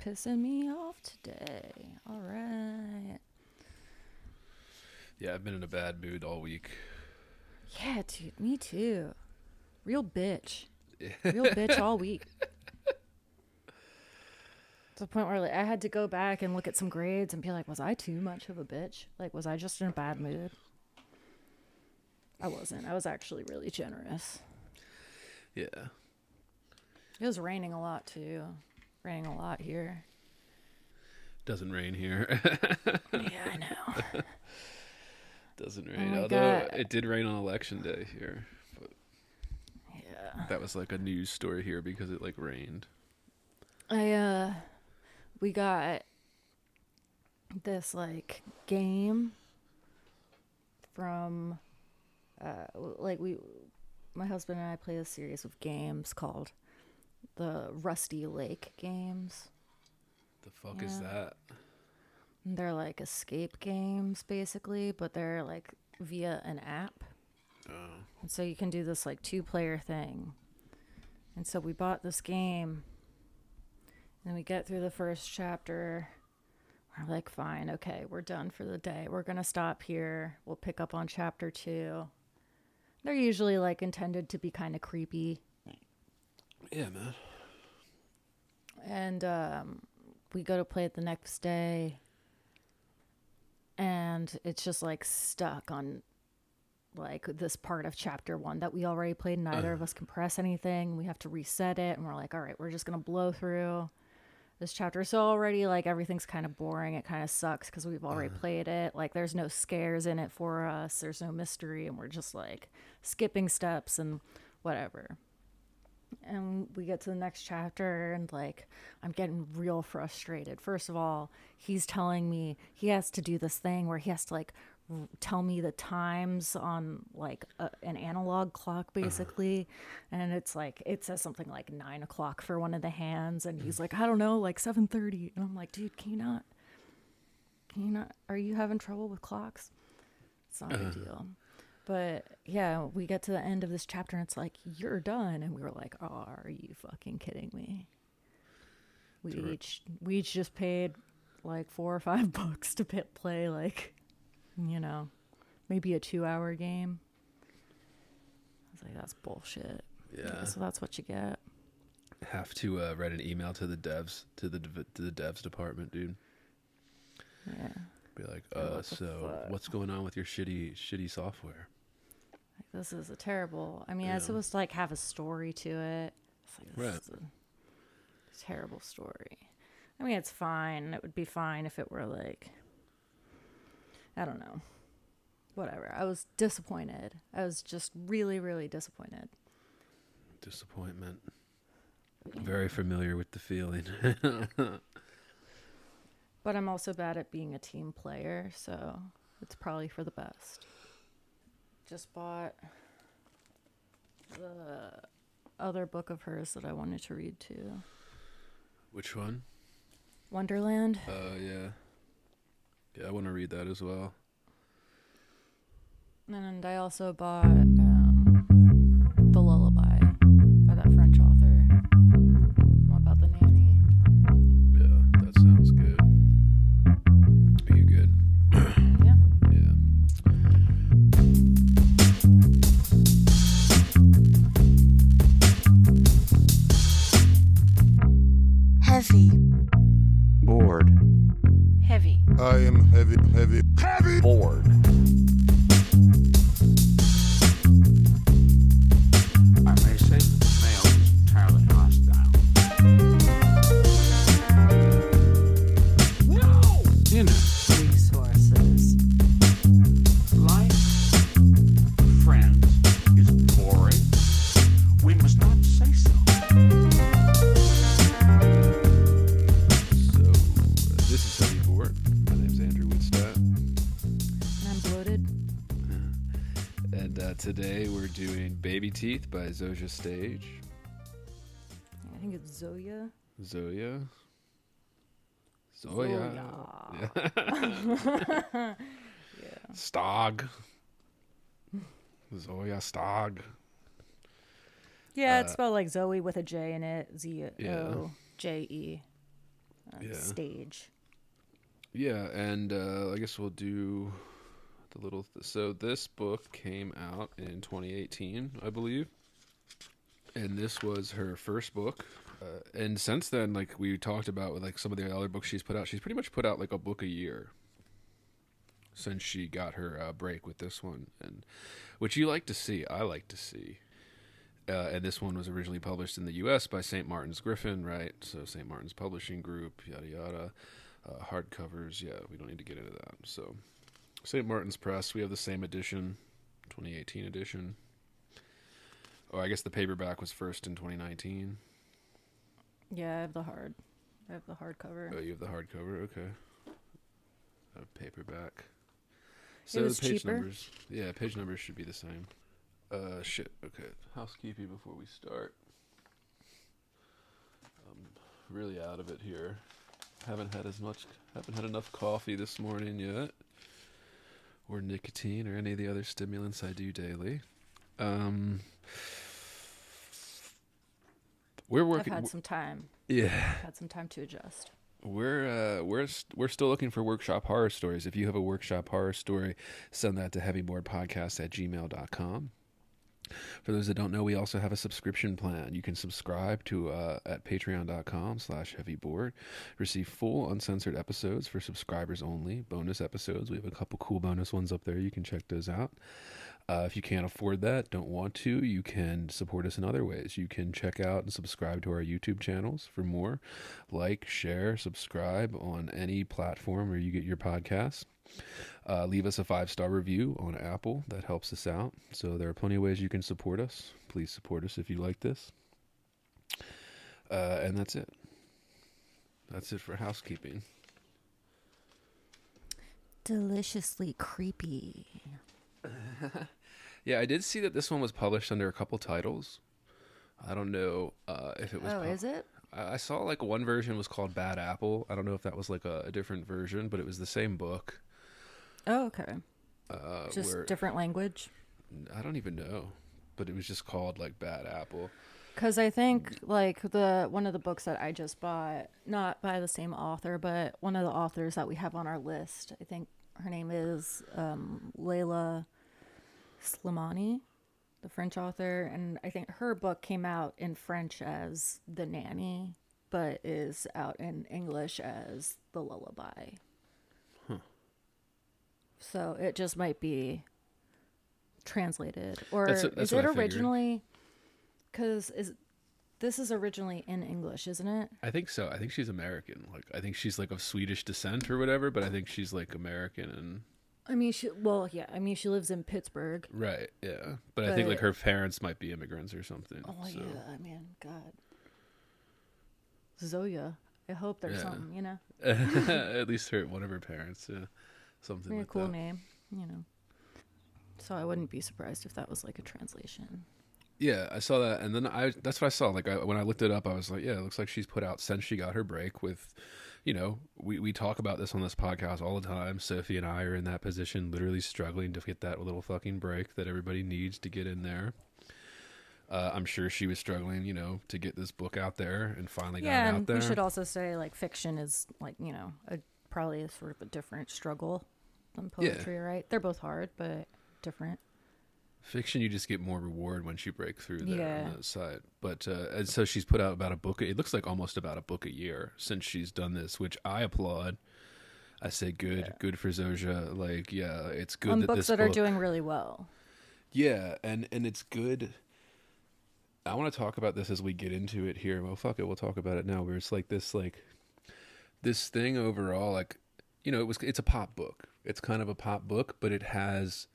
pissing me off today. All right. Yeah, I've been in a bad mood all week. Yeah, dude, me too. Real bitch. Real bitch all week. To the point where like, I had to go back and look at some grades and be like, was I too much of a bitch? Like, was I just in a bad mood? I wasn't. I was actually really generous. Yeah. It was raining a lot too. Raining a lot here. Doesn't rain here. Yeah, I know. Doesn't rain. my Although God. it did rain on election day here. But Yeah. that was like a news story here because it like rained. I uh we got this like game from uh like we my husband and I play a series of games called the Rusty Lake games. The fuck is that? They're like escape games basically, but they're like via an app. Oh. And so you can do this like two player thing. And so we bought this game. And we get through the first chapter. We're like, fine, okay, we're done for the day. We're going to stop here. We'll pick up on chapter two. They're usually like intended to be kind of creepy. Yeah, man. And um, we go to play it the next day. And it's just like stuck on like this part of chapter one that we already played. Neither of us can press anything. We have to reset it. And we're like, all right, we're just going to blow through this chapter. So already like everything's kind of boring. It kind of sucks because we've already played it. Like there's no scares in it for us, there's no mystery. And we're just like skipping steps and whatever and we get to the next chapter and like i'm getting real frustrated. First of all he's telling me he has to do this thing where he has to like r- tell me the times on like a, an analog clock uh-huh. basically. And it's like it says something like nine o'clock for one of the hands and he's like i don't know like 7.30 and i'm like dude can you not can you not are you having trouble with clocks? It's not a big uh-huh. deal but yeah, we get to the end of this chapter and it's like, you're done. And we were like, oh, are you fucking kidding me? We each we each just paid like four or five bucks to pit play like, you know, maybe a two hour game. I was like, that's bullshit. Yeah. So that's what you get. Have to uh, write an email to the devs to the to the devs department, dude. Yeah. Be like, uh, what so fuck? what's going on with your shitty shitty software? This is a terrible. I mean, Yeah. it's supposed to like have a story to it. It's like this Right. is a terrible story. I mean, it's fine. It would be fine if it were like, I don't know, whatever. I was disappointed. I was just really, really disappointed. Disappointment. Very familiar with the feeling. But I'm also bad at being a team player, so it's probably for the best. Just bought the other book of hers that I wanted to read too. Which one? Wonderland. Uh, yeah. Yeah, I want to read that as well. And I also bought doing Baby Teeth by Zoje Stage. I think it's Zoya. Zoya. Zoya. Zoya. Yeah. Stog. Zoya Stog. Yeah, it's Uh, spelled like Zoe with a J in it. Z. O J E. uh, stage. Yeah, and uh, I guess we'll do the little. so this book came out in 2018, I believe, and this was her first book. Uh, and since then, like we talked about with like some of the other books she's put out, she's pretty much put out like a book a year since she got her uh, break with this one, and which you like to see. I like to see. Uh, and this one was originally published in the U.S. by St. Martin's Griffin, right? So St. Martin's Publishing Group, yada yada. Uh, hardcovers, yeah, we don't need to get into that. So, St. Martin's Press, we have the same edition, 2018 edition. Oh, I guess the paperback was first in 2019. Yeah, I have the hard. I have the hardcover. Oh, you have the hardcover, okay. Uh, paperback. It So was the page cheaper. numbers, yeah, page numbers should be the same. Uh, shit. Okay, housekeeping before we start. I'm really out of it here. Haven't had as much. Haven't had enough coffee this morning yet, or nicotine, or any of the other stimulants I do daily. Um, we're working. I've had some time. yeah, Had some time to adjust. we're uh, we're we're still looking for workshop horror stories. If you have a workshop horror story, send that to heavyboredpodcast at gmail.com. For those that don't know, we also have a subscription plan. You can subscribe to uh, at patreon.com slash heavybored. Receive full uncensored episodes for subscribers only. Bonus episodes. We have a couple cool bonus ones up there. You can check those out. Uh, if you can't afford that, don't want to, you can support us in other ways. You can check out and subscribe to our YouTube channels for more. Like, share, subscribe on any platform where you get your podcasts. Uh, leave us a five star review on Apple. That helps us out. So there are plenty of ways you can support us. Please support us if you like this. Uh, and that's it. That's it for housekeeping. Deliciously creepy. Yeah, I did see that this one was published under a couple titles. I don't know uh, if it was. Oh, pub- is it? I I saw like one version was called Bad Apple. I don't know if that was like a, a different version, but it was the same book. Oh, okay. Uh, Just where, different language. I don't even know, but it was just called like Bad Apple. Because I think like the one of the books that I just bought, not by the same author, but one of the authors that we have on our list. I think her name is um, Leila Slimani, the French author, and I think her book came out in French as The Nanny, but is out in English as The Lullaby. So it just might be translated, or That's that's is it originally? Because is this is originally in English, isn't it? I think so. I think she's American. Like I think she's like of Swedish descent or whatever, but I think she's like American and I mean, she well, yeah. I mean, she lives in Pittsburgh. right, yeah. But, I think like her parents might be immigrants or something. Oh so. yeah, I mean, God, Zoya. I hope there's Yeah. something, you know, At least her one of her parents, yeah, something like cool that. name, you know. So I wouldn't be surprised if that was like a translation. Yeah, I saw that, and then I that's what I saw. Like I, when I looked it up, I was like, yeah, it looks like she's put out since she got her break. With, you know, we we talk about this on this podcast all the time. Sophie and I are in that position, literally struggling to get that little fucking break that everybody needs to get in there. Uh, I'm sure she was struggling, you know, to get this book out there, and finally yeah, got it out there. we should also say like fiction is like you know a, probably a sort of a different struggle than Yeah. poetry, right? They're both hard, but different. Fiction, you just get more reward once you break through there Yeah. on that side. But uh, and so she's put out about a book. It looks like almost about a book a year since she's done this, which I applaud. I say good, good for Zoje. Like, yeah, it's good On that books that are doing really well. Yeah, and and it's good. I want to talk about this as we get into it here. Well, fuck it, we'll talk about it now. Where it's like this, like this thing overall, like you know, it was it's a pop book. It's kind of a pop book, but it has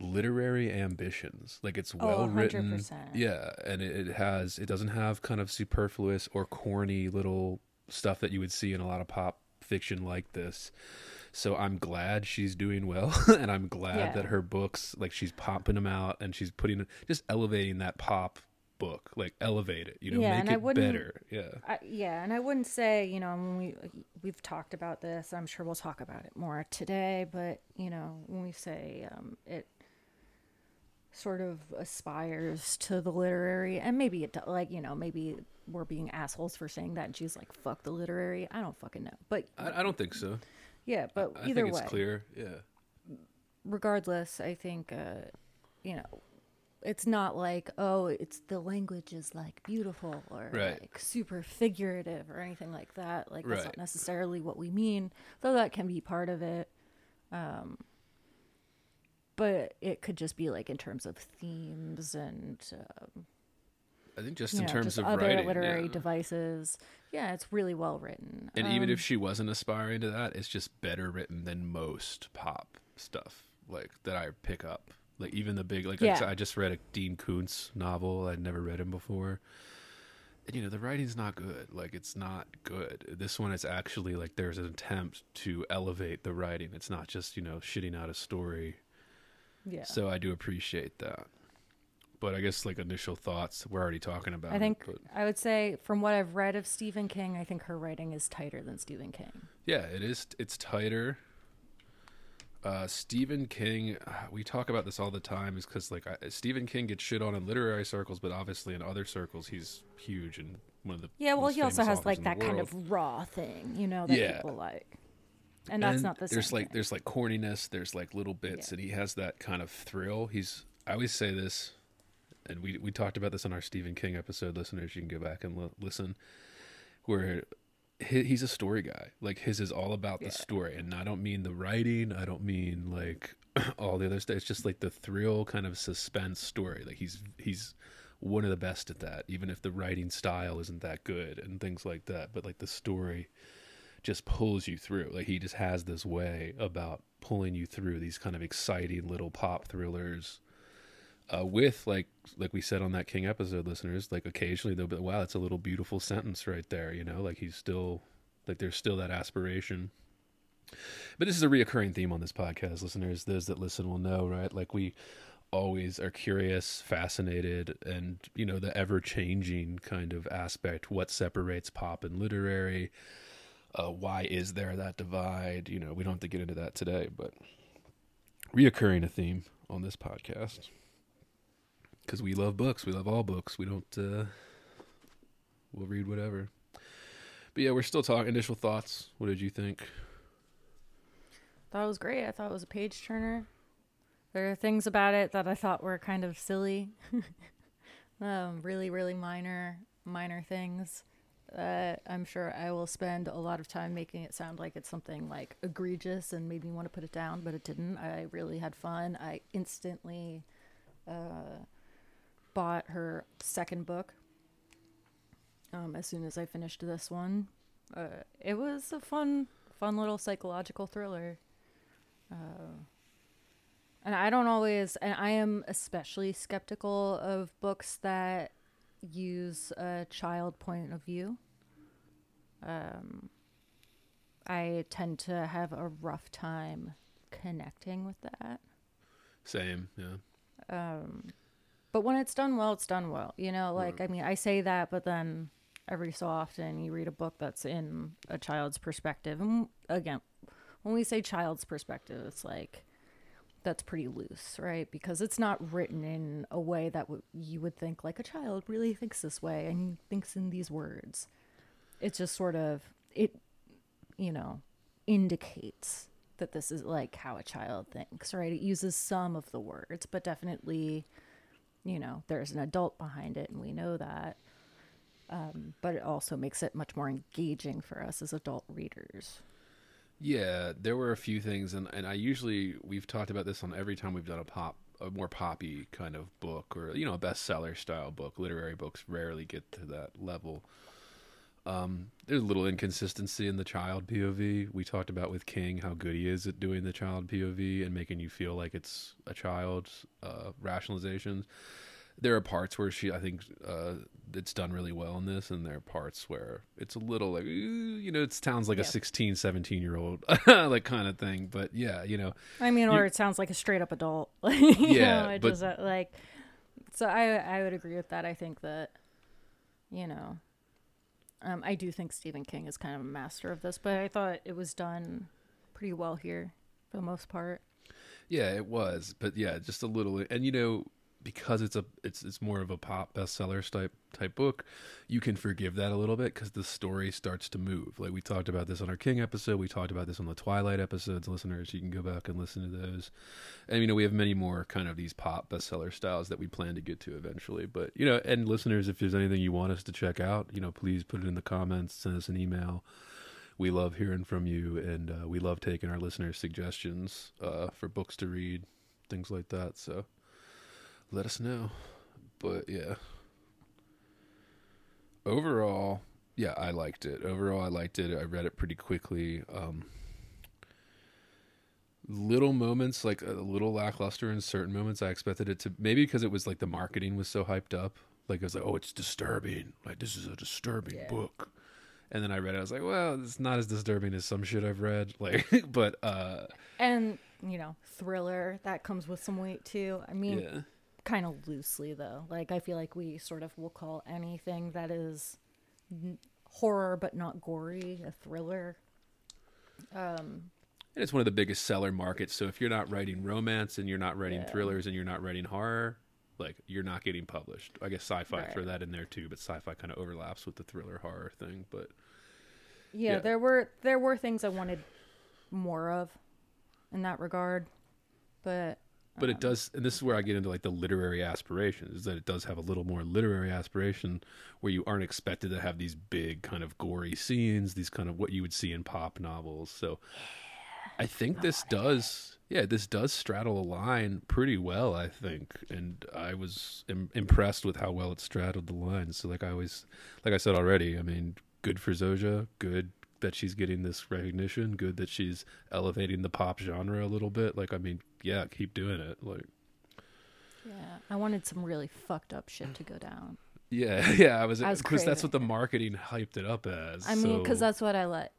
literary ambitions. Like it's Oh, well written. 100%. Yeah, and it, it has it doesn't have kind of superfluous or corny little stuff that you would see in a lot of pop fiction like this. So I'm glad she's doing well, and I'm glad Yeah. that her books, like she's popping them out, and she's putting just elevating that pop book, like elevate it, you know, Yeah, make and I wouldn't- better. Yeah, I, yeah, and I wouldn't say you know when we we've talked about this. I'm sure we'll talk about it more today. But you know when we say um, it sort of aspires to the literary, and maybe it like you know maybe we're being assholes for saying that, and she's like, "Fuck the literary." I don't fucking know, but I, I don't think so. yeah, but I either think way, it's clear. Yeah. regardless, I think, uh, you know, it's not like, oh, it's the language is like beautiful or Right. like super figurative or anything like that. Like, that's Right. not necessarily what we mean, though that can be part of it. Um, but it could just be like in terms of themes and, um, I think just in know, terms just of other writing. literary yeah. devices. Yeah, it's really well written. And even Um, if she wasn't aspiring to that, it's just better written than most pop stuff like that I pick up. Like even the big like I Yeah. I just read a Dean Koontz novel. I'd never read him before. And you know, the writing's not good. Like it's not good. This one is actually like there's an attempt to elevate the writing. It's not just, you know, shitting out a story. yeah. So I do appreciate that. But I guess like initial thoughts, we're already talking about I think but- I would say from what I've read of Stephen King, I think her writing is tighter than Stephen King. Yeah, it is. It's tighter. Uh, Stephen King, uh, we talk about this all the time, is because like I, Stephen King gets shit on in literary circles, but obviously in other circles he's huge and one of the Yeah, well, he also has like that kind of raw thing, you know, that Yeah. people like, and that's And not the there's like thing. there's like corniness, there's like little bits, Yeah. and he has that kind of thrill. He's I always say this, and we we talked about this on our Stephen King episode. Listeners, you can go back and li- listen. Where he, he's a story guy. Like his is all about Yeah. the story, and I don't mean the writing. I don't mean like all the other stuff. It's just like the thrill, kind of suspense story. Like he's he's one of the best at that. Even if the writing style isn't that good and things like that, but like the story just pulls you through. Like he just has this way about pulling you through these kind of exciting little pop thrillers. Uh, with like like we said on that King episode, listeners, like occasionally they'll be wow, that's a little beautiful sentence right there, you know, like he's still like there's still that aspiration. But this is a reoccurring theme on this podcast, listeners. Those that listen will know, right? Like we always are curious, fascinated, and you know the ever changing kind of aspect. What separates pop and literary? uh, why is there that divide? You know, we don't have to get into that today, but reoccurring a theme on this podcast because we love books. We love all books. We don't. Uh, we'll read whatever. But yeah, we're still talking. Initial thoughts. What did you think? thought it was great. I thought it was a page turner. There are things about it that I thought were kind of silly, um, really, really minor, minor things. Uh, I'm sure I will spend a lot of time making it sound like it's something like egregious and made me want to put it down, but it didn't. I really had fun. I instantly uh, bought her second book um, as soon as I finished this one. Uh, it was a fun, fun little psychological thriller. Uh, and I don't always, and I am especially skeptical of books that use a child point of view. Um, I tend to have a rough time connecting with that. Same. Yeah. But when it's done well, it's done well. You know, like, mm-hmm. I mean, I say that, but then every so often you read a book that's in a child's perspective. And again, when we say child's perspective, it's like that's pretty loose, right? Because it's not written in a way that w- you would think like a child really thinks this way and thinks in these words. It's just sort of, it, you know, indicates that this is like how a child thinks, right? It uses some of the words, but definitely you know, there's an adult behind it, and we know that. Um, but it also makes it much more engaging for us as adult readers. Yeah, there were a few things, and, and I usually we've talked about this on every time we've done a pop, a more poppy kind of book, or you know, a bestseller style book. Literary books rarely get to that level. Um, there's a little inconsistency in the child POV. We talked about with King how good he is at doing the child POV and making you feel like it's a child's uh, rationalizations. There are parts where she, I think, uh, it's done really well in this, and there are parts where it's a little like, you know, it sounds like Yeah. a 16, 17 year old, like kind of thing. But yeah, you know, I mean, You- or it sounds like a straight up adult. you Yeah, know, it but- just uh, like. So I I would agree with that. I think that, you know, um, I do think Stephen King is kind of a master of this, but I thought it was done pretty well here for the most part. Yeah, it was, but yeah, just a little. And you know, because it's a it's it's more of a pop bestseller type type book, you can forgive that a little bit because the story starts to move. Like we talked about this on our King episode, we talked about this on the Twilight episodes. Listeners, you can go back and listen to those. And you know we have many more kind of these pop bestseller styles that we plan to get to eventually. But you know, and listeners, if there's anything you want us to check out, you know, please put it in the comments, send us an email. We love hearing from you, and uh, we love taking our listeners' suggestions uh, for books to read, things like that. So let us know. But yeah. Overall, yeah, I liked it. Overall, I liked it. I read it pretty quickly. Um, little moments, like a little lackluster in certain moments. I expected it to maybe because it was like the marketing was so hyped up. Like I was like, oh, it's disturbing. Like this is a disturbing Yeah. book. And then I read it. I was like, well, it's not as disturbing as some shit I've read. Like, but uh, And, you know, thriller, that comes with some weight too. I mean, yeah. Kind of loosely though. Like I feel like we sort of will call anything that is n- horror but not gory a thriller. Um, And it's one of the biggest seller markets. So if you're not writing romance and you're not writing Yeah. thrillers and you're not writing horror, like you're not getting published. I guess sci-fi Right. throw that in there too, but sci-fi kind of overlaps with the thriller horror thing. But Yeah, Yeah. there were there were things I wanted more of in that regard. But but it uh-huh. does, and this is where I get into like the literary aspirations. Is that it does have a little more literary aspiration where you aren't expected to have these big kind of gory scenes, these kind of what you would see in pop novels. So I think oh, this does, yeah, this does straddle a line pretty well. I think, and I was Im- impressed with how well it straddled the line. So like I always, like I said already, I mean, good for Zoje, good that she's getting this recognition, good that she's elevating the pop genre a little bit. Like I mean, yeah, keep doing it. Like yeah, I wanted some really fucked up shit to go down. yeah, yeah, I was because that's what the marketing hyped it up as. I mean, because that's what I like.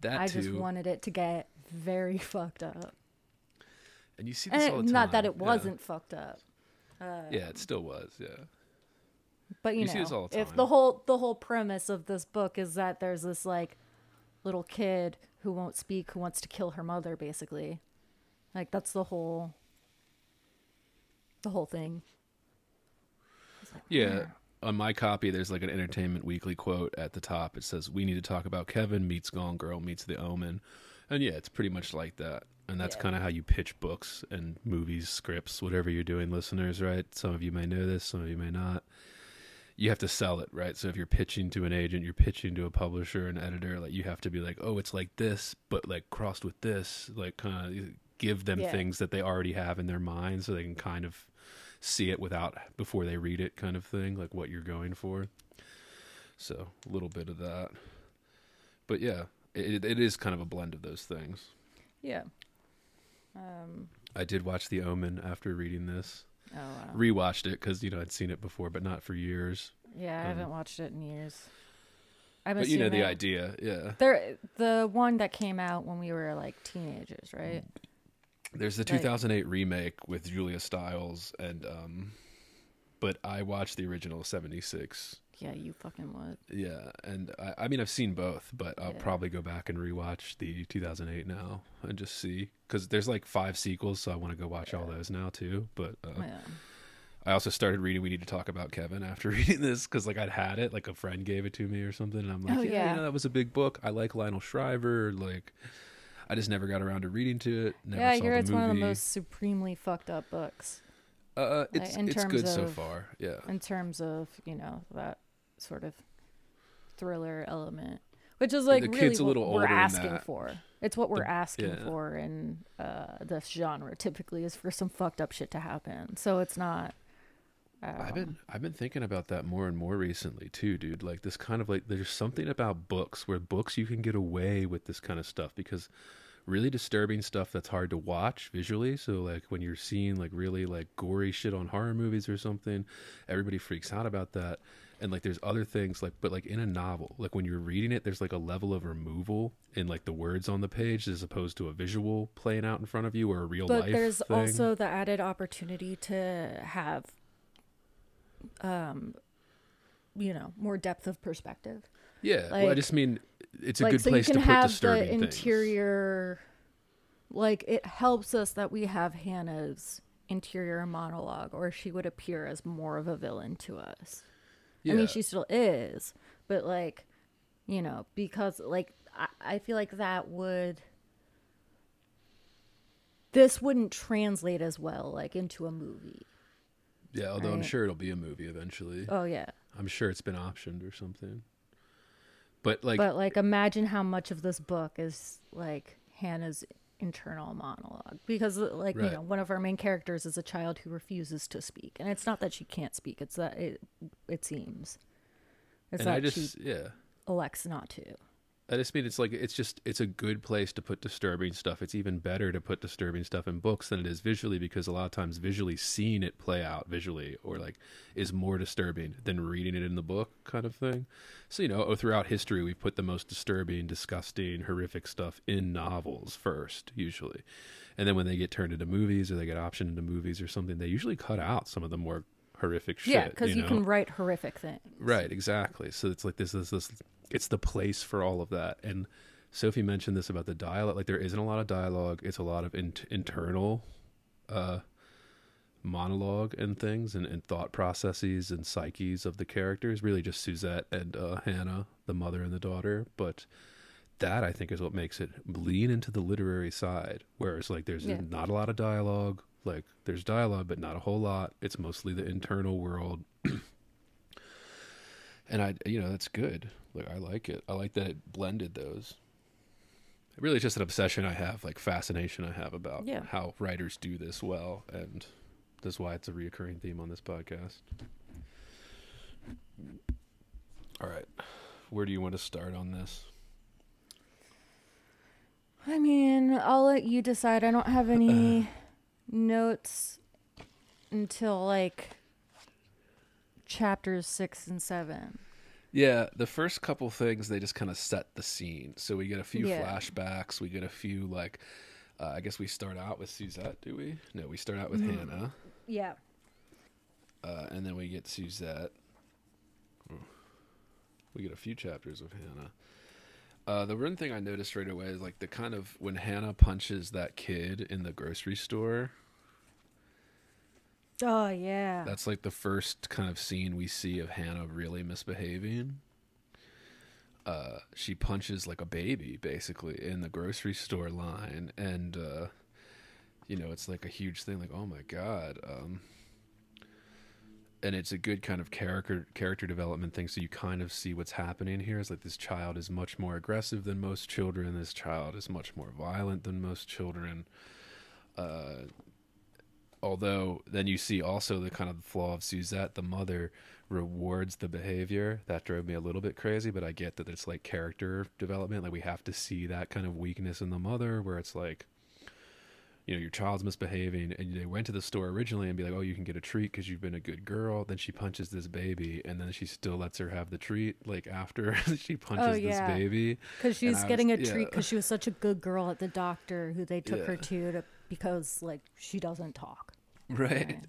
that I too. just wanted it to get very fucked up. and you see this And all it- the not that it wasn't fucked up. Yeah. yeah, it still was. Yeah. But you, You know, see this all the if the whole the whole premise of this book is that there's this like little kid who won't speak, who wants to kill her mother, basically, like that's the whole the whole thing. Yeah. On my copy, there's like an Entertainment Weekly quote at the top. It says, "We need to talk about Kevin meets Gone Girl meets The Omen," and yeah, it's pretty much like that. And that's Yeah. kind of how you pitch books and movies, scripts, whatever you're doing, listeners. Right? Some of you may know this, some of you may not. You have to sell it, right? So if you're pitching to an agent, you're pitching to a publisher, an editor, like you have to be like, "Oh, it's like this, but like crossed with this," like kind of give them Yeah. things that they already have in their mind, so they can kind of see it without before they read it kind of thing like what you're going for so a little bit of that but yeah it, it is kind of a blend of those things Yeah. Um. i did watch the omen after reading this Oh wow. rewatched it because you know i'd seen it before but not for years Yeah, I um, haven't watched it in years. I'm but you know the idea yeah There, the one that came out when we were like teenagers, right? there's the Like- 2008 remake with julia stiles and um but i watched the original 76 Yeah, you fucking would. Yeah, and I, I mean I've seen both, but I'll Yeah. probably go back and rewatch the 2008 now and just see because there's like five sequels, so I want to go watch all those now too. But uh, Yeah. I also started reading We Need to Talk About Kevin after reading this because like I'd had it, like a friend gave it to me or something, and I'm like, Oh, yeah, yeah. you know that was a big book. I like Lionel Shriver, like. I just never got around to reading to it. Never yeah, I hear it's one of the most supremely fucked up books Uh, it's in it's terms good so far. Yeah, in terms of you know that sort of thriller element, which is like the really kid's a what little older we're asking for. It's what we're The- asking yeah. for in uh, this genre. Typically, is for some fucked up shit to happen. So it's not. Um, I've been I've been thinking about that more and more recently too, dude. Like this kind of like there's something about books where books you can get away with this kind of stuff because really disturbing stuff that's hard to watch visually. So like when you're seeing like really like gory shit on horror movies or something, everybody freaks out about that. And like there's other things like but like in a novel, like when you're reading it, there's like a level of removal in like the words on the page as opposed to a visual playing out in front of you or a real but life. there's thing. also the added opportunity to have um you know more depth of perspective Yeah, well, I just mean it's a like good so place you can to put have disturbing the things. interior like it helps us that we have hannah's interior monologue or she would appear as more of a villain to us. Yeah. I mean, she still is, but like, you know, because like I, I feel like that would this wouldn't translate as well like into a movie. yeah, although I'm sure it'll be a movie eventually. Oh yeah. I'm sure it's been optioned or something. But like, but like imagine how much of this book is like Hannah's internal monologue because like you know one of our main characters is a child who refuses to speak and it's not that she can't speak it's that it it seems. It's and that I just she yeah, elects not to I just mean it's like it's just it's a good place to put disturbing stuff. It's even better to put disturbing stuff in books than it is visually because a lot of times visually seeing it play out visually or like is more disturbing than reading it in the book kind of thing. So you know, oh, throughout history we've put the most disturbing, disgusting, horrific stuff in novels first usually. And then when they get turned into movies or they get optioned into movies or something, they usually cut out some of the more horrific shit. yeah because you, know? can write horrific things Right, exactly. So it's like this is this it's the place for all of that. And Sophie mentioned this about the dialogue. Like there isn't a lot of dialogue. It's a lot of in- internal uh monologue and things and, and thought processes and psyches of the characters. Really just Suzette and uh, Hannah, the mother and the daughter. But that I think is what makes it lean into the literary side. Whereas like there's Yeah. not a lot of dialogue. Like there's dialogue, but not a whole lot. It's mostly the internal world and I, you know, that's good. Like I like it. I like that it blended those. Really, just an obsession I have, like fascination I have about Yeah. how writers do this well, and that's why it's a reoccurring theme on this podcast. All right, where do you want to start on this? i mean i'll let you decide i don't have any notes until like chapters six and seven Yeah, the first couple things they just kind of set the scene. So we get a few Yeah. flashbacks. We get a few like, uh, I guess we start out with Suzette. Do we? No, we start out with Hannah. yeah uh, and then we get Suzette. We get a few chapters of Hannah. Uh, the one thing I noticed right away is like the kind of when Hannah punches that kid in the grocery store. Oh yeah That's like the first kind of scene we see of Hannah really misbehaving. Uh, she punches like a baby basically in the grocery store line, and uh, you know it's like a huge thing. Like, oh my god. Um, and it's a good kind of character character development thing. So you kind of see what's happening here. Is like this child is much more aggressive than most children. This child is much more violent than most children. Uh, although then you see also the kind of flaw of Suzette, the mother rewards the behavior. That drove me a little bit crazy, but I get that it's like character development. Like we have to see that kind of weakness in the mother where it's like you know, your child's misbehaving, and they went to the store originally and be like, "Oh, you can get a treat because you've been a good girl." Then she punches this baby, and then she still lets her have the treat. Like after she punches oh, yeah. this baby, Because she's getting a was- treat because she was such a good girl at the doctor who they took her to, to because like she doesn't talk. right?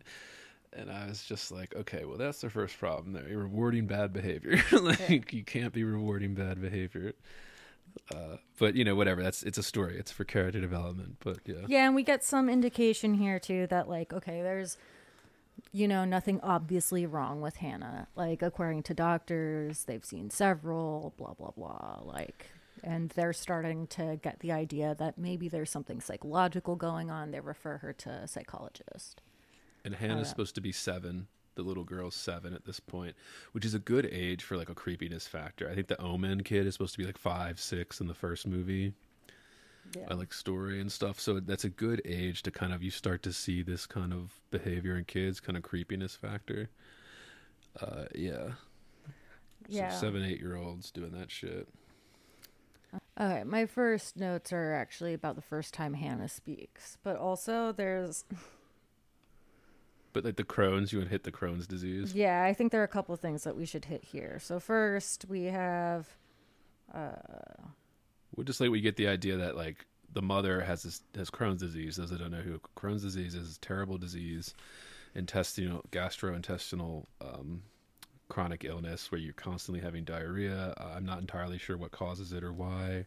And I was just like, okay, well, that's the first problem there. You're rewarding bad behavior. like you can't be rewarding bad behavior. Uh, but you know, whatever. That's it's a story. It's for character development. But yeah, Yeah, and we get some indication here too that like okay, there's you know nothing obviously wrong with Hannah. Like according to doctors, they've seen several, blah blah blah. Like, and they're starting to get the idea that maybe there's something psychological going on. They refer her to a psychologist. and Hannah's supposed to be seven. The little girl's seven at this point, which is a good age for like a creepiness factor. I think the Omen kid is supposed to be like five, six in the first movie. Yeah. I like story and stuff. So that's a good age to kind of you start to see this kind of behavior in kids, kind of creepiness factor. Uh, yeah. Yeah. So seven, eight year olds doing that shit. Okay, my first notes are actually about the first time Hannah speaks, but also there's But like the Crohn's, you would hit the Crohn's disease. Yeah, I think there are a couple of things that we should hit here. So first, we have Uh... We'll just like we get the idea that like the mother has this has Crohn's disease. Those that don't know who Crohn's disease is, is a terrible disease, intestinal gastrointestinal um, chronic illness where you're constantly having diarrhea. Uh, I'm not entirely sure what causes it or why.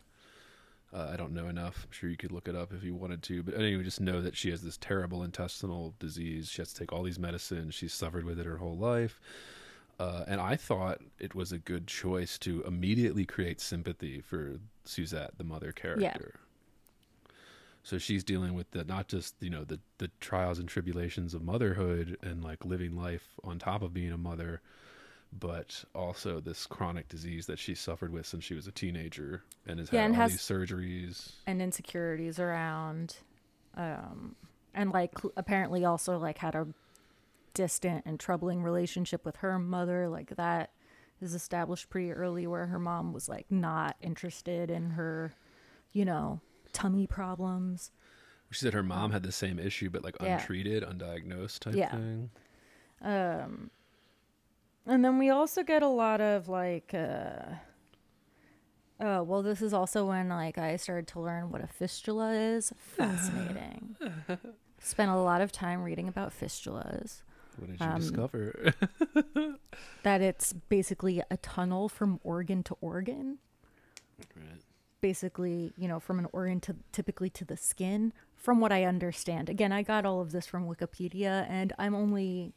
Uh, I don't know enough. I'm sure you could look it up if you wanted to. But anyway, just know that she has this terrible intestinal disease. She has to take all these medicines. She's suffered with it her whole life. Uh, and I thought it was a good choice to immediately create sympathy for Suzette, the mother character. Yeah. So she's dealing with the not just you know the the trials and tribulations of motherhood and like living life on top of being a mother, but also this chronic disease that she suffered with since she was a teenager and has Yeah, had and all has- these surgeries. and insecurities around um and like apparently also like had a distant and troubling relationship with her mother like that is established pretty early where her mom was like not interested in her you know tummy problems She said her mom had the same issue, but like Yeah. untreated, undiagnosed type Yeah. thing. um and then we also get a lot of like uh oh well this is also when like i started to learn what a fistula is. Fascinating. Spent a lot of time reading about fistulas. What did you Um, discover? that it's basically a tunnel from organ to organ. Right. basically you know from an organ to typically to the skin from what i understand. Again i got all of this from wikipedia and i'm only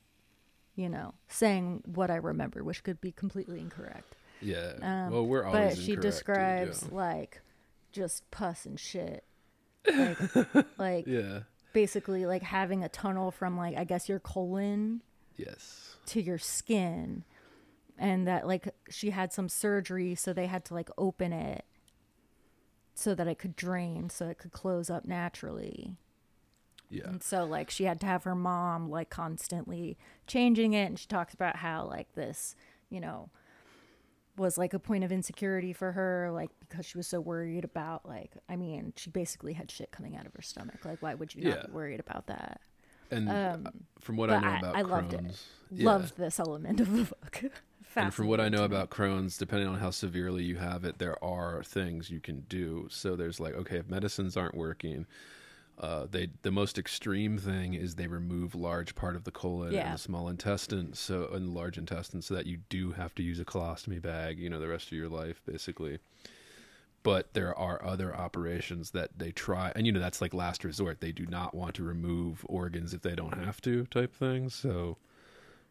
you know saying what i remember which could be completely incorrect Yeah. Um, well, we're always but she dude, describes yeah. like just pus and shit like, like Yeah. basically like having a tunnel from like i guess your colon Yes. to your skin and that like she had some surgery so they had to like open it so that it could drain so it could close up naturally Yeah. and so like she had to have her mom like constantly changing it and she talks about how like this you know was like a point of insecurity for her like because she was so worried about like i mean she basically had shit coming out of her stomach like why would you not Yeah. be worried about that And um, uh, from what I know I- about I loved it. Yeah. loved this element of the book and from what I know Fascinating to me. about Crohn's, depending on how severely you have it, there are things you can do. So there's like, okay, if medicines aren't working, uh, they the most extreme thing is they remove large part of the colon Yeah. and the small intestine, so and the large intestine, so that you do have to use a colostomy bag, you know, the rest of your life, basically. But there are other operations that they try, and you know that's like last resort. They do not want to remove organs if they don't have to, type thing. So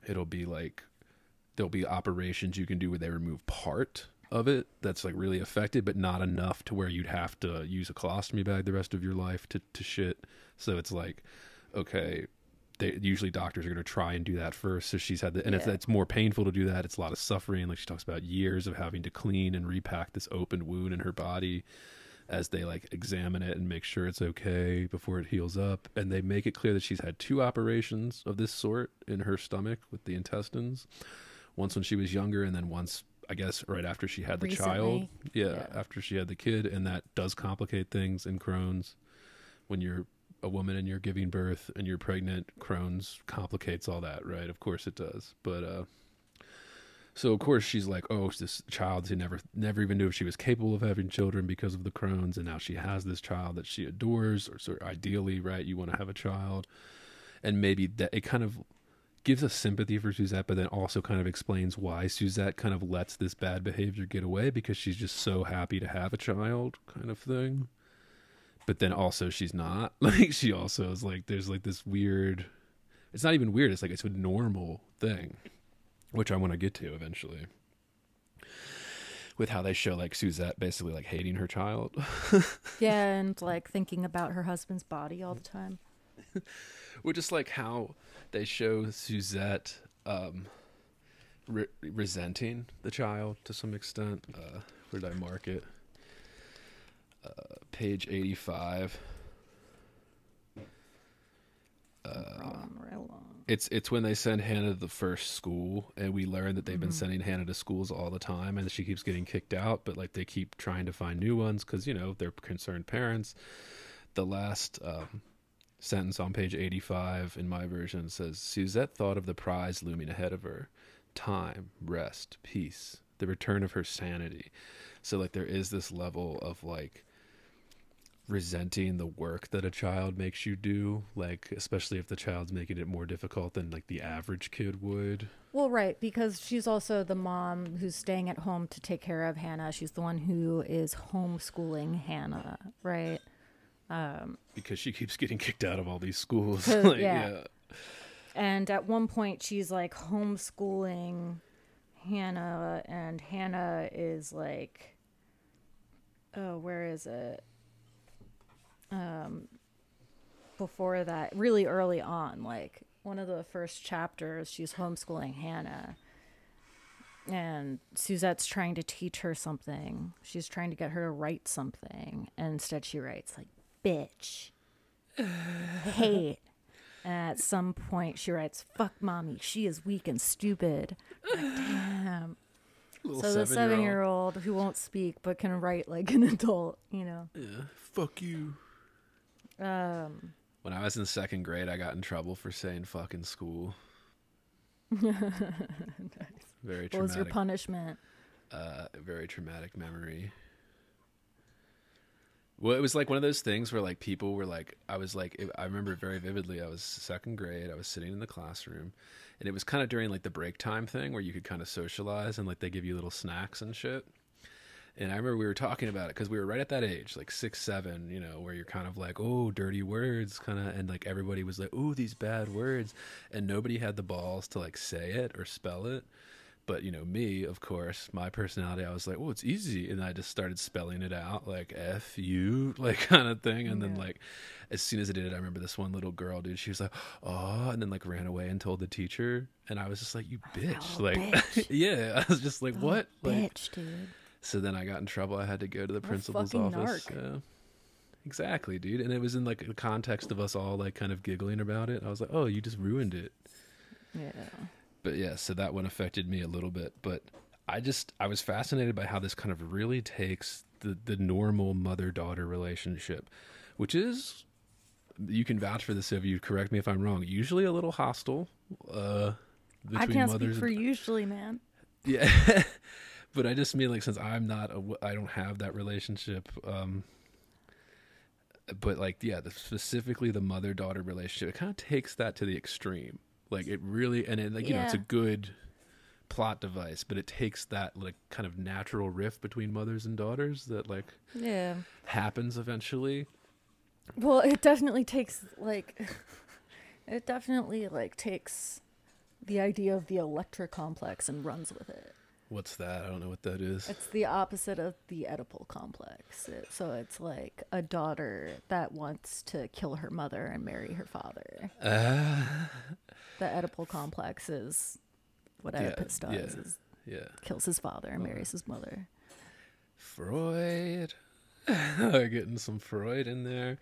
it'll be like there'll be operations you can do where they remove part of it that's like really affected, but not enough to where you'd have to use a colostomy bag the rest of your life to, to shit. So it's like, okay, they usually doctors are going to try and do that first. So she's had the, and it's, it's more painful to do that. It's a lot of suffering. Like she talks about years of having to clean and repack this open wound in her body as they like examine it and make sure it's okay before it heals up. And they make it clear that she's had two operations of this sort in her stomach with the intestines. Once when she was younger, and then once, I guess, right after she had the child. Yeah, Yeah. after she had the kid. And that does complicate things in Crohn's. When you're a woman and you're giving birth and you're pregnant, Crohn's complicates all that, right? Of course it does. But, uh, so of course she's like, oh, this child who never never even knew if she was capable of having children because of the Crohn's, and now she has this child that she adores, or so ideally, right? You want to have a child, and maybe that it kind of gives us sympathy for Suzette, but then also kind of explains why Suzette kind of lets this bad behavior get away because she's just so happy to have a child, kind of thing. But then also she's not like she also is like there's like this weird. It's not even weird. It's like it's a normal thing which I want to get to eventually. With how they show like Suzette basically like hating her child, yeah and like thinking about her husband's body all the time which is like how they show Suzette um, re- resenting the child to some extent. Uh, where did I mark it? Uh, page eighty-five. Rolling right along. It's it's when they send Hannah to the first school, and we learn that they've been sending Hannah to schools all the time, and she keeps getting kicked out. But like they keep trying to find new ones because you know they're concerned parents. The last um, sentence on page eighty-five in my version says, "Suzette thought of the prize looming ahead of her: time, rest, peace, the return of her sanity." So like there is this level of like resenting the work that a child makes you do, like especially if the child's making it more difficult than like the average kid would. Well, right, because she's also the mom who's staying at home to take care of Hannah. She's the one who is homeschooling Hannah, right? Because she keeps getting kicked out of all these schools. like, yeah. yeah. And at one point, she's like homeschooling Hannah, and Hannah is like, oh, where is it? Um, before that, really early on, like one of the first chapters, she's homeschooling Hannah. And Suzette's trying to teach her something. She's trying to get her to write something. And instead, she writes, like, bitch, hate. At some point, she writes, fuck mommy, she is weak and stupid. Like, damn. Little So the seven-year-old. year old who won't speak but can write like an adult, you know. Yeah. Fuck you. Um, When I was in second grade, I got in trouble for saying "fuck" in school. Very what was your punishment? uh, very traumatic memory. Well, it was like one of those things where like people were like, I was like, I remember very vividly. I was second grade. I was sitting in the classroom, and it was kind of during like the break time thing where you could kind of socialize and like they give you little snacks and shit. And I remember we were talking about it because we were right at that age, like six, seven, you know, where you're kind of like, oh, dirty words, kind of, and like everybody was like, oh, these bad words, and nobody had the balls to like say it or spell it. But you know, me, of course, my personality, I was like, "Oh, it's easy," and I just started spelling it out like "f u" like kind of thing. And then like, as soon as I did it, I remember this one little girl, dude. She was like, "Oh," and then like ran away and told the teacher. And I was just like, "You oh, bitch!" Oh, like, bitch. yeah, I was just like, oh, "What?" Like, Bitch, dude. so then I got in trouble. I had to go to the principal's office. Yeah. Exactly, dude. And it was in like the context of us all like kind of giggling about it. I was like, "Oh, you just ruined it." Yeah. But yeah, so that one affected me a little bit. But I just I was fascinated by how this kind of really takes the the normal mother daughter relationship, which is you can vouch for this if you correct me if I'm wrong. Usually a little hostile. Uh, I can't speak for and- usually, man. yeah. but I just mean like since I'm not a, I don't have that relationship. Um, but like yeah, the, specifically the mother daughter relationship, it kind of takes that to the extreme. Like it really, and it, like you know, it's a good plot device, but it takes that like kind of natural rift between mothers and daughters that like Yeah. happens eventually. Well, it definitely takes like it definitely like takes the idea of the Electra complex and runs with it. What's that? I don't know what that is. It's the opposite of the Oedipal complex. It, so it's like a daughter that wants to kill her mother and marry her father. Ah, The Oedipal complex is what Yeah, Oedipus does: yeah. is yeah. kills his father and marries his mother. Freud. They're getting some Freud in there.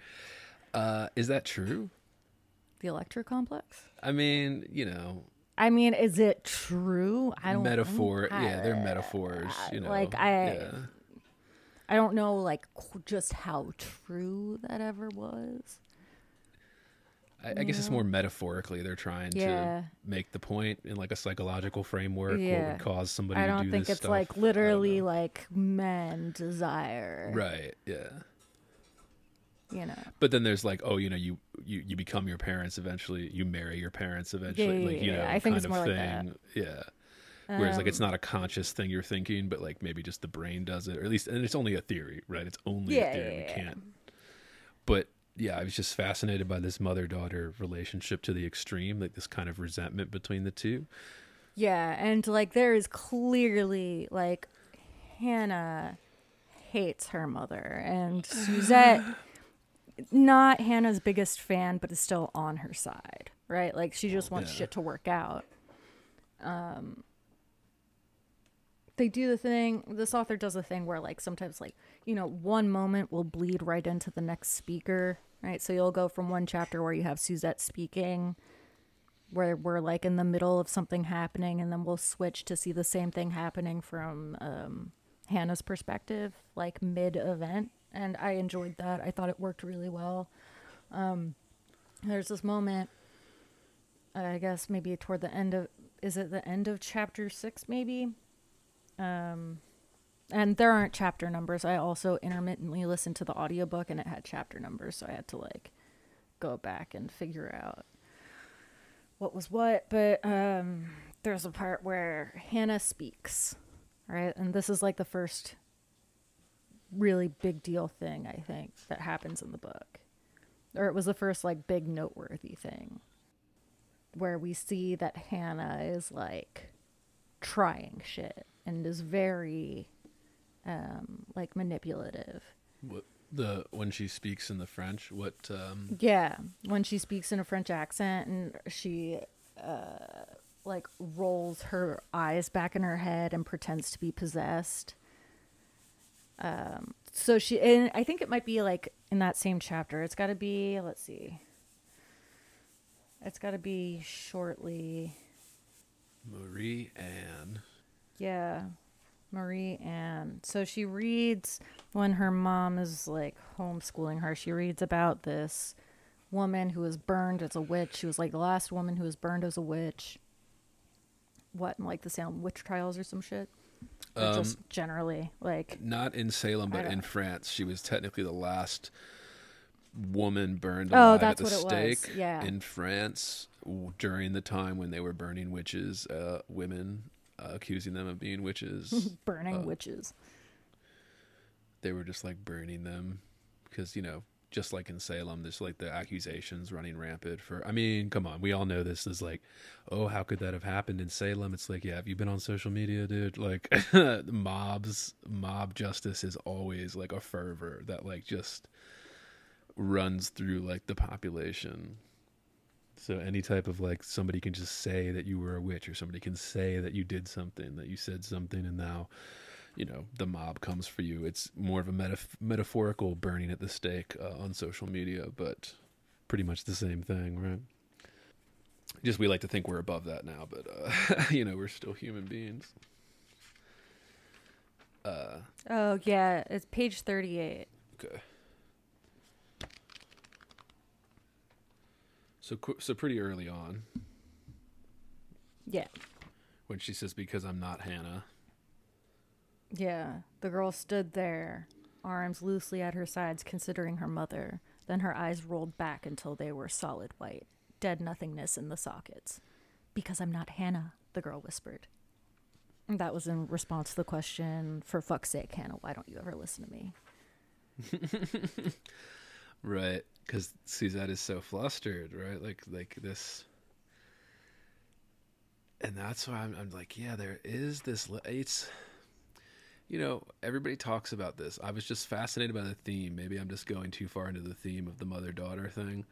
Uh, is that true? The Electra complex. I mean, you know, I mean, is it true? I don't metaphor. I- yeah, they're metaphors. You know, like, I- yeah. I don't know, like just how true that ever was. I, I guess it's more metaphorically. They're trying Yeah. to make the point in like a psychological framework. What would cause somebody I to don't do think this it's stuff. like I don't literally like men desire, right. Yeah. you know. But then there's like, oh, you know, you you, you become your parents eventually. You marry your parents eventually. yeah, like you yeah, know, I think kind it's of more like thing. that. Yeah. Whereas like Um, it's not a conscious thing you're thinking, but like maybe just the brain does it, or at least, and it's only a theory, right? It's only Yeah, a theory. yeah, we yeah. can't. But yeah, I was just fascinated by this mother daughter relationship to the extreme, like this kind of resentment between the two. Yeah, and like there is clearly like Hannah hates her mother and Suzette not Hannah's biggest fan but is still on her side, right? Like she just wants Yeah. shit to work out. Um they do the thing this author does a thing where like sometimes like you know one moment will bleed right into the next speaker right? So you'll go from one chapter where you have suzette speaking where we're like in the middle of something happening and then we'll switch to see the same thing happening from um, hannah's perspective like mid event and i enjoyed that. I thought it worked really well. Um, there's this moment i guess maybe toward the end of is it the end of chapter six maybe um and there aren't chapter numbers. I also intermittently listened to the audiobook and it had chapter numbers, so I had to like go back and figure out what was what. But um there's a part where Hannah speaks, right? And this is like the first really big deal thing I think that happens in the book. Or it was the first like big noteworthy thing where we see that Hannah is like trying shit and is very um like manipulative. What the when she speaks in the French? What? Um, Yeah, when she speaks in a French accent and she uh like rolls her eyes back in her head and pretends to be possessed. Um so she and I think it might be like in that same chapter. It's got to be let's see. It's got to be shortly. Marie Anne. Yeah. Marie Anne. So she reads when her mom is like homeschooling her, she reads about this woman who was burned as a witch. She was like the last woman who was burned as a witch. What, in like the Salem witch trials or some shit? Or just generally, like, Not in Salem, but in France. She was technically the last woman burned Oh, that's at the what it was. Yeah. in France during the time when they were burning witches, uh, women, accusing them of being witches. burning Uh, witches. they were just like burning them because you know just like in salem there's like the accusations running rampant for i mean come on we all know this is like oh how could that have happened in salem it's like yeah have you been on social media dude like mobs mob justice is always like a fervor that like just runs through like the population so any type of like somebody can just say that you were a witch or somebody can say that you did something that you said something and now you know the mob comes for you it's more of a metaf- metaphorical burning at the stake uh, on social media but pretty much the same thing right just we like to think we're above that now but uh, you know we're still human beings uh Oh, yeah. It's page 38. okay so so pretty early on Yeah. when she says because i'm not hannah Yeah, the girl stood there, arms loosely at her sides, considering her mother. Then her eyes rolled back until they were solid white, dead nothingness in the sockets. Because I'm not Hannah, the girl whispered. And that was in response to the question, for fuck's sake, Hannah, why don't you ever listen to me? Right, because Suzette is so flustered, right? Like, like this, and that's why I'm, I'm like, yeah, there is this. li- It's, you know, everybody talks about this. I was just fascinated by the theme. Maybe I'm just going too far into the theme of the mother daughter thing.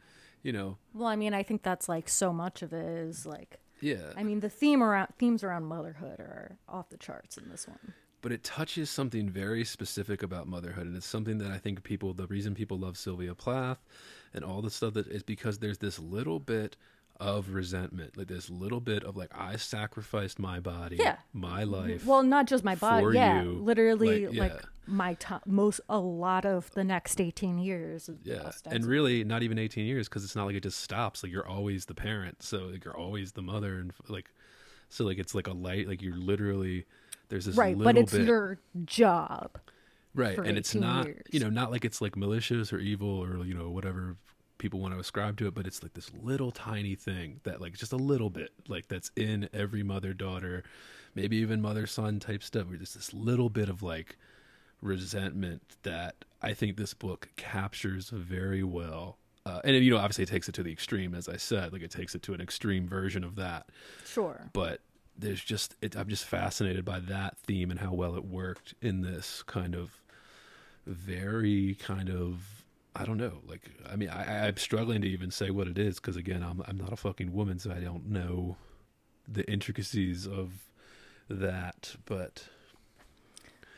You know, Well, I mean, I think that's like so much of it is like, yeah. I mean, the theme around themes around motherhood are off the charts in this one. But it touches something very specific about motherhood and it's something that i think people the reason people love sylvia plath and all the stuff that is because there's this little bit of resentment like this little bit of like i sacrificed my body Yeah. my mm-hmm. life Well, not just my body, yeah, you, literally, like, like, my time, most a lot of the next eighteen years. yeah and really not even 18 years because it's not like it just stops like you're always the parent so like you're always the mother and like so like it's like a light like you're literally there's this right, but it's bit your job. right and it's not years. you know not like it's like malicious or evil or you know whatever people want to ascribe to it but it's like this little tiny thing that like just a little bit like that's in every mother daughter maybe even mother son type stuff where there's this little bit of like resentment that i think this book captures very well uh, and you know obviously it takes it to the extreme as i said like it takes it to an extreme version of that Sure. but there's just it, I'm just fascinated by that theme and how well it worked in this kind of very kind of I don't know like I mean I, I'm struggling to even say what it is because again I'm I'm not a fucking woman so I don't know the intricacies of that but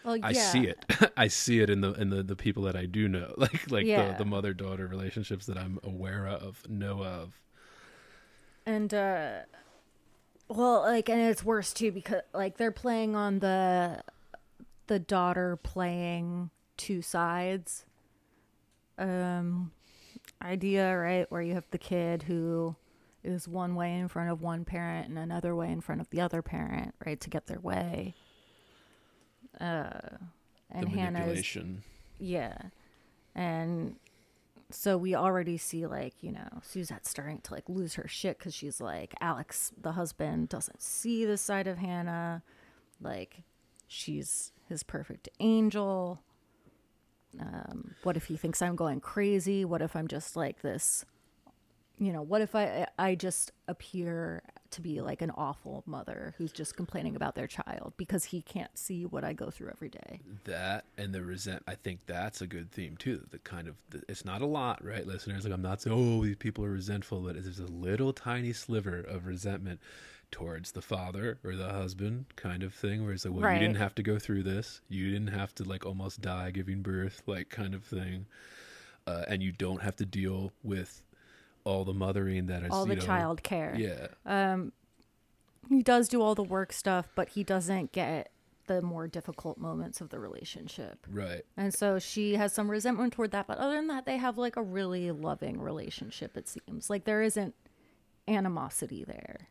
Well, yeah. I see it I see it in the in the, the people that I do know like like Yeah. the, the mother daughter relationships that I'm aware of know of And uh well, like and it's worse too because like they're playing on the the daughter playing two sides um idea, right? Where you have the kid who is one way in front of one parent and another way in front of the other parent, right, to get their way. Uh, and the manipulation. Yeah. And so we already see like, you know, Suzette starting to like lose her shit cuz she's like Alex, the husband doesn't see the side of Hannah. Like she's his perfect angel. Um what if he thinks I'm going crazy? What if I'm just like this you know, what if I I just appear to be like an awful mother who's just complaining about their child because he can't see what I go through every day. that and the resent i think that's a good theme too the kind of the, it's not a lot right listeners like i'm not saying oh these people are resentful but there's a little tiny sliver of resentment towards the father or the husband kind of thing where it's like well Right. you didn't have to go through this you didn't have to like almost die giving birth like kind of thing uh, and you don't have to deal with all the mothering that is All the you know, child care. yeah he does do all the work stuff, but he doesn't get the more difficult moments of the relationship. right And so she has some resentment toward that, but other than that, they have like a really loving relationship, it seems. Like there isn't animosity there.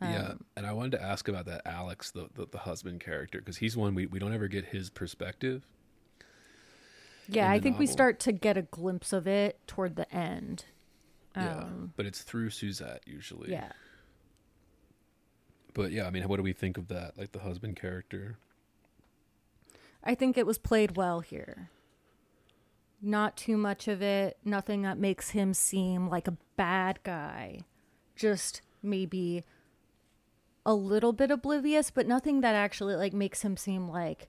Yeah, Um, and I wanted to ask about that Alex, the the, the husband character, because he's one we, we don't ever get his perspective. Yeah, I think we start to get a glimpse of it toward the end. Yeah, but it's through Suzette usually. Um, Yeah. but yeah, I mean, what do we think of that? Like the husband character. I think it was played well here. Not too much of it, nothing that makes him seem like a bad guy. Just maybe a little bit oblivious, but nothing that actually like makes him seem like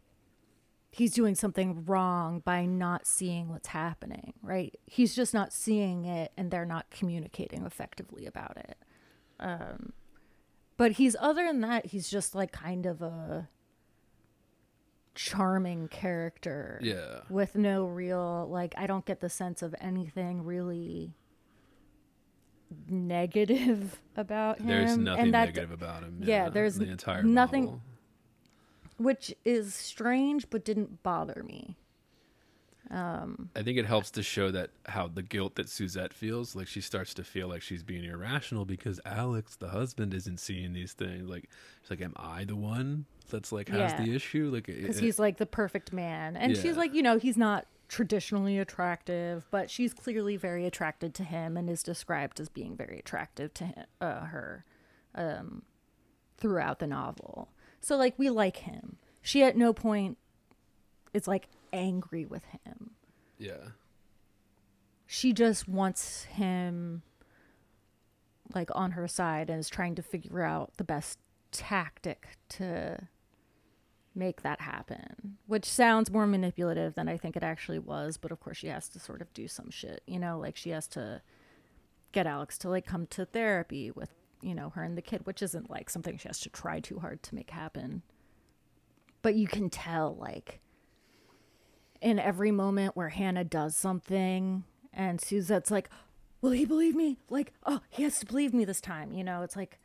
he's doing something wrong by not seeing what's happening, right? He's just not seeing it and they're not communicating effectively about it. Um but he's other than that, he's just like kind of a charming character Yeah, with no real like I don't get the sense of anything really negative about him. there's nothing that, negative about him. yeah, there's the entire nothing- novel. Which is strange but didn't bother me. I think it helps to show that how the guilt that Suzette feels, like she starts to feel like she's being irrational because Alex, the husband, isn't seeing these things. Like she's like, "Am I the one that's like has Yeah. the issue?" Like, because he's like the perfect man and Yeah. she's like you know he's not traditionally attractive but she's clearly very attracted to him and is described as being very attractive to him, uh, her um, throughout the novel so like we like him. She at no point is like angry with him. Yeah, she just wants him like on her side and is trying to figure out the best tactic to make that happen which sounds more manipulative than i think it actually was but of course she has to sort of do some shit you know? Like she has to get alex to like come to therapy with you know her and the kid which isn't like something she has to try too hard to make happen but you can tell like in every moment where Hannah does something and Suzette's like, Will he believe me? Like, oh, he has to believe me this time. You know, it's like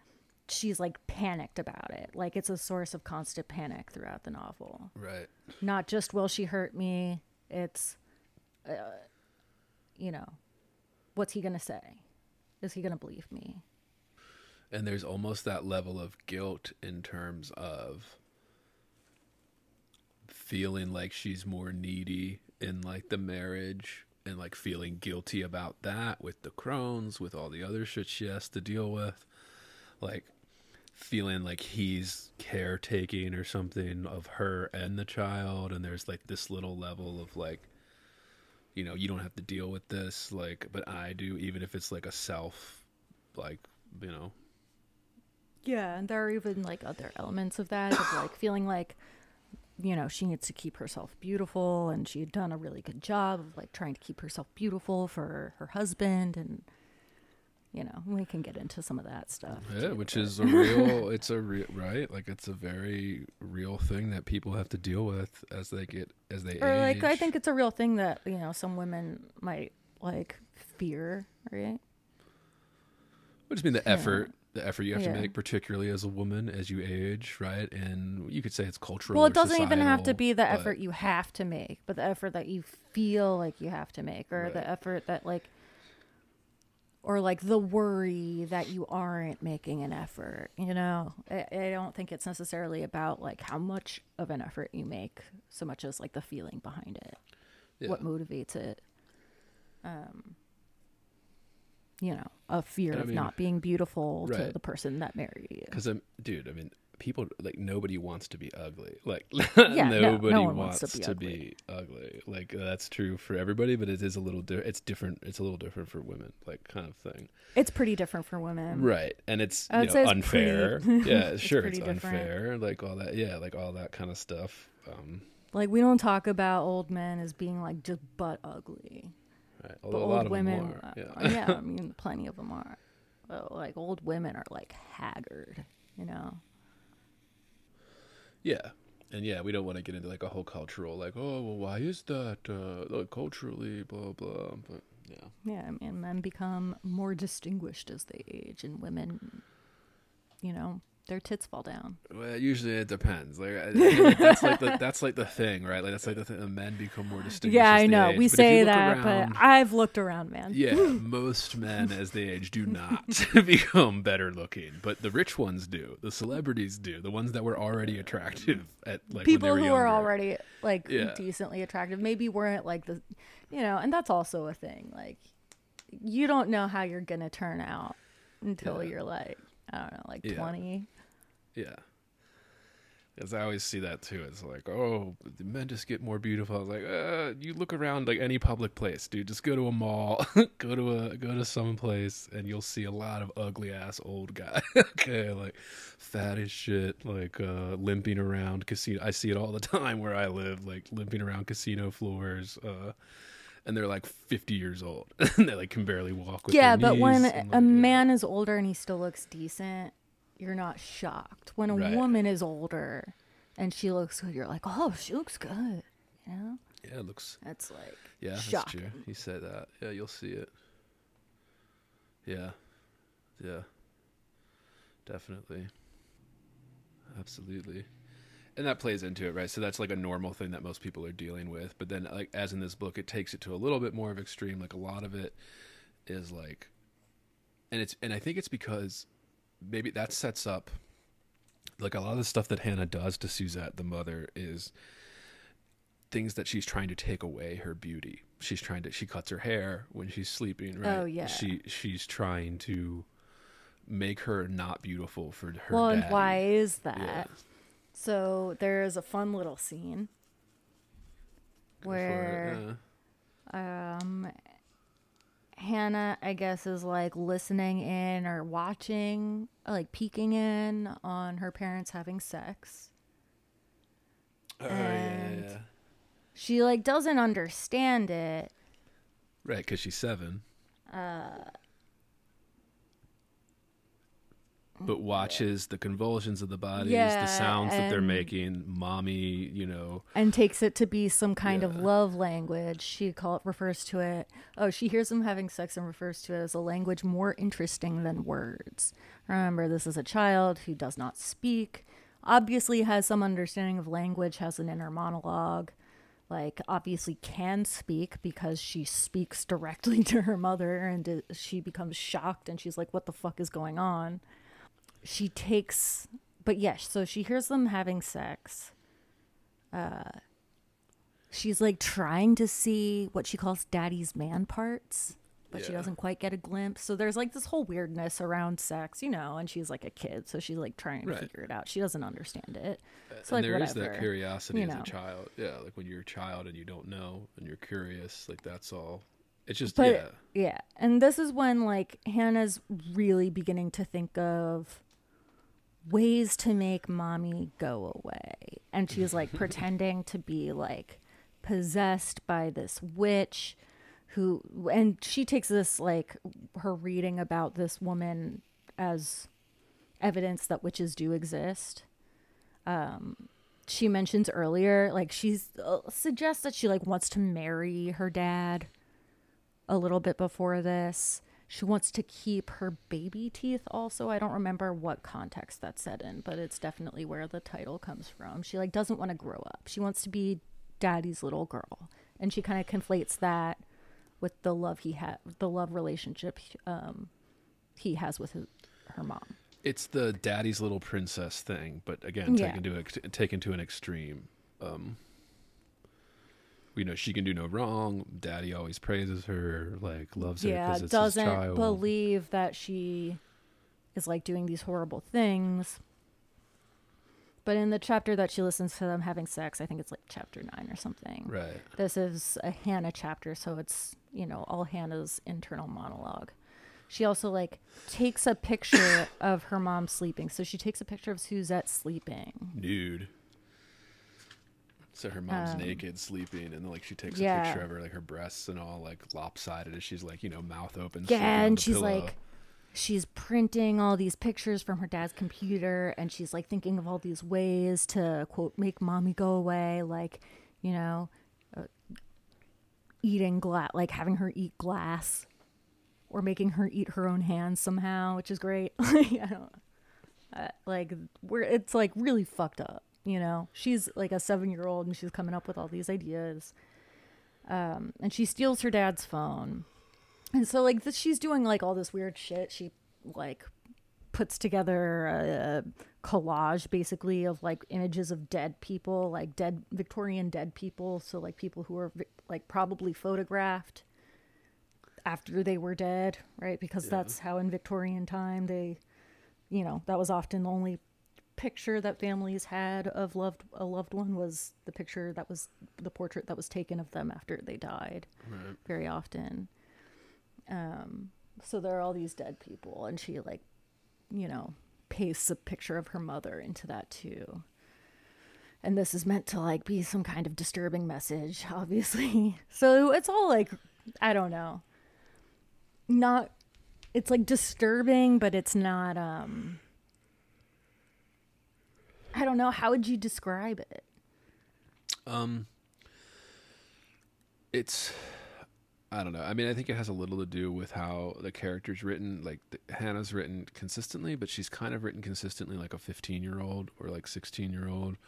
she's like panicked about it. Like it's a source of constant panic throughout the novel. right. Not just will she hurt me, it's, uh, you know, what's he going to say? Is he going to believe me? And there's almost that level of guilt in terms of feeling like she's more needy in like the marriage and like feeling guilty about that with the Crohn's with all the other shit she has to deal with. Like feeling like he's caretaking or something of her and the child and there's like this little level of like you know you don't have to deal with this like but i do even if it's like a self like you know Yeah, and there are even like other elements of that of like feeling like you know, she needs to keep herself beautiful and she had done a really good job of like trying to keep herself beautiful for her husband and you know, we can get into some of that stuff. Yeah, which but- is a real. It's a real right. Like it's a very real thing that people have to deal with as they get as they or age. like I think it's a real thing that, you know, some women might like fear, right? Just mean the yeah. The effort you have Yeah. to make, particularly as a woman as you age, right? And you could say it's cultural. Well, it doesn't even have to be the effort you have to make, but the effort that you feel like you have to make, or the effort that like, or like the worry that you aren't making an effort you know I, I don't think it's necessarily about like how much of an effort you make so much as like the feeling behind it Yeah. what motivates it um you know a fear I of mean- not being beautiful to the person that married you Because I'm, dude. I mean, people like nobody wants to be ugly. Like Yeah, no- no nobody wants, wants to be to ugly. be ugly. Like that's true for everybody, but it is a little. Di- it's different. It's a little different for women. Like kind of thing. it's pretty different for women Right, and it's you know, it's unfair. pretty- yeah, sure, it's unfair. Like all that. Yeah, like all that kind of stuff. Um, like we don't talk about old men as being like just butt ugly right. but Although a old lot of women them are. uh, Yeah. yeah i mean plenty of them are but like old women are like haggard you know Yeah. And yeah, we don't want to get into like a whole cultural like, oh well, why is that uh, like culturally blah blah. But yeah, Yeah, I mean, men become more distinguished as they age, and women, you know, their tits fall down. well, usually it depends. Like I- I- that's like the, that's like the thing, right? Like that's like the thing. The men become more distinguished. yeah, I know. age. We But say that, around- but I've looked around, man. yeah, most men as they age do not become better looking, but the rich ones do. The celebrities do. The ones that were already attractive at like People who were are already like Yeah. decently attractive maybe weren't like the, you know, and that's also a thing. Like, you don't know how you're gonna turn out until Yeah. you're like, I don't know, like Yeah. twenty. Yeah. Because I always see that too. It's like, oh, the men just get more beautiful. I was like, uh, you look around like any public place, dude. Just go to a mall, go to a go to some place, and you'll see a lot of ugly ass old guy. okay, like fat as shit, like uh, limping around casino. I see it all the time where I live, like limping around casino floors. Uh, and they're like 50 years old. and they like can barely walk with yeah, their but when a yeah. man is older and he still looks decent, you're not shocked. When a Right. woman is older and she looks good, you're like, oh, she looks good. You know, yeah, it looks that's like Yeah, that's true. He said that. Yeah, you'll see it. Yeah. Yeah. Definitely. Absolutely. And that plays into it, right? So that's like a normal thing that most people are dealing with. But then like as in this book, it takes it to a little bit more of extreme. Like a lot of it is like and it's and I think it's because maybe that sets up like a lot of the stuff that Hannah does to Suzette, the mother, is things that she's trying to take away her beauty. She's trying to she cuts her hair when she's sleeping, right? Oh, yeah. She she's trying to make her not beautiful for her well, and why is that? Yeah. So there's a fun little scene Go for it, where yeah. um Hannah, I guess, is like listening in or watching, like peeking in on her parents having sex. Oh, and- yeah. She like doesn't understand it. Right, because she's seven. Uh, but watches the convulsions of the bodies, Yeah, the sounds that they're making, mommy, you know. and takes it to be some kind of love language. She call it, refers to it. Oh, she hears them having sex and refers to it as a language more interesting than words. Remember, this is a child who does not speak. Obviously, has some understanding of language, has an inner monologue. Like, obviously, can speak because she speaks directly to her mother, and it- she becomes shocked and she's like, "What the fuck is going on?" She takes, but yes, so she hears them having sex Uh she's like trying to see what she calls daddy's man parts but she doesn't quite get a glimpse so there's like this whole weirdness around sex you know and she's like a kid so she's like trying to Right. figure it out she doesn't understand it so and like there is whatever that curiosity you as a child. Yeah, like when you're a child and you don't know and you're curious, like that's all. It's just but yeah. yeah and this is when like hannah's really beginning to think of ways to make mommy go away and she's like pretending to be like possessed by this witch who and she takes this like her reading about this woman as evidence that witches do exist um she mentions earlier like she's uh, suggests that she like wants to marry her dad a little bit before this. She wants to keep her baby teeth also. I don't remember what context that's set in, but it's definitely where the title comes from. She like doesn't want to grow up. She wants to be daddy's little girl. And she kind of conflates that with the love he had, the love relationship um, he has with his, her mom. It's the daddy's little princess thing, but again, Yeah. taken to ex- taken to an extreme. Um, you know, she can do no wrong. Daddy always praises her, like loves her yeah, because it's doesn't his child. believe that she is like doing these horrible things. But in the chapter that she listens to them having sex, I think it's like chapter nine or something. right. This is a Hannah chapter, so it's, you know, all Hannah's internal monologue. She also like takes a picture of her mom sleeping. So she takes a picture of Suzette sleeping. nude. So her mom's Um, naked, sleeping, and then like she takes yeah. a picture of her, like her breasts and all like lopsided as she's like you know mouth open. Yeah, and she's pillow. like she's printing all these pictures from her dad's computer and she's like thinking of all these ways to quote make mommy go away like you know uh, eating glass like having her eat glass or making her eat her own hands somehow which is great Like, I don't, uh, like we're it's like really fucked up you know she's like a seven year old and she's coming up with all these ideas um, and she steals her dad's phone and so like this, she's doing like all this weird shit. She like puts together a, a collage basically of like images of dead people, like dead Victorian dead people, so like people who are like probably photographed after they were dead, right? Because that's how in Victorian time they you know, that was often the only picture that families had of loved a loved one was the picture that was the portrait that was taken of them after they died Right. very often. Um, so there are all these dead people, and she like, you know, pastes a picture of her mother into that too. And this is meant to like be some kind of disturbing message, obviously. So it's all like, I don't know, not. It's like disturbing, but it's not. um I don't know. How would you describe it? Um, it's I don't know. I mean, I think it has a little to do with how the character's written. Like the, Hannah's written consistently, but she's kind of written consistently like a 15 year old or like 16 year old.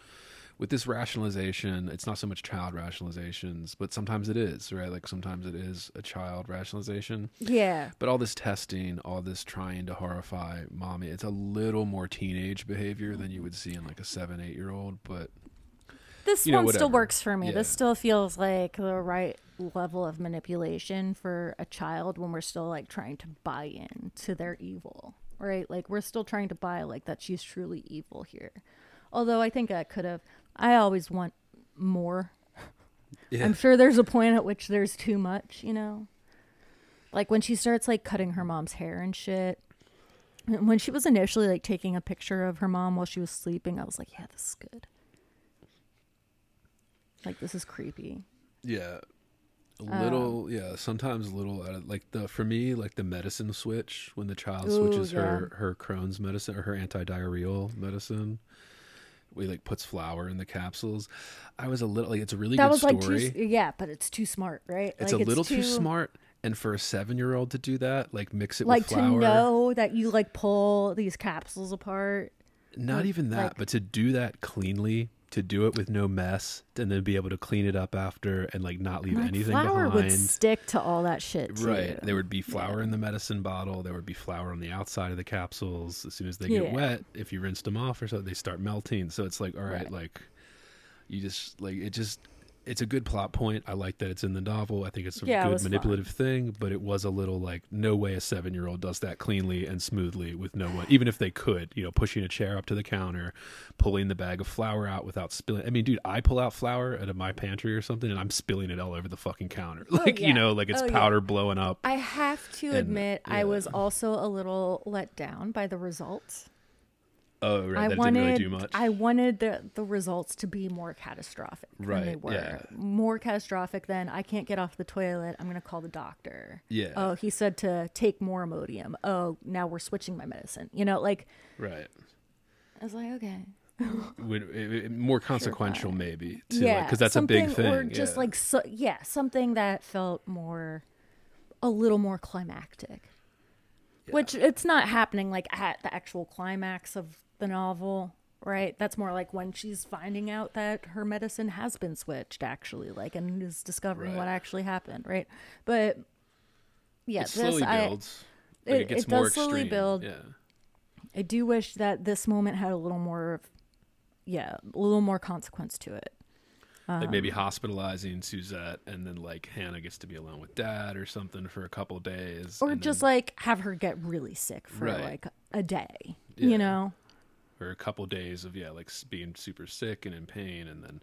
With this rationalization, it's not so much child rationalizations, but sometimes it is, right? Like sometimes it is a child rationalization. Yeah, But all this testing, all this trying to horrify mommy, it's a little more teenage behavior than you would see in like a seven, eight year old. But this know, one still works for me. Yeah. This still feels like the right level of manipulation for a child when we're still like trying to buy in to their evil, right? Like we're still trying to buy like that she's truly evil here. Although I think I could have. I always want more. yeah, I'm sure there's a point at which there's too much, you know. Like when she starts like cutting her mom's hair and shit. When she was initially like taking a picture of her mom while she was sleeping, I was like, yeah, this is good. Like this is creepy. Yeah. A Um, little, yeah. Sometimes a little, like the for me, like the medicine switch when the child Ooh, switches yeah. her her Crohn's medicine or her anti-diarrheal medicine. We like puts flour in the capsules. I was a little like it's a really that good was like story. too yeah, but it's too smart, right? it's like, a little too, smart, and for a seven-year-old to do that, like mix it Like with to know that you like pull these capsules apart. Not like- even that, like- but to do that cleanly, to do it with no mess, and then be able to clean it up after and like not leave Like anything flour behind. would stick to all that shit too. Right. There would be flour in the medicine bottle. There would be flour on the outside of the capsules. As soon as they get Yeah. wet, if you rinsed them off or so, they start melting. So it's like, all right, Right. like you just like it just it's a good plot point. I like that it's in the novel. I think it's a Yeah, it good fun. manipulative thing, but it was a little like no way a seven year old does that cleanly and smoothly with no one even if they could, you know, pushing a chair up to the counter, pulling the bag of flour out without spilling I mean, dude, I pull out flour out of my pantry or something and I'm spilling it all over the fucking counter. Oh, like, yeah. you know, like it's Oh, yeah. powder blowing up. I have to And, admit, I was also a little let down by the results. Oh, right. I that wanted, didn't really do much. I wanted the the results to be more catastrophic than they Right, were. yeah. More catastrophic than I can't get off the toilet. I'm gonna call the doctor. Yeah. Oh, he said to take more Imodium. Oh, now we're switching my medicine. You know, like right. I was like, okay, Would, it, it- more consequential, fine. maybe. Yeah, Because that's a big thing. Or just yeah. like so, yeah, something that felt more, a little more climactic. Which it's not happening like at the actual climax of the novel, right? That's more like when she's finding out that her medicine has been switched, actually, like, and is discovering what actually happened, right? But yeah, it this slowly I builds. Like, it, it- gets it more does slowly extreme. build. Yeah. I do wish that this moment had a little more of, yeah, a little more consequence to it. like um, maybe hospitalizing Suzette, and then like Hannah gets to be alone with Dad or something for a couple days, Or just then- like have her get really sick for Right. like a day, Yeah. you know? Or a couple days of yeah, like being super sick and in pain, and then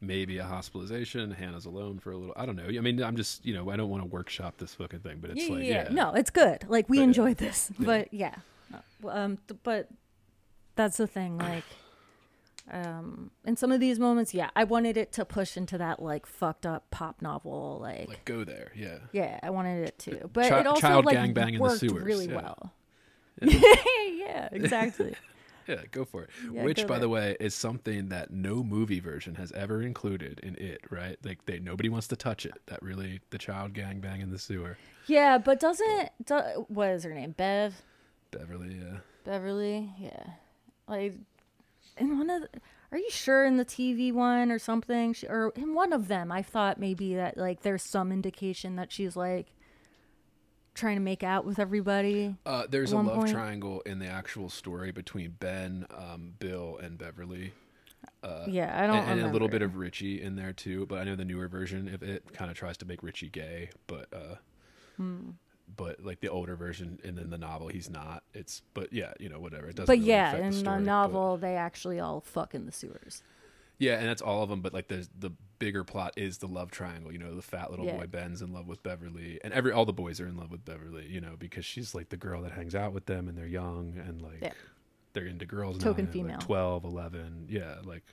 maybe a hospitalization. Hannah's alone for a little. I don't know. I mean, I'm just you know, I don't want to workshop this fucking thing, but it's yeah, like yeah, yeah, no, it's good. Like we But, yeah. enjoyed this, but yeah, Uh, um, but that's the thing. Like, um, in some of these moments, yeah, I wanted it to push into that like fucked up pop novel, like, like go there, yeah. yeah, I wanted it to, but chi- it also child like gangbang in the worked sewers, really yeah. well. Yeah. exactly. Yeah, go for it. Yeah, Which, by the way, is something that no movie version has ever included in it. Right? Like they nobody wants to touch it. That really the child gang bang in the sewer. yeah, but doesn't do, what is her name? Bev. Beverly. Yeah. Beverly, yeah. Like in one of the, are you sure in the TV one or something? She, or in one of them, I thought maybe that like there's some indication that she's like trying to make out with everybody. Uh, there's a love point- triangle in the actual story between Ben, um, Bill, and Beverly. yeah, I don't and, and a little bit of Richie in there too. But I know the newer version of it kind of tries to make Richie gay, but uh, Hmm. but like the older version, and then the novel, he's not. It's but yeah, you know whatever. It doesn't. But really yeah, in the, story, but- novel, they actually all fuck in the sewers. Yeah, and that's all of them. But like the the bigger plot is the love triangle. You know, the fat little Yeah. boy Ben's in love with Beverly, and every all the boys are in love with Beverly. You know, because she's like the girl that hangs out with them, and they're young and like Yeah. they're into girls. Token now, female. like 12, 11. Yeah, like.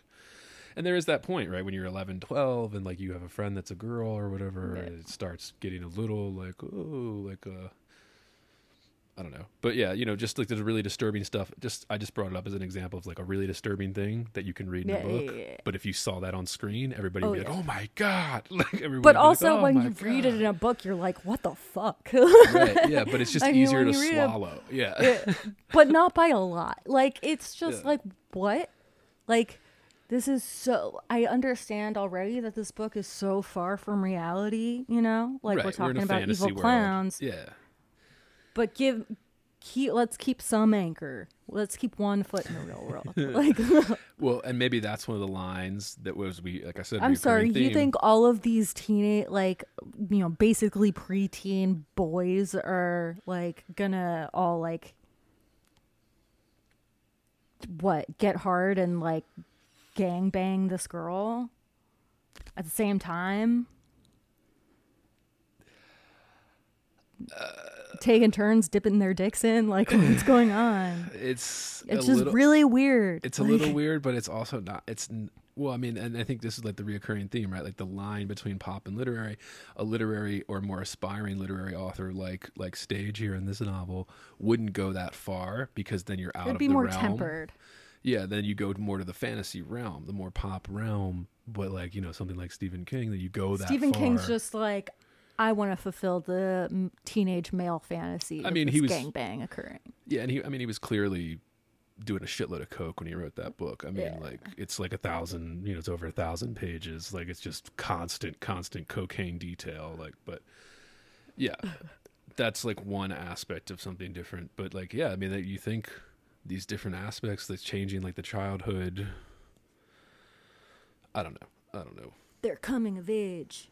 And there is that point, right, when you're 11, 12, and like you have a friend that's a girl or whatever, Yeah. and it starts getting a little like, oh, like uh I don't know. But yeah, you know, just like the really disturbing stuff. Just I just brought it up as an example of like a really disturbing thing that you can read in Yeah, a book. yeah, yeah. But if you saw that on screen, everybody Oh, would be like, "Oh my god!" Like everybody. But be like, also, "Oh when you read it in a book, you're like, "What the fuck?" right, yeah, but it's just I mean, easier to read a- swallow. Yeah. but not by a lot. Like it's just like what? Like this is so I understand already that this book is so far from reality, you know? Like right, we're in talking a about evil world. clowns, Yeah. But give keep let's keep some anchor. Let's keep one foot in the real world. like Well, and maybe that's one of the lines that was we like I said. I'm sorry, you think all of these teenage like you know, basically preteen boys are like gonna all like what, get hard and like gang bang this girl at the same time? Uh, Taking turns dipping their dicks in, like what's going on? it's It's just little, really weird. it's a little weird, but it's also not. It's n- well, I mean, and I think this is like the reoccurring theme, right? Like the line between pop and literary. A literary or more aspiring literary author, like like Stage here in this novel, wouldn't go that far because then you're out It'd of be the more realm. tempered. Yeah, then you go more to the fantasy realm, the more pop realm. But like you know, something like Stephen King, that you go that Stephen King's just like, I want to fulfill the teenage male fantasy. I mean, he was- gangbang occurring. Yeah, and he I mean he was clearly doing a shitload of coke when he wrote that book. I mean, Yeah. like it's like a thousand, you know, it's over a thousand pages. Like it's just constant, constant cocaine detail. Like, but yeah, that's like one aspect of something different. But like, yeah, I mean, that you think these different aspects that's changing, like the childhood. I don't know. I don't know. They're coming of age.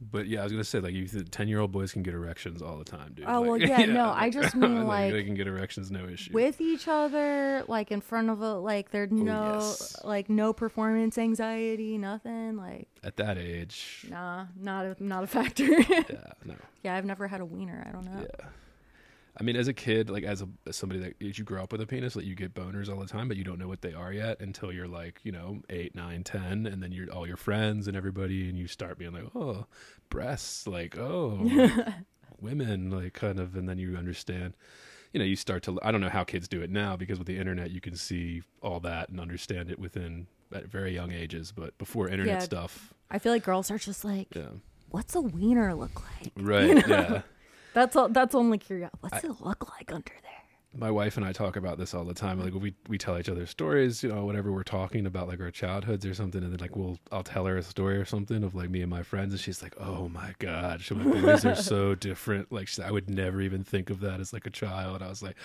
But yeah, I was gonna say like you ten year old boys can get erections all the time, dude. Oh, Like, well, yeah, no, I just mean, like, they can get erections, no issue. With each other, like in front of a, like there's oh, no, Oh, yes. like no performance anxiety, nothing. Like, At that age, nah, not a, not a factor. yeah, no, yeah, I've never had a wiener. I don't know. yeah. I mean, as a kid, like as a as somebody that as you grow up with a penis, like you get boners all the time, but you don't know what they are yet until you're like, you know, eight, nine, ten, and then you're all your friends and everybody, and you start being like, oh, breasts, like oh, women, like kind of, and then you understand. You know, you start to. I don't know how kids do it now because with the internet, you can see all that and understand it within at very young ages. But before internet Yeah. stuff, I feel like girls are just like, yeah, what's a wiener look like? right, yeah. That's all. That's only curious. What's it look like under there? my wife and I talk about this all the time. Like we we tell each other stories, you know, whenever we're talking about like our childhoods or something, and then like we'll I'll tell her a story or something of like me and my friends, and she's like, "Oh my god, like, boys are so different." Like I would never even think of that as like a child. I was like,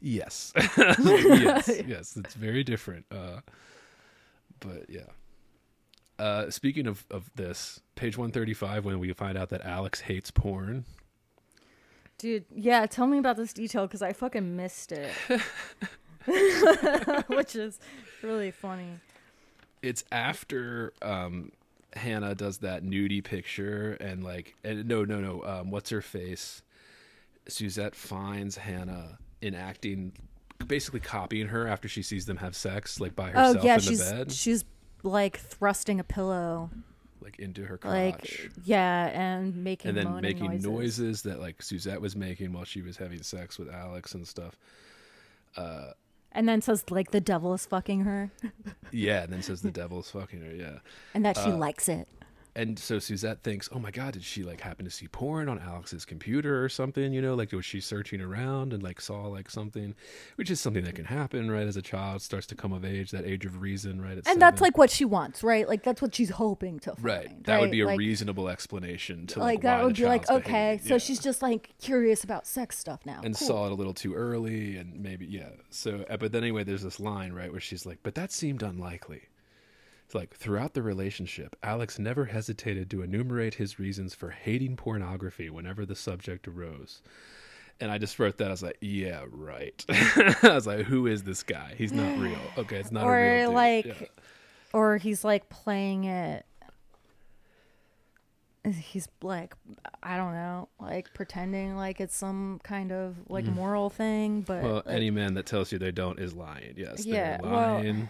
"Yes, yes, yes, it's very different." Uh, but yeah. Uh, speaking of of this, page one thirty five, when we find out that Alex hates porn. Dude, yeah, tell me about this detail because I fucking missed it. Which is really funny. it's after um Hannah does that nudie picture and like and no no no um what's her face Suzette finds Hannah enacting basically copying her after she sees them have sex like by herself oh yeah, in the she's bed she's like thrusting a pillow, like into her crotch like yeah, and making and then making noises. noises. that like Suzette was making while she was having sex with Alex and stuff Uh, and then says like the devil is fucking her, yeah and then says the devil's fucking her yeah and that Uh, she likes it. And so Suzette thinks, "Oh my God, did she like happen to see porn on Alex's computer or something? You know, like was she searching around and like saw like something, which is something that can happen, right? As a child starts to come of age, that age of reason, right? And that's like what she wants, right? Like that's what she's hoping to find. right. That would be a Like- reasonable explanation to Like like, that would be like okay, so Yeah. she's just like curious about sex stuff now. and Cool. saw it a little too early and maybe yeah so uh, but then anyway there's this line right where she's like but that seemed unlikely it's like throughout the relationship alex never hesitated to enumerate his reasons for hating pornography whenever the subject arose. And i just wrote that i was like yeah right. I was like who is this guy? He's not real. Okay it's not a or real dude. like Yeah. or he's like playing it. He's like i don't know like pretending like it's some kind of like mm. moral thing but well like, any man that tells you they don't is lying. Yes Yeah, they're well- lying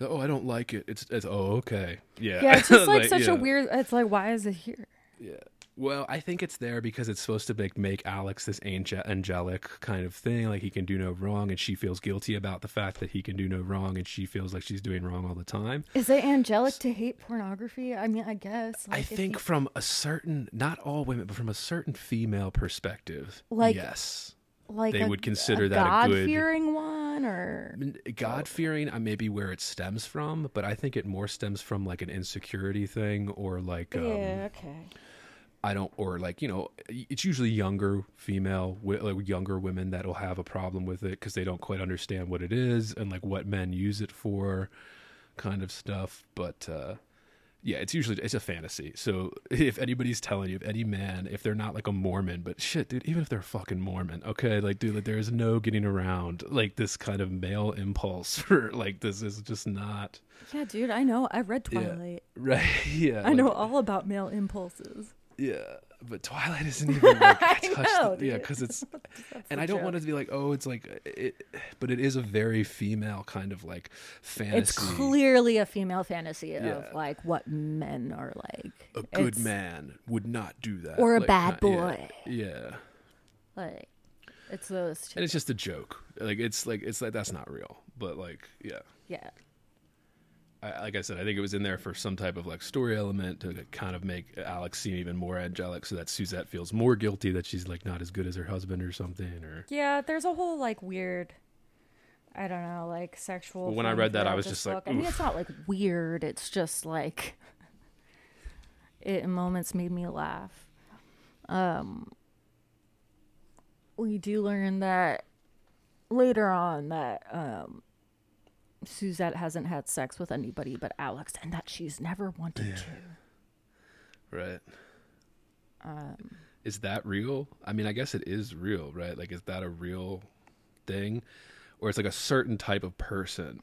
oh i don't like it. It's, it's oh okay. Yeah. Yeah it's just like, such yeah. a weird it's like why is it here? Yeah. Well, I think it's there because it's supposed to make make Alex this angel- angelic kind of thing, like he can do no wrong, and she feels guilty about the fact that he can do no wrong, and she feels like she's doing wrong all the time. is it angelic to hate pornography? I mean i guess I like, if think you- from a certain, not all women, but from a certain female perspective, Like- yes, like they a- would consider that a good- god-fearing one or God fearing, uh, maybe where it stems from, but I think it more stems from like an insecurity thing or like um, yeah okay I don't, or like you know, it's usually younger female, like younger women that'll have a problem with it because they don't quite understand what it is and like what men use it for, kind of stuff. But uh, yeah, it's usually it's a fantasy. So if anybody's telling you, if any man, if they're not like a Mormon, but shit, dude, even if they're a fucking Mormon, okay, like dude, like there is no getting around like this kind of male impulse for like this is just not yeah dude i know i read Yeah. twilight right. Yeah, i know all about male impulses Yeah, but Twilight isn't even like touched. know, the- yeah, because it's, and I don't joke. want it to be like, oh, it's like it, but it is a very female kind of like fantasy. It's clearly a female fantasy of like what men are like. a good It's, man would not do that, Or a Like, bad yeah, boy. Yeah, Like it's those two. and it's just a joke. Like it's like it's like that's not real, but like yeah. yeah. I, like I said, I think it was in there for some type of like story element to kind of make Alex seem even more angelic, so that Suzette feels more guilty that she's like not as good as her husband or something, or Yeah, there's a whole like weird I don't know, like sexual when I read that, I was just like, book. I mean it's not like weird, it's just like it in moments made me laugh. Um we do learn that later on that um Suzette hasn't had sex with anybody but Alex and that she's never wanted to. Right. Um, is that real? I mean, I guess it is real, right? Like, is that a real thing? Or it's like a certain type of person.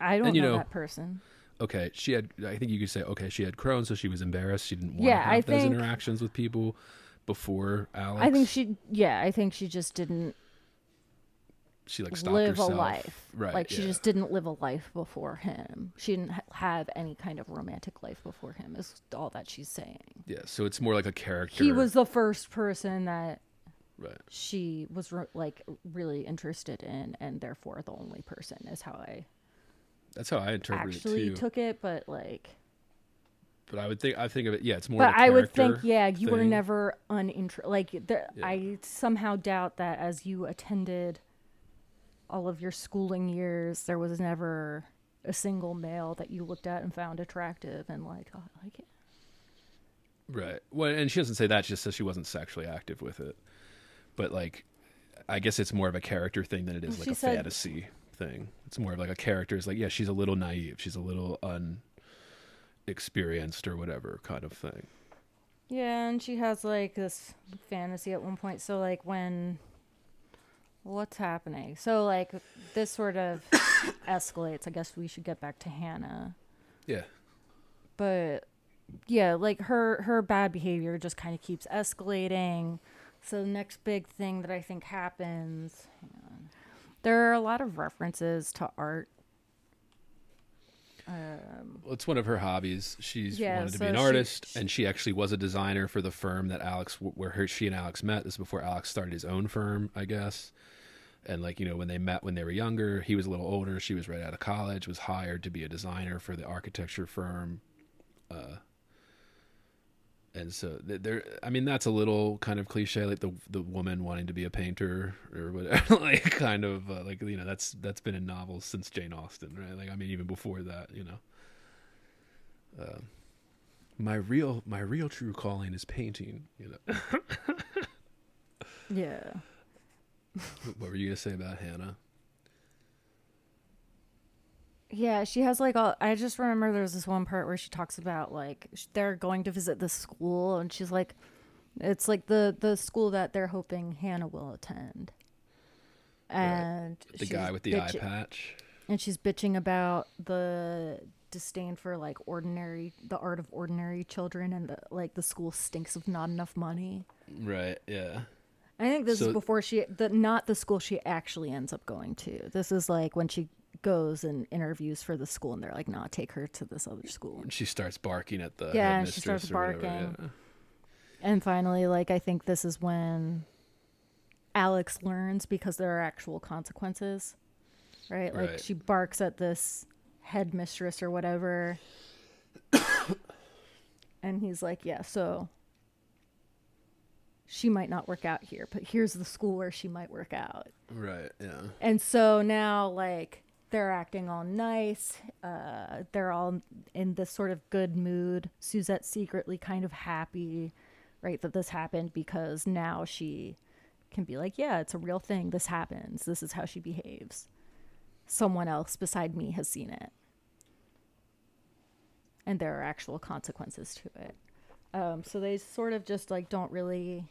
I don't you know, know- that person. Okay, she had, I think you could say, okay, she had Crohn's, so she was embarrassed. She didn't want Yeah, to have I those think- interactions with people before Alex. I think she, yeah, I think she just didn't she like stopped live herself. a life. Right. Like she yeah. just didn't live a life before him. She didn't ha- have any kind of romantic life before him. Is all that she's saying. Yeah, so it's more like a character. He was the first person that Right. she was re- like really interested in, and therefore the only person is how I That's how I interpret actually it too. took it. But like, but I would think, I think of it, yeah, it's more but of a I would think, yeah, you were never uninterested. Like, there, Yeah. I somehow doubt that as you attended all of your schooling years, there was never a single male that you looked at and found attractive and like, oh, I like it. Right. Well, and she doesn't say that. She just says she wasn't sexually active with it. But like, I guess it's more of a character thing than it is like a said- fantasy thing. It's more of like a character is like, yeah, she's a little naive. She's a little unexperienced or whatever kind of thing. Yeah, and she has like this fantasy at one point. So like when what's happening? So like this sort of escalates. I guess we should get back to Hannah. Yeah. But yeah, like her her bad behavior just kind of keeps escalating. So the next big thing that I think happens, hang on. There are a lot of references to art. Um, Well, it's one of her hobbies. She's Yeah, wanted to so be an she- artist, she- and she actually was a designer for the firm that Alex, where her, she and Alex met. This is before Alex started his own firm, I guess. And like you know, when they met when they were younger, he was a little older. She was right out of college. Was hired to be a designer for the architecture firm. Uh, and so there, I mean, that's a little kind of cliche, like the the woman wanting to be a painter or whatever, like kind of uh, like you know that's that's been in novels since Jane Austen, right? Like I mean, even before that, you know. Uh, my real my real true calling is painting. You know, yeah. what were you gonna say about Hannah? Yeah, she has like all. I just remember there was this one part where she talks about like sh- they're going to visit the school, and she's like, it's like the the school that they're hoping Hannah will attend. And The guy with the eye patch. and she's bitching about the disdain for like ordinary, the art of ordinary children, and the, like the school stinks of not enough money. Right. Yeah. I think this So- is before she, the not the school she actually ends up going to. This is like when she goes and interviews for the school, and they're like, "Nah, take her to this other school." She starts barking at the Yeah, and she starts barking. yeah. And finally, like I think this is when Alex learns because there are actual consequences, right? Like Right. she barks at this headmistress or whatever, and he's like, "Yeah, so." She might not work out here, but here's the school where she might work out. Right. Yeah. And so now, like, they're acting all nice. Uh, they're all in this sort of good mood. Suzette's secretly kind of happy, right, that this happened because now she can be like, yeah, it's a real thing. This happens. This is how she behaves. Someone else beside me has seen it. And there are actual consequences to it. Um, so they sort of just like don't really.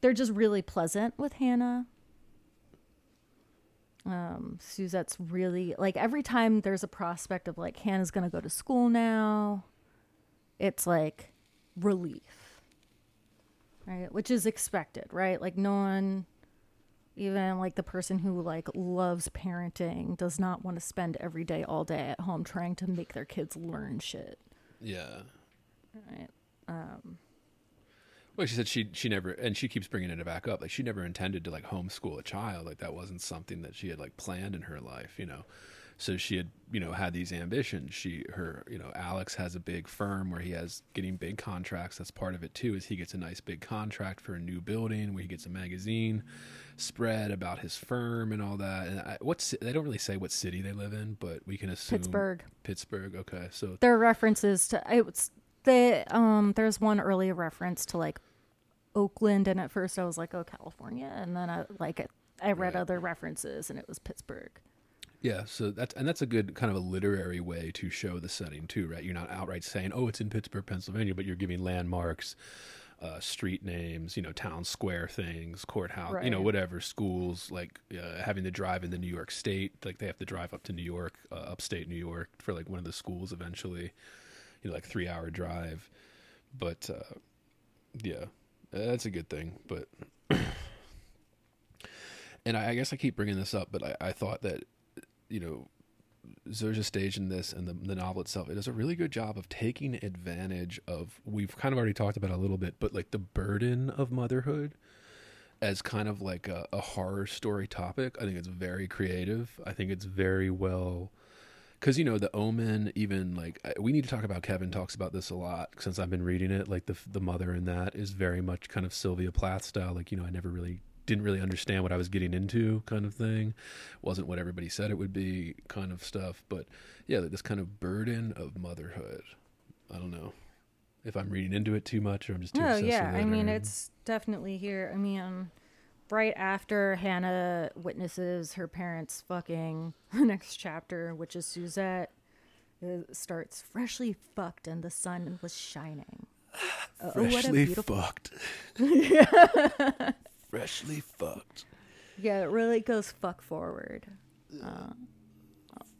They're just really pleasant with Hannah um Suzette's really like every time there's a prospect of like Hannah's gonna go to school now, it's like relief. Right? Which is expected, right? Like no one even like the person who like loves parenting does not want to spend every day all day at home trying to make their kids learn shit. Yeah. Right. Well, she said she she never, and she keeps bringing it back up. Like she never intended to like homeschool a child. Like that wasn't something that she had like planned in her life. You know, so she had you know had these ambitions. She her you know Alex has a big firm where he has getting big contracts. That's part of it too. Is he gets a nice big contract for a new building where he gets a magazine spread about his firm and all that. And I, what's they don't really say what city they live in, but we can assume Pittsburgh. Pittsburgh. Okay, so There are references to it's the um there's one early reference to like Oakland and at first I was like, Oh, California and then I like I read Right. other references and it was Pittsburgh. Yeah, so that's and that's a good kind of a literary way to show the setting too, right? You're not outright saying, "Oh, it's in Pittsburgh, Pennsylvania," but you're giving landmarks, uh, street names, you know, town square things, courthouse, you know, whatever. Schools like uh, having to drive into New York State, like they have to drive up to New York, uh, upstate New York, for like one of the schools eventually, you know, like three hour drive. But uh, yeah, that's a good thing. But and I, I guess I keep bringing this up, but I, I thought that you know, Zoje Stage in this and the, the novel itself, it does a really good job of taking advantage of, we've kind of already talked about a little bit, but like the burden of motherhood as kind of like a, a horror story topic. I think it's very creative. I think it's very well, because you know the Omen. Even like we need to talk about. Kevin talks about this a lot since I've been reading it. Like the the mother in that is very much kind of Sylvia Plath style. Like you know, I never really didn't really understand what I was getting into, kind of thing. Wasn't what everybody said it would be, kind of stuff. But yeah, this kind of burden of motherhood. I don't know if I'm reading into it too much or I'm just too obsessed yeah. I mean, it's definitely here. I mean, right after Hannah witnesses her parents fucking, the next chapter, which is Suzette, it starts freshly fucked and the sun was shining. Uh, freshly beautiful. fucked. freshly fucked. Yeah, it really goes fuck forward. Uh,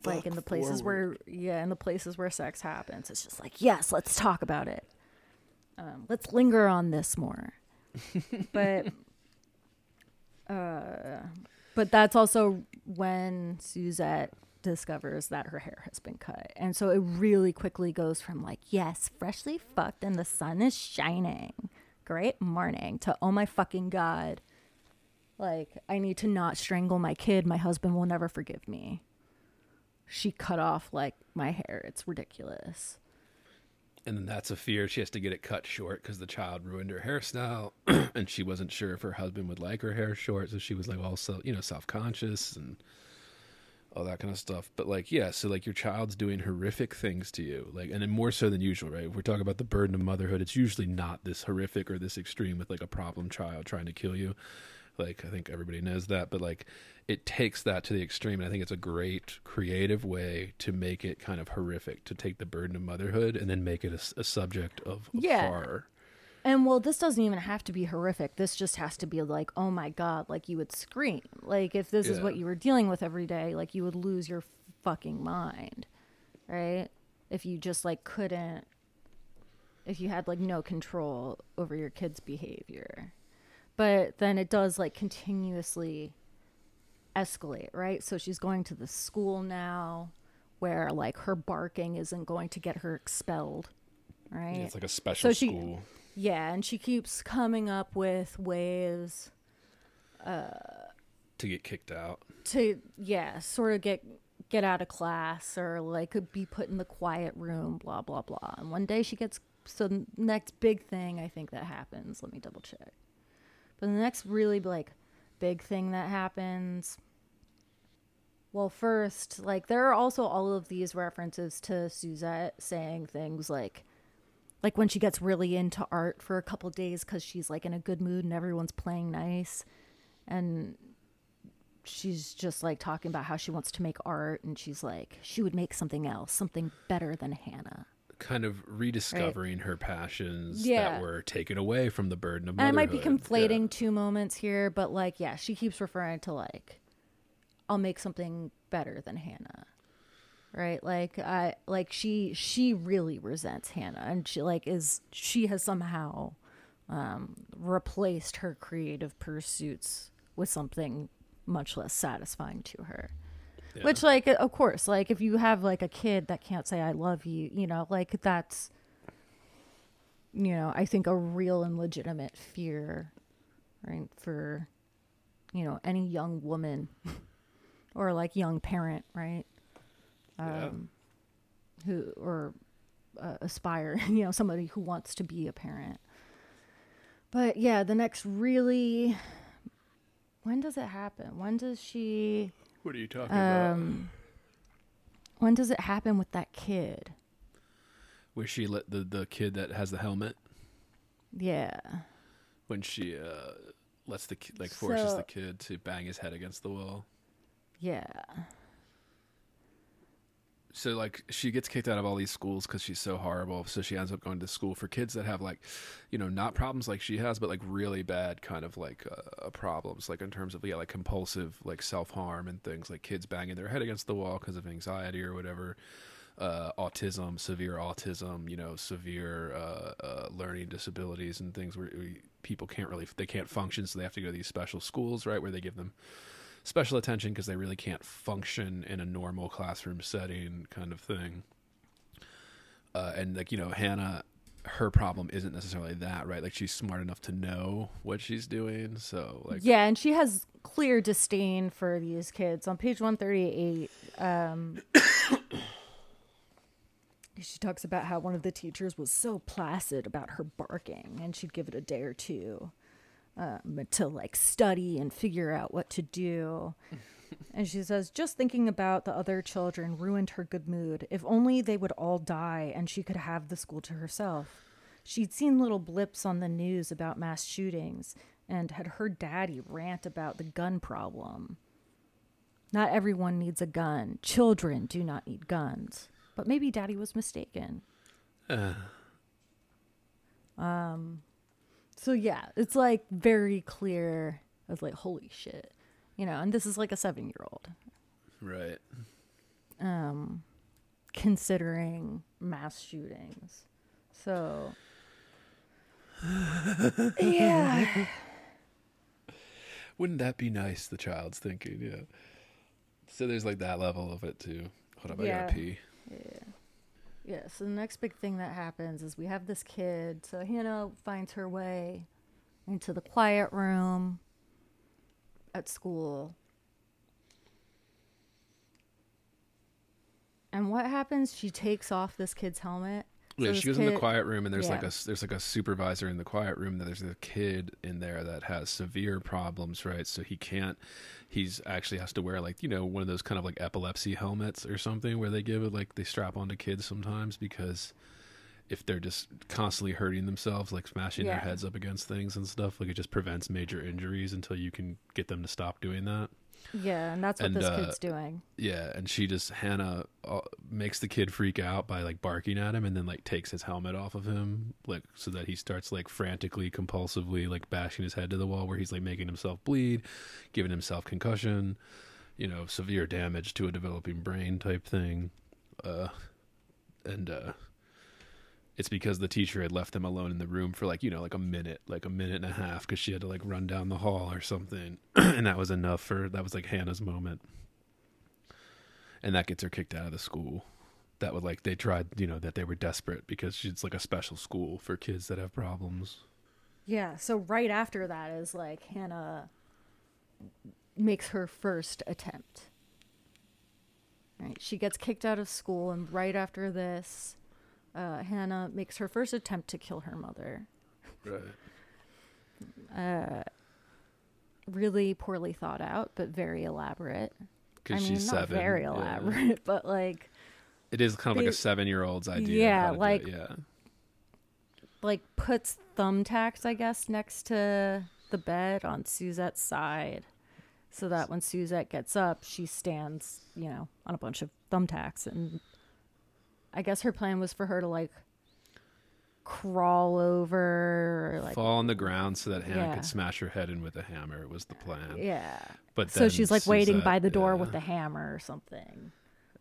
like in the places where, yeah, in the places where sex happens, it's just like, yes, let's talk about it. Um, let's linger on this more. but, uh, but that's also when Suzette discovers that her hair has been cut, and so it really quickly goes from like, yes, freshly fucked and the sun is shining, great morning, to oh my fucking god. Like, I need to not strangle my kid. My husband will never forgive me. She cut off like my hair. It's ridiculous. And then that's a fear. She has to get it cut short because the child ruined her hairstyle, and she wasn't sure if her husband would like her hair short. So she was like also, you know, self conscious and all that kind of stuff. But like, yeah, so like your child's doing horrific things to you, like, and then more so than usual, right? If we're talking about the burden of motherhood, it's usually not this horrific or this extreme with like a problem child trying to kill you. Like, I think everybody knows that, but like, it takes that to the extreme. And I think it's a great creative way to make it kind of horrific, to take the burden of motherhood and then make it a subject of, of Yeah. horror. And well, this doesn't even have to be horrific. This just has to be like, oh my God, like you would scream. Like if this is what you were dealing with every day, like you would lose your fucking mind. Right? If you just like couldn't, if you had like no control over your kid's behavior. But then it does like continuously escalate, right? So she's going to the school now where like her barking isn't going to get her expelled. Right? It's like a special So she- school. Yeah, and she keeps coming up with ways uh, to get kicked out. to yeah, sort of get get out of class or like could be put in the quiet room, blah blah blah. And one day she gets so the next big thing I think that happens. Let me double check. But the next really like big thing that happens. Well, first, like there are also all of these references to Suzette saying things like like when she gets really into art for a couple days cuz she's like in a good mood and everyone's playing nice and she's just like talking about how she wants to make art and she's like she would make something else something better than hannah Kind of rediscovering her passions Yeah. that were taken away from the burden of and i might be conflating two moments here but like yeah she keeps referring to like i'll make something better than hannah right? Like i like she she really resents hannah and she like is she has somehow um replaced her creative pursuits with something much less satisfying to her Yeah. which like of course like if you have like a kid that can't say i love you you know like that's you know i think a real and legitimate fear right for you know any young woman or like young parent right Yeah. um who or uh, aspire you know somebody who wants to be a parent but yeah the next really when does it happen when does she What are you talking about? um when does it happen with that kid Where she let the the kid that has the helmet yeah when she uh lets the ki- like forces So- the kid to bang his head against the wall. yeah So like she gets kicked out of all these schools because she's so horrible. So she ends up going to school for kids that have like, you know, not problems like she has, but like really bad kind of like uh, problems, like in terms of yeah, like compulsive like self harm and things like kids banging their head against the wall because of anxiety or whatever. Uh, autism, severe autism, you know, severe uh, uh, learning disabilities and things where we, people can't really they can't function, so they have to go to these special schools, right, where they give them special attention because they really can't function in a normal classroom setting kind of thing. Uh, and like you know, Hannah, her problem isn't necessarily that, right? Like she's smart enough to know what she's doing, so like yeah and she has clear disdain for these kids on page 138 um she talks about how one of the teachers was so placid about her barking and she'd give it a day or two um, to like study and figure out what to do. and she says, just thinking about the other children ruined her good mood. If only they would all die and she could have the school to herself. She'd seen little blips on the news about mass shootings and had heard Daddy rant about the gun problem. Not everyone needs a gun. Children do not need guns. But maybe Daddy was mistaken. Uh, So yeah, it's like very clear. I was like, holy shit. You know, and this is like a seven year old. right. um, considering mass shootings. So, yeah, Wouldn't that be nice? The child's thinking, yeah. So there's like that level of it too. Hold up, I Yeah. gotta pee. yeah. So the next big thing that happens is we have this kid. So Hannah finds her way into the quiet room at school. And what happens? She takes off this kid's helmet. Yeah, she goes in the quiet room, and there's like yeah. a s- there's like a supervisor in the quiet room. That there's a kid in there that has severe problems, right? So he can't. He's actually has to wear like you know one of those kind of like epilepsy helmets or something where they give it like they strap onto kids sometimes because if they're just constantly hurting themselves, like smashing their heads up against things and stuff, like it just prevents major injuries until you can get them to stop doing that. Yeah, and that's what And, this uh, kid's doing. Yeah, and she just Hannah uh, makes the kid freak out by like barking at him, and then like takes his helmet off of him, like so that he starts like frantically, compulsively like bashing his head to the wall, where he's like making himself bleed, giving himself concussion, you know, severe damage to a developing brain type thing, uh, and uh, it's because the teacher had left them alone in the room for like you know like a minute, like a minute and a half, because she had to like run down the hall or something, and that was enough for that was like Hannah's moment and that gets her kicked out of the school. That would like they tried, you know, that they were desperate because she's like a special school for kids that have problems. Yeah, so right after that is like Hannah makes her first attempt. Right, she gets kicked out of school, and right after this, uh, Hannah makes her first attempt to kill her mother. Right. Really poorly thought out, but very elaborate. I Because mean, she's not seven. very yeah. elaborate, but like, It is kind of like a seven-year-old's idea. Yeah, how to do it, like- yeah, like puts thumbtacks, I guess, next to the bed on Suzette's side, so that when Suzette gets up, she stands, you know, on a bunch of thumbtacks, and I guess her plan was for her to like crawl over, or, like fall on the ground so that Hannah Yeah. could smash her head in with a hammer. It Was the plan. yeah. But So then she's like waiting by the door yeah. with the hammer or something.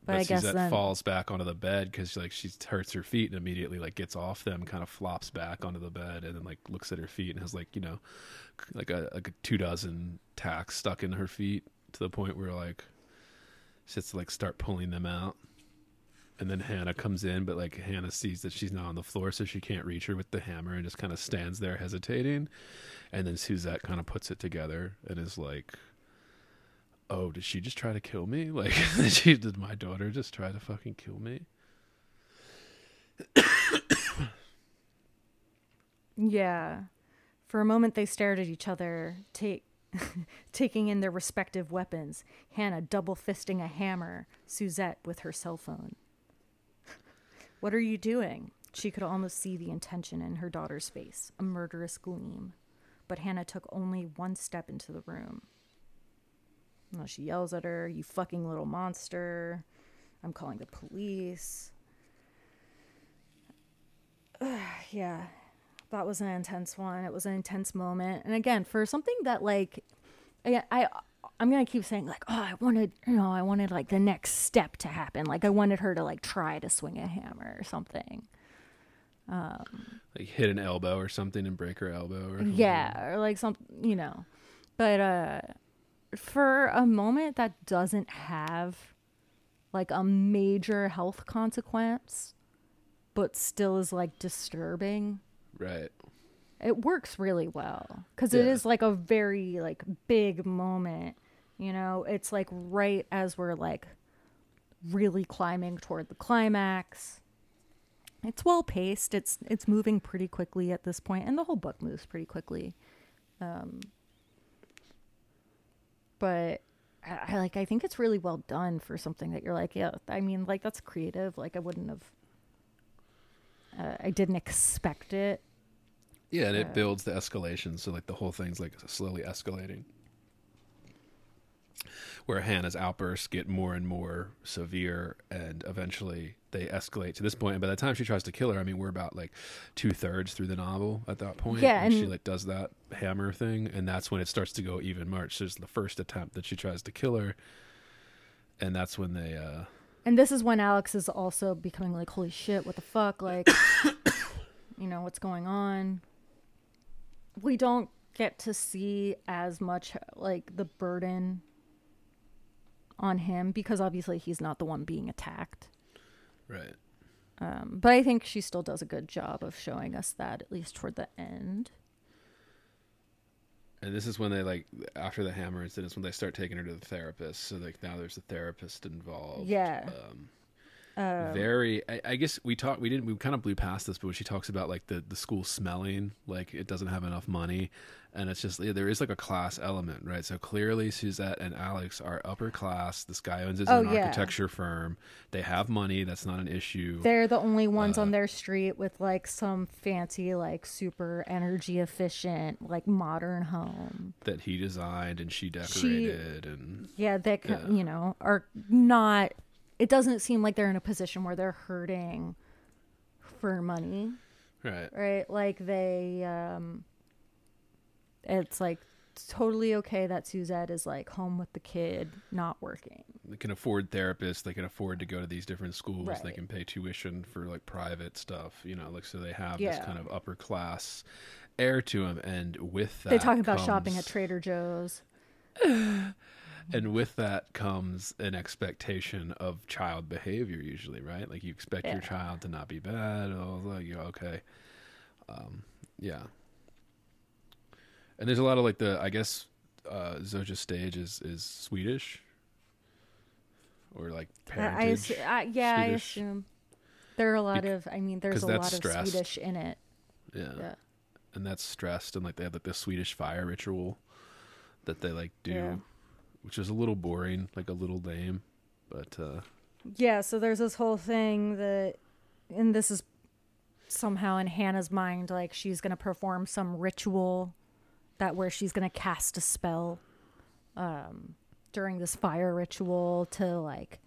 But, But, I guess Suzette then falls back onto the bed because like she hurts her feet and immediately like gets off them, kind of flops back onto the bed, and then like looks at her feet and has like you know, like a like a two dozen tacks stuck in her feet to the point where like she has to like start pulling them out. And then Hannah comes in, but like Hannah sees that she's not on the floor, so she can't reach her with the hammer and just kind of stands there hesitating. And then Suzette kind of puts it together and is like, oh, did she just try to kill me? Like, did, she, did my daughter just try to fucking kill me? Yeah. For a moment, they stared at each other, take, taking in their respective weapons. Hannah double fisting a hammer, Suzette with her cell phone. What are you doing? She could almost see the intention in her daughter's face, a murderous gleam. But Hannah took only one step into the room. Now she yells at her, You fucking little monster. I'm calling the police. yeah that was an intense one it was an intense moment and again for something that like I, I i'm gonna keep saying like oh i wanted you know i wanted like the next step to happen like i wanted her to like try to swing a hammer or something Like, hit an elbow or something and break her elbow or something? yeah or like some you know but uh for a moment that doesn't have like a major health consequence but still is like disturbing Right. it works really well because it Yeah. is like a very like big moment you know it's like right as we're like really climbing toward the climax it's well paced it's it's moving pretty quickly at this point and the whole book moves pretty quickly Um, but I, I like I think it's really well done for something that you're like, yeah, I mean, like that's creative. Like I wouldn't have uh, I didn't expect it. Yeah, and it builds the escalation, so like the whole thing's like slowly escalating. Where Hannah's outbursts get more and more severe, and eventually they escalate to this point. And by the time she tries to kill her, I mean we're about like two thirds through the novel at that point. Yeah, and she like does that hammer thing, and that's when it starts to go even March. So it's the first attempt that she tries to kill her, and that's when they. uh And this is when Alex is also becoming like, holy shit, what the fuck? Like, you know, what's going on? We don't get to see as much like the burden on him because obviously he's not the one being attacked. Right. Um, but I think she still does a good job of showing us that, at least toward the end. And this is when they like after the hammer incident is when they start taking her to the therapist. So like now there's a therapist involved. Yeah. Um, Um, very. I, I guess we talked. We didn't. We kind of blew past this, but when she talks about like the the school smelling, like it doesn't have enough money, and it's just there is like a class element, right? So clearly Suzette and Alex are upper class. This guy owns his Oh, own yeah. architecture firm. They have money. That's not an issue. They're the only ones Uh, on their street with like some fancy, like super energy efficient, like modern home. that he designed and she decorated, and Yeah, that Yeah. you know are not. It doesn't seem like they're in a position where they're hurting for money, right. right? Like they, um it's like totally okay that Suzette is like home with the kid, not working. they can afford therapists they can afford to go to these different schools they can pay tuition for like private stuff you know like so they have Yeah. this kind of upper class air to them and with that they talk about shopping at Trader Joe's. and with that comes an expectation of child behavior usually right like you expect your child to not be bad oh like you okay um yeah and there's a lot of like the i guess uh Zoje Stage is is swedish or like I, I, assu- I yeah, I assume there are a lot Bec- of. I mean, there's a lot of. Swedish in it. Yeah. Yeah. And that's stressed and like they have like the Swedish fire ritual that they like do Yeah. which is a little boring, like a little lame. But uh Yeah, so there's this whole thing that, and this is somehow in Hannah's mind, like she's gonna perform some ritual that where she's gonna cast a spell um, during this fire ritual to like,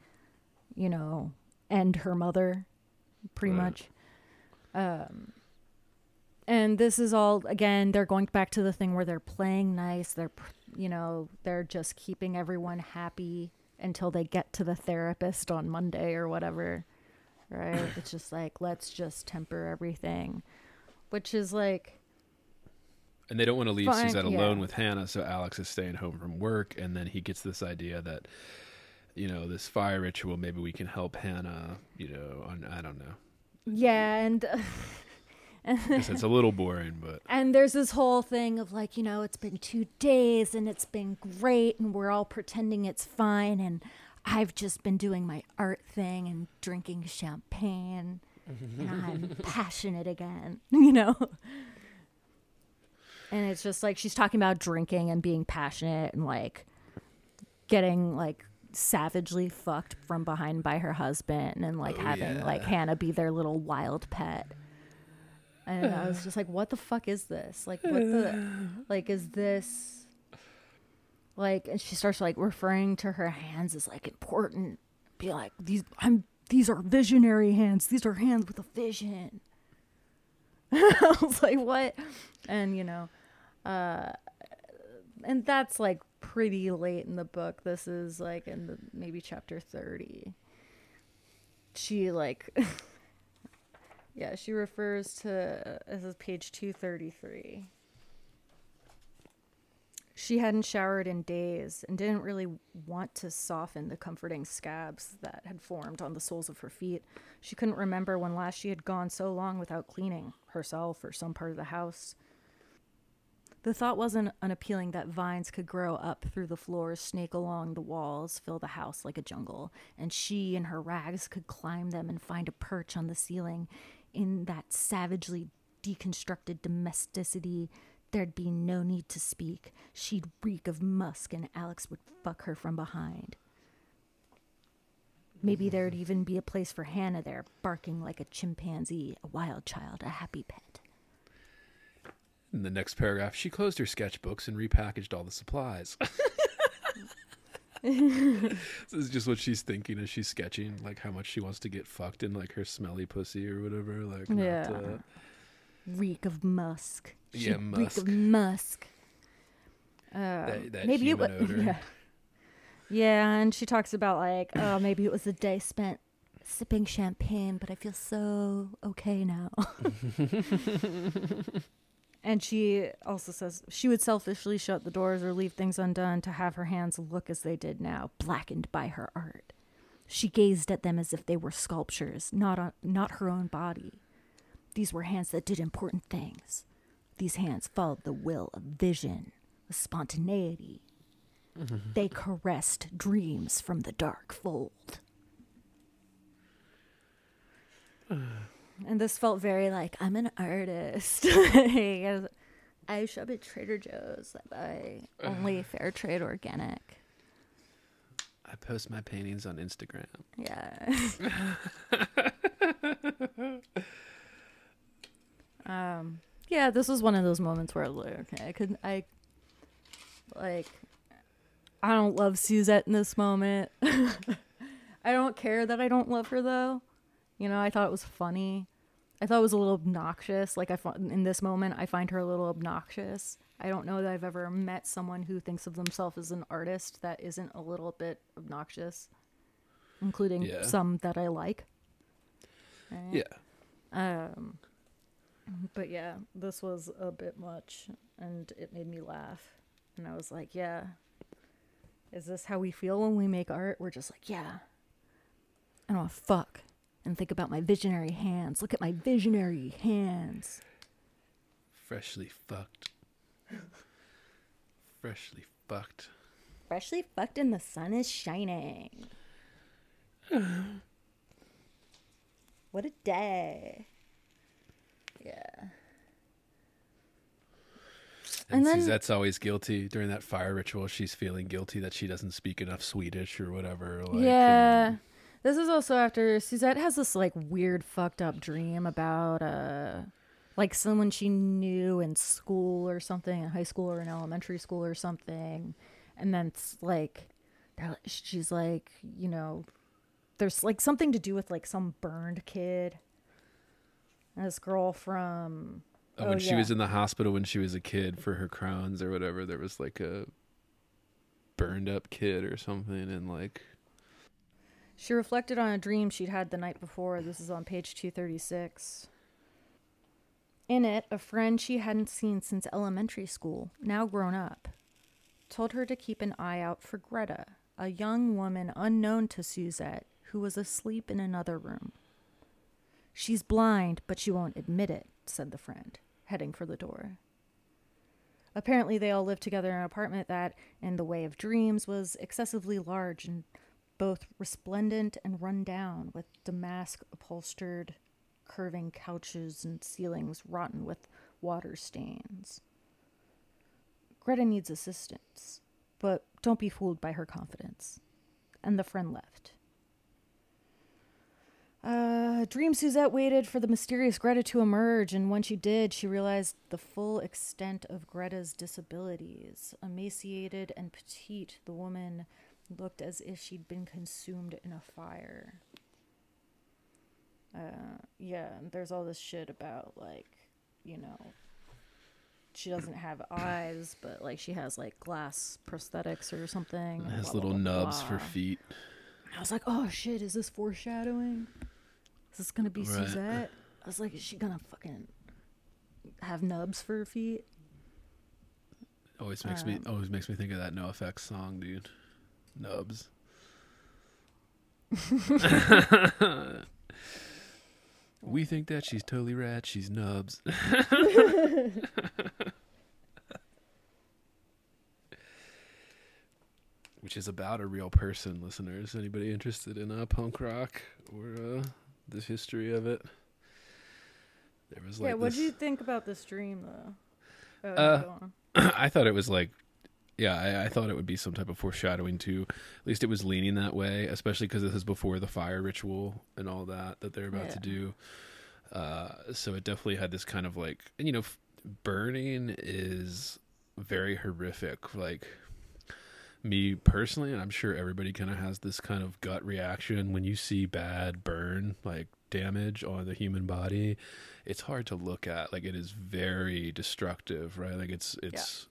you know, end her mother, pretty Right. much. Um, and this is all again. They're going back to the thing where they're playing nice. They're, you know, they're just keeping everyone happy until they get to the therapist on Monday or whatever. Right? it's just like let's just temper everything, which is like and they don't want to leave Fine, Suzette alone yeah. with Hannah, so Alex is staying home from work and then he gets this idea that you know, this fire ritual maybe we can help Hannah, you know, on I don't know. yeah, and Guess it's a little boring, but And there's this whole thing of like, you know, it's been two days and it's been great and we're all pretending it's fine and I've just been doing my art thing and drinking champagne and I'm passionate again, you know? And it's just like she's talking about drinking and being passionate and like getting like savagely fucked from behind by her husband and like Oh, having yeah. like Hannah be their little wild pet. And I was just like, what the fuck is this? Like, what the, like, is this, like, and she starts like referring to her hands as like important. Be like, these, I'm, these are visionary hands. These are hands with a vision. I was like, what? And, you know, uh, and that's like pretty late in the book. This is like in the, maybe chapter 30. She like, yeah, she refers to this is page 233. She hadn't showered in days and didn't really want to soften the comforting scabs that had formed on the soles of her feet. She couldn't remember when last she had gone so long without cleaning herself or some part of the house. The thought wasn't unappealing that vines could grow up through the floors, snake along the walls, fill the house like a jungle, and she and her rags could climb them and find a perch on the ceiling in that savagely deconstructed domesticity There'd be no need to speak. She'd reek of musk, and Alex would fuck her from behind. Maybe there'd even be a place for Hannah there, barking like a chimpanzee, a wild child, a happy pet. In the next paragraph, she closed her sketchbooks and repackaged all the supplies. this is just what she's thinking as she's sketching, like how much she wants to get fucked in like her smelly pussy or whatever. Like, not, Yeah. uh, Reek of musk. Yeah, She'd Reek of musk. musk. Uh, that, that maybe it human was. odor. Yeah. yeah, and she talks about like, oh, maybe it was the day spent sipping champagne, but I feel so okay now. and she also says she would selfishly shut the doors or leave things undone to have her hands look as they did now, blackened by her art. She gazed at them as if they were sculptures, not on, not her own body. These were hands that did important things. These hands followed the will of vision, with spontaneity. Mm-hmm. They caressed dreams from the dark fold. Uh, and this felt very like I'm an artist. Like, I shop at Trader Joe's. I buy only fair trade organic. I post my paintings on Instagram. Yeah. um. Yeah, this was one of those moments where I was like, okay, I could, I, like, I don't love Suzette in this moment. I don't care that I don't love her though. You know, I thought it was funny. I thought it was a little obnoxious. Like I in this moment, I find her a little obnoxious. I don't know that I've ever met someone who thinks of themselves as an artist that isn't a little bit obnoxious, including Yeah. some that I like. Right? Yeah. Um, but yeah, this was a bit much, and it made me laugh. And I was like, yeah, is this how we feel when we make art? We're just like, yeah, I don't fuck and think about my visionary hands. Look at my visionary hands. Freshly fucked. Freshly fucked. Freshly fucked and the sun is shining. what a day. Yeah. And, And then- Suzette's always guilty during that fire ritual. She's feeling guilty that she doesn't speak enough Swedish or whatever. Like, yeah. and- This is also after Suzette has this like weird fucked up dream about uh like someone she knew in school or something, in high school or in elementary school or something. And then it's like she's like, you know, there's like something to do with like some burned kid. And this girl from Oh, Oh, when she was in the hospital when she was a kid for her Crohn's or whatever, there was like a burned up kid or something, and like She reflected on a dream she'd had the night before. This is on page 236. In it, a friend she hadn't seen since elementary school, now grown up, told her to keep an eye out for Greta, a young woman unknown to Suzette who was asleep in another room. She's blind, but she won't admit it, said the friend, heading for the door. Apparently, they all lived together in an apartment that, in the way of dreams, was excessively large and both resplendent and run down, with damask upholstered, curving couches and ceilings rotten with water stains. Greta needs assistance, but don't be fooled by her confidence. And the friend left. Uh, Dream Suzette waited for the mysterious Greta to emerge, and when she did, she realized the full extent of Greta's disabilities. Emaciated and petite, the woman looked as if she'd been consumed in a fire. Uh, yeah, and there's all this shit about, like, you know, she doesn't have eyes, but, like, she has, like, glass prosthetics or something. has blah, little blah, blah, nubs for feet. I was like, oh shit, is this foreshadowing? Is this gonna be Right. Suzette? I was like, is she gonna fucking have nubs for her feet? Always makes me Um, always makes me think of that NOFX song, dude. Nubs. we think that she's totally rad. She's nubs. Which is about a real person, listeners. Anybody interested in uh, punk rock or uh, the history of it? There was like yeah, what this- do you think about this dream though? Oh, Uh. I thought it was like, yeah, I, I thought it would be some type of foreshadowing too. At least it was leaning that way, especially because this is before the fire ritual and all that that they're about to do. Uh, so it definitely had this kind of like, and you know, f- burning is very horrific. Like me personally, and I'm sure everybody kind of has this kind of gut reaction when you see bad burn, like damage on the human body. It's hard to look at. Like it is very destructive, right? Like it's it's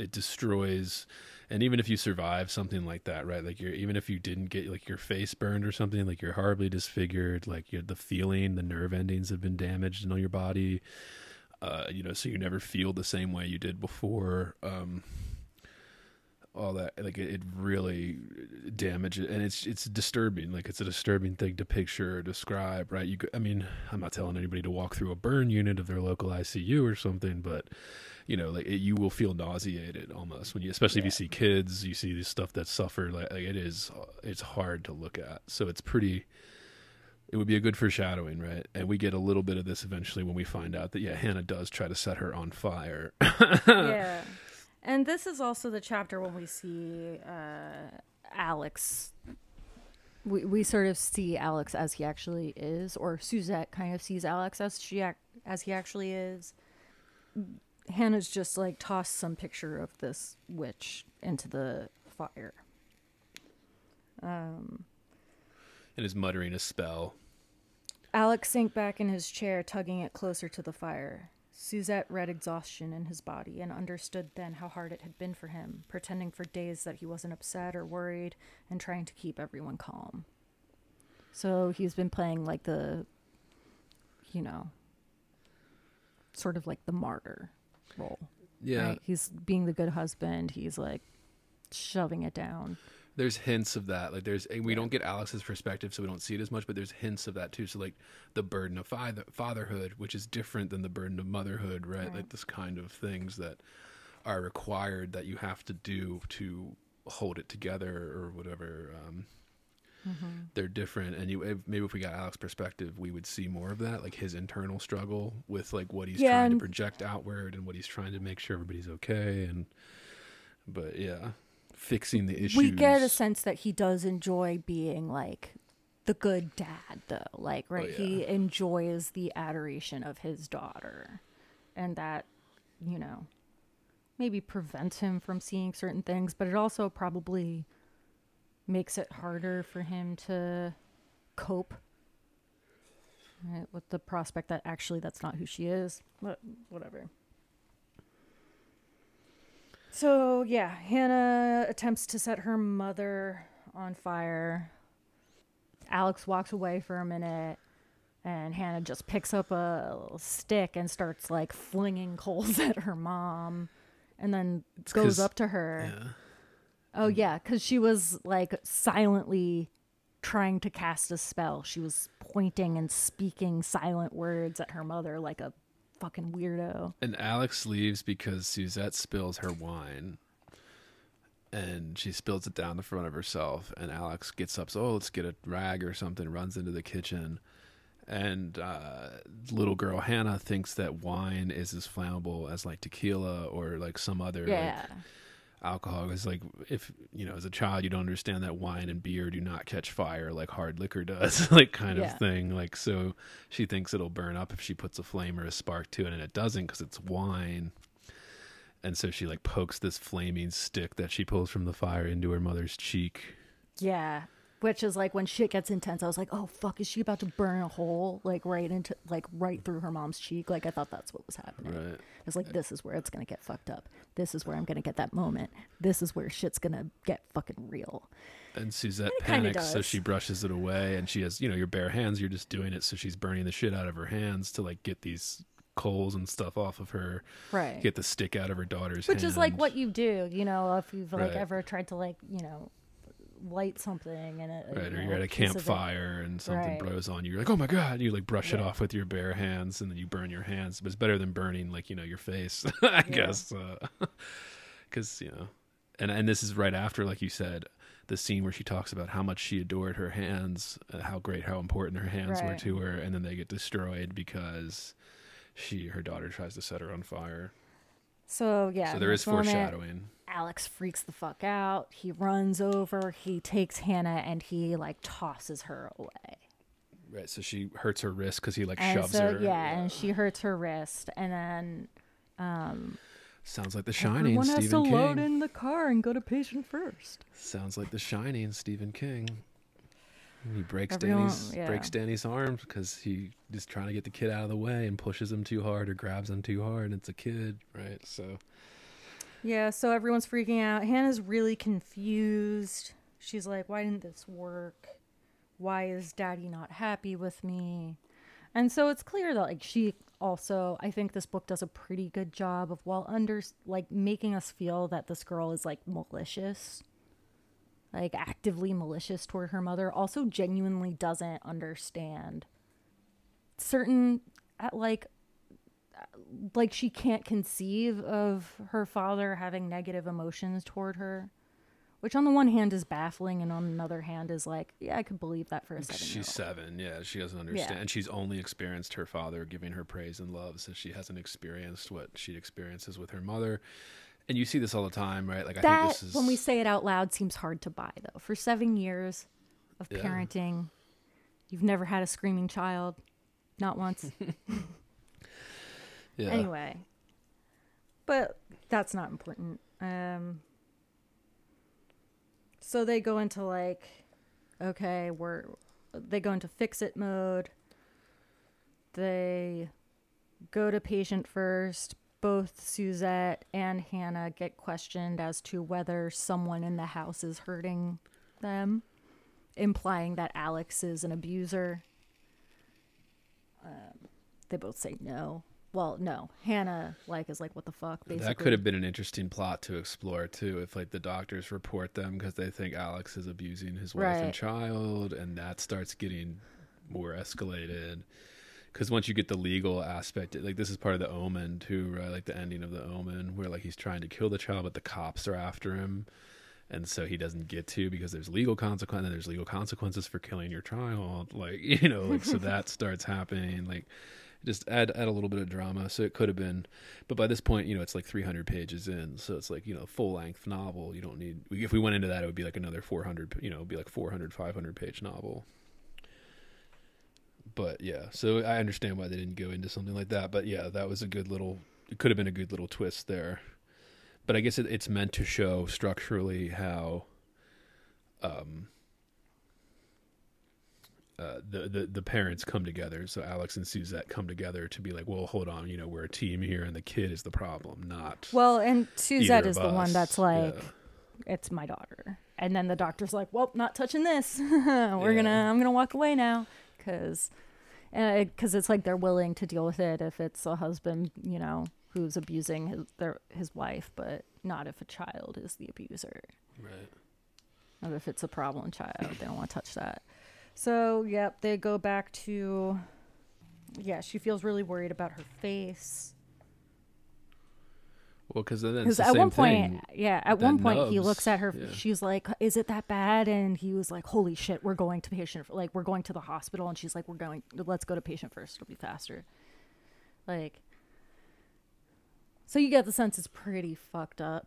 it destroys. And even if you survive something like that, right? Like you're even if you didn't get like your face burned or something, like you're horribly disfigured, like the feeling, the nerve endings have been damaged in all your body. Uh, you know, so you never feel the same way you did before. Um, all that like it, it really damages and it's it's disturbing like it's a disturbing thing to picture or describe right you i mean i'm not telling anybody to walk through a burn unit of their local icu or something but you know like it, you will feel nauseated almost when you especially if you see kids you see this stuff that suffer like, like it is it's hard to look at so it's pretty it would be a good foreshadowing right and we get a little bit of this eventually when we find out that yeah hannah does try to set her on fire yeah. And this is also the chapter when we see uh, Alex. We we sort of see Alex as he actually is, or Suzette kind of sees Alex as she ac- as he actually is. Hannah's just like tossed some picture of this witch into the fire. Um, and is muttering a spell Alex sank back in his chair, tugging it closer to the fire. Suzette read exhaustion in his body and understood then how hard it had been for him, pretending for days that he wasn't upset or worried and trying to keep everyone calm. So he's been playing like the, you know, sort of like the martyr role. yeah Right? He's being the good husband. He's like shoving it down. there's hints of that like there's we don't get alex's perspective so we don't see it as much but there's hints of that too so like the burden of father, fatherhood which is different than the burden of motherhood right? Right. like this kind of things that are required that you have to do to hold it together or whatever um Mm-hmm. they're different and you if, maybe if we got alex's perspective we would see more of that like his internal struggle with like what he's Yeah, trying to project outward and what he's trying to make sure everybody's okay and but yeah fixing the issues We get a sense that he does enjoy being like the good dad, though. Like, right? Oh, yeah. He enjoys the adoration of his daughter. And that, you know, maybe prevents him from seeing certain things, but it also probably makes it harder for him to cope right, with the prospect that actually that's not who she is. But whatever. So, yeah, Hannah attempts to set her mother on fire. Alex walks away for a minute, and Hannah just picks up a stick and starts like flinging coals at her mom, and then goes up to her. yeah Oh, yeah, because she was like silently trying to cast a spell. She was pointing and speaking silent words at her mother like a fucking weirdo. And Alex leaves because Suzette spills her wine. And she spills it down the front of herself. And Alex gets up, so oh, let's get a rag or something, runs into the kitchen. And uh, little girl Hannah thinks that wine is as flammable as like tequila or like some other Yeah. like alcohol. Is like if you know, as a child, you don't understand that wine and beer do not catch fire like hard liquor does, like kind Yeah. of thing. Like so, she thinks it'll burn up if she puts a flame or a spark to it, and it doesn't because it's wine. And so she like pokes this flaming stick that she pulls from the fire into her mother's cheek. Yeah. Which is like when shit gets intense, I was like, oh fuck, is she about to burn a hole like right into like right through her mom's cheek? Like I thought that's what was happening. Right. I was like, this is where it's gonna get fucked up. This is where I'm gonna get that moment. This is where shit's gonna get fucking real. And Suzette kinda panics, so she brushes it away, and she has, you know, your bare hands. You're just doing it, so she's burning the shit out of her hands to like get these coals and stuff off of her, Right. get the stick out of her daughter's Which is like what you do, you know, if you've like Right. ever tried to like, you know, light something and it Right, you or know, you're at a piece of it- campfire and something Right. blows on you. You're like, oh my god! You like brush it off with your bare hands, and then you burn your hands. But it's better than burning like you know your face, I guess, because you know. And and this is right after, like you said, the scene where she talks about how much she adored her hands, uh, how great, how important her hands were to her, and then they get destroyed because she her daughter tries to set her on fire. So yeah. so there is moment, foreshadowing. Alex freaks the fuck out. He runs over. He takes Hannah and he like tosses her away. Right. So she hurts her wrist because he like And shoves so her. yeah, and she hurts her wrist, and then um Sounds like The Shining, everyone has to King. load in the car and go to patient first. Sounds like The Shining, Stephen King. He breaks Everyone- Danny's yeah. breaks Danny's arms because he is trying to get the kid out of the way and pushes him too hard or grabs him too hard. And it's a kid, right? So Yeah, so everyone's freaking out. Hannah's really confused. She's like, why didn't this work? Why is daddy not happy with me? And so it's clear that like she also I think this book does a pretty good job of while under like making us feel that this girl is like malicious. Like actively malicious toward her mother, also genuinely doesn't understand certain like like she can't conceive of her father having negative emotions toward her which on the one hand is baffling and on another hand is like yeah i could believe that for a second she's seven. Yeah, she doesn't understand. Yeah. And she's only experienced her father giving her praise and love, so she hasn't experienced what she experiences with her mother. And you see this all the time, right? Like I that think this is when we say it out loud seems hard to buy though for seven years of Yeah. parenting you've never had a screaming child not once yeah. anyway. But that's not important. Um so they go into like okay we're they go into fix it mode. They go to patient first. Both suzette and hannah get questioned as to whether someone in the house is hurting them implying that alex is an abuser. Um, they both say no well no hannah like is like what the fuck basically That could have been an interesting plot to explore too, if like the doctors report them because they think Alex is abusing his wife and child, and that starts getting more escalated. Because once you get the legal aspect, like this is part of the Omen too, right? Like the ending of the Omen, where like he's trying to kill the child, but the cops are after him, and so he doesn't get to because there's legal consequence and there's legal consequences for killing your child. Like you know, like so that starts happening. Like just add add a little bit of drama. So it could have been, but by this point, you know, it's like 300 pages in, so it's like you know, full length novel. You don't need. If we went into that, it would be like another 400. You know, it'd be like 400, 500 page novel. But yeah, so I understand why they didn't go into something like that. But yeah, that was a good little. It could have been a good little twist there. But I guess it, it's meant to show structurally how. Um, uh, the, the the parents come together. So Alex and Suzette come together to be like, well, hold on, you know, we're a team here, and the kid is the problem, not well and suzette is the one that's like Yeah. it's my daughter. And then the doctor's like well not touching this. We're gonna i'm gonna walk away now. Because because it's like they're willing to deal with it if it's a husband you know who's abusing his their his wife but not if a child is the abuser. Right. or if it's a problem child they don't want to touch that so yep they go back to yeah she feels really worried about her face. Well, because then it's the at one point thing. yeah at one point he looks at her yeah. she's like is it that bad? And he was like holy shit we're going to patient like we're going to the hospital. And she's like we're going let's go to patient first it'll be faster. Like so you get the sense it's pretty fucked up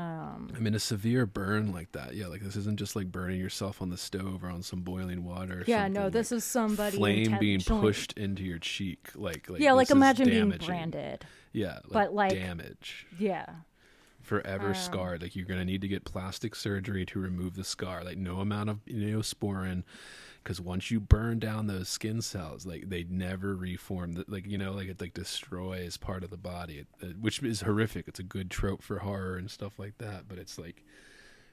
um I mean, a severe burn like that, yeah, like this isn't just like burning yourself on the stove or on some boiling water. Or yeah something, no this like, is somebody flame being pushed into your cheek, like, like yeah like imagine being branded Yeah, like but, like- damage. yeah forever Um, scarred. Like you're gonna need to get plastic surgery to remove the scar. Like no amount of neosporin, because once you burn down those skin cells, like they never reform. The, like you know, like it like destroys part of the body, it, which is horrific. It's a good trope for horror and stuff like that. But it's like,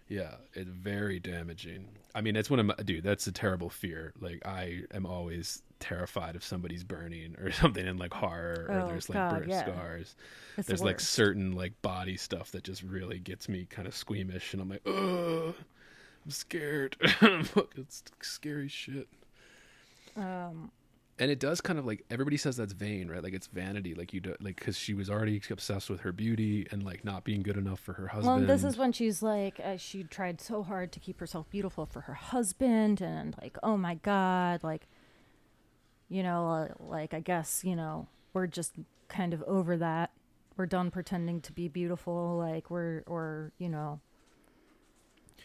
yeah, it's very damaging. I mean, that's one of my dude. That's a terrible fear. Like I am always terrified of somebody's burning or something in like horror or Oh, there's like God, burnt yeah. scars it's the there's like certain like body stuff that just really gets me kind of squeamish and i'm like oh i'm scared. It's scary shit. Um and it does kind of like everybody says that's vain right? Like it's vanity. Like you do like because she was already obsessed with her beauty and like not being good enough for her husband. Well, this is when she's like, uh, she tried so hard to keep herself beautiful for her husband, and like, oh my god, like, you know, uh, like I guess you know we're just kind of over that. We're done pretending to be beautiful like we're or you know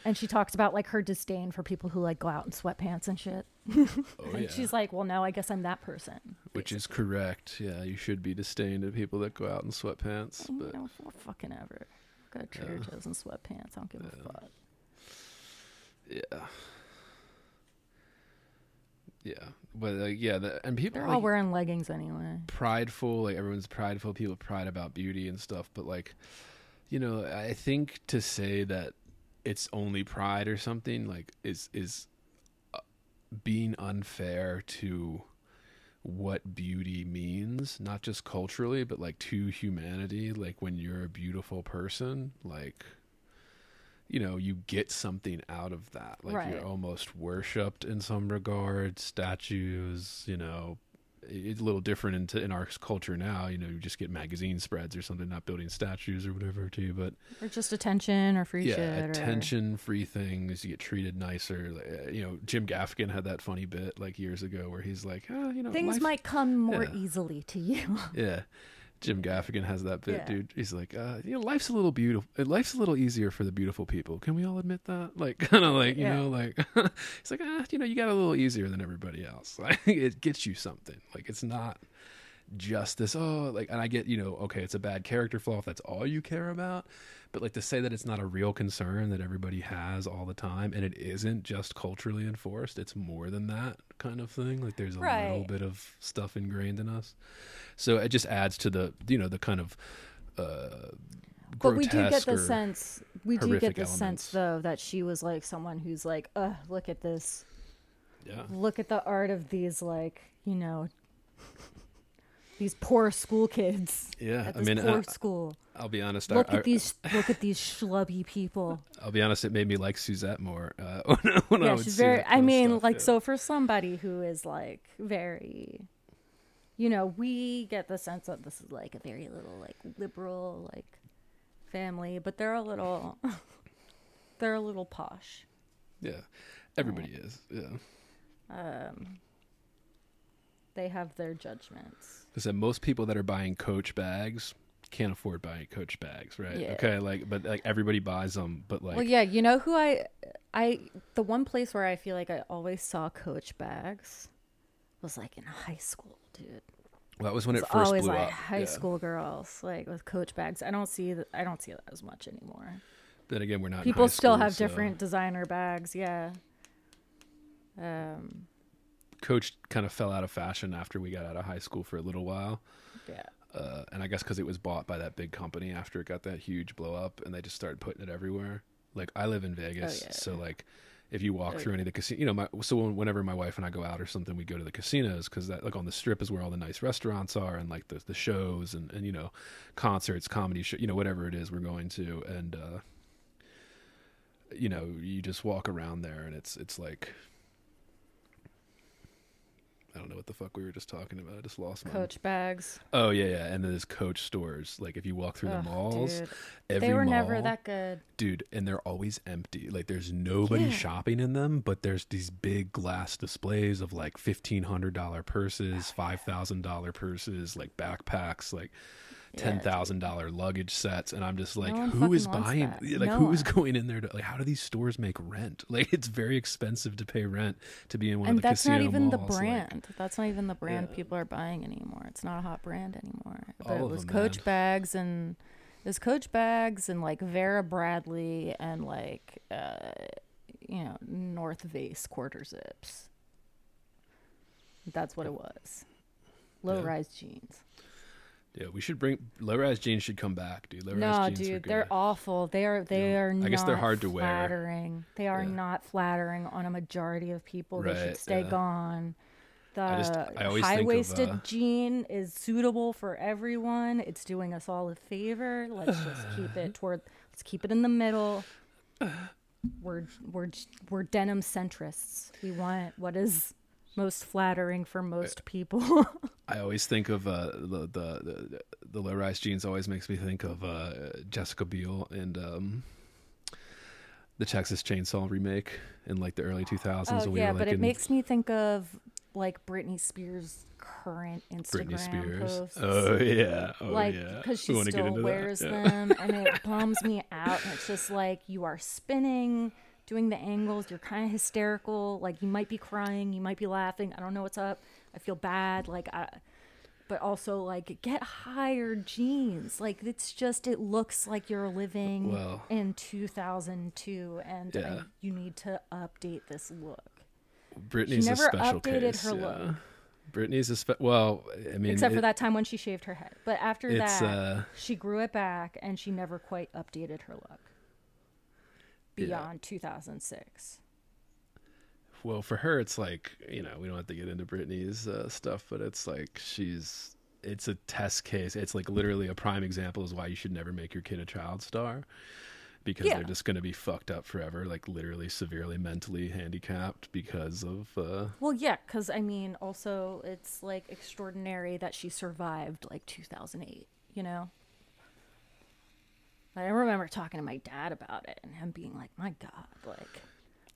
and she talks about like her disdain for people who like go out in sweatpants and shit Oh and yeah. she's like well now i guess i'm that person Which is correct. Yeah, you should be disdained of people that go out in sweatpants. you But know, f- fucking ever got trader joe's in sweatpants i don't give a fuck yeah, yeah. But like, yeah, the, and people they're like, all wearing leggings anyway prideful. Like everyone's prideful. People pride about beauty and stuff. But like, you know, I think to say that it's only pride or something like is is uh, being unfair to what beauty means, not just culturally, but like to humanity. Like when you're a beautiful person, like you know, you get something out of that. Like Right. you're almost worshipped in some regard. Statues, you know, it's a little different in, in our culture now. You know, you just get magazine spreads or something, not building statues or whatever to you. But or just attention or free yeah, shit or attention, free things. You get treated nicer. Like, uh, You know, Jim Gaffigan had that funny bit like years ago where he's like, oh, you know, things life- might come more yeah. easily to you Yeah. Jim Gaffigan has that bit, Yeah. dude. He's like, uh, you know, life's a little beautiful. Life's a little easier for the beautiful people. Can we all admit that? Like, kind of like, you Yeah. know, like, he's like, ah, you know, you got a little easier than everybody else. Like, it gets you something. Like, it's not just this, oh, like, and I get, you know, okay, it's a bad character flaw if that's all you care about. But like to say that it's not a real concern that everybody has all the time, and it isn't just culturally enforced. It's more than that kind of thing. Like there's a little bit of stuff ingrained in us. So it just adds to the you know the kind of uh, but we do get the sense we do get the sense though that she was like someone who's like uh look at this Yeah, look at the art of these like you know these poor school kids yeah. I mean, poor I, school I'll be honest. look I, at these look at these schlubby people I, will be honest. It made me like Suzette more uh, when, when I yeah she's very i mean stuff, like yeah. so for somebody who is like very you know we get the sense that this is like a very little like liberal like family but they're a little they're a little posh Yeah, everybody is. Yeah, um they have their judgments because most people that are buying Coach bags can't afford buying Coach bags, right? Yeah. Okay, like but like everybody buys them, but like well yeah you know who i i the one place where i feel like i always saw coach bags was like in high school dude well, that was when it it's first always blew like up. high yeah. school girls like with coach bags i don't see that i don't see that as much anymore Then again, we're not. people still school, have so- different designer bags yeah um Coach kind of fell out of fashion after we got out of high school for a little while. yeah uh, and I guess because it was bought by that big company after it got that huge blow up, and they just started putting it everywhere. Like I live in Vegas, Oh, yeah. so like if you walk Oh, through any of the casino, you know, my, so when- whenever my wife and I go out or something, we go to the casinos because that like on the strip is where all the nice restaurants are and like the the shows and and you know concerts, comedy show, you know whatever it is we're going to, and uh, you know you just walk around there and it's it's like. I don't know what the fuck we were just talking about. I just lost my coach bags Oh yeah, yeah, and then there's Coach stores. Like if you walk through Ugh, the malls, dude. every they were mall, never that good dude, and they're always empty. Like there's nobody Yeah. shopping in them, but there's these big glass displays of like fifteen hundred dollar purses, five thousand dollar purses, like backpacks, like ten thousand dollar luggage sets, and I'm just like, one who is buying? that. Like No who is one. going in there to like? How do these stores make rent? Like it's very expensive to pay rent to be in one and of the that's casino not even the malls, like- brand that's not even the brand Yeah. people are buying anymore it's not a hot brand anymore but All it was them, coach man. bags and it was coach bags and like vera bradley and like uh you know North Face quarter zips that's what it was low Yeah. rise jeans Yeah, we should bring low rise jeans should come back, dude. Low no dude they're awful they are they Yeah. are I guess they're hard to wear. flattering they are Yeah. not flattering on a majority of people they should stay yeah. gone the I just- I always think of, high waisted uh, jean is suitable for everyone it's doing us all a favor let's just keep it toward let's keep it in the middle we're we're we're denim centrists we want what is most flattering for most people I always think of uh, the, the the the low rise jeans. Always makes me think of uh, Jessica Biel and um, the Texas Chainsaw remake in like the early two thousands. Oh yeah, but like, it in- makes me think of like Britney Spears' current Instagram Britney Spears. posts. Oh yeah. Oh like because We she still wears yeah. them and it bums me out and it's just like you are spinning doing the angles you're kind of hysterical like you might be crying you might be laughing i don't know what's up i feel bad like i but also like get higher jeans like it's just it looks like you're living Well- in 2002 and I- you need to update this look Britney's never a special updated case. her yeah. look. Britney's a spe- well. I mean, except for that time when she shaved her head but after that uh, she grew it back and she never quite updated her look Yeah. beyond 2006 Well, for her, it's like you know we don't have to get into Britney's uh, stuff, but it's like she's it's a test case. It's like literally a prime example is why you should never make your kid a child star because Yeah. they're just going to be fucked up forever, like literally severely mentally handicapped because of. Uh, well yeah because i mean also it's like extraordinary that she survived like 2008 you know i remember talking to my dad about it and him being like my god like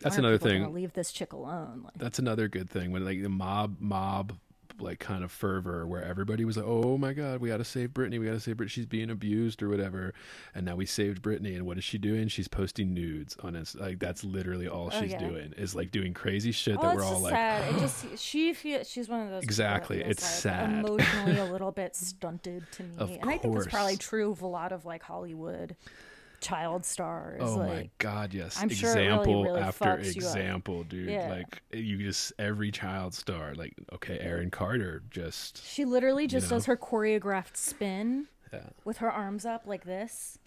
That's another thing. leave this chick alone like That's another good thing when like the mob mob like kind of fervor where everybody was like, "Oh my God, we got to save Britney. We got to save Britney. She's being abused or whatever." And now we saved Britney, and what is she doing? She's posting nudes on Inst- like that's literally all Oh, she's yeah. doing is like doing crazy shit Oh, that we're all like, sad. It just ah. she feel she's one of those Exactly, feels, it's like, sad. emotionally a little bit stunted to me, Of and I think it's probably true of a lot of like Hollywood child stars. "Oh like, my God, yes!" I'm sure really, example really after you example, dude. Yeah. Like you just every child star, like okay, Aaron Carter, just She literally just know? does her choreographed spin yeah, with her arms up like this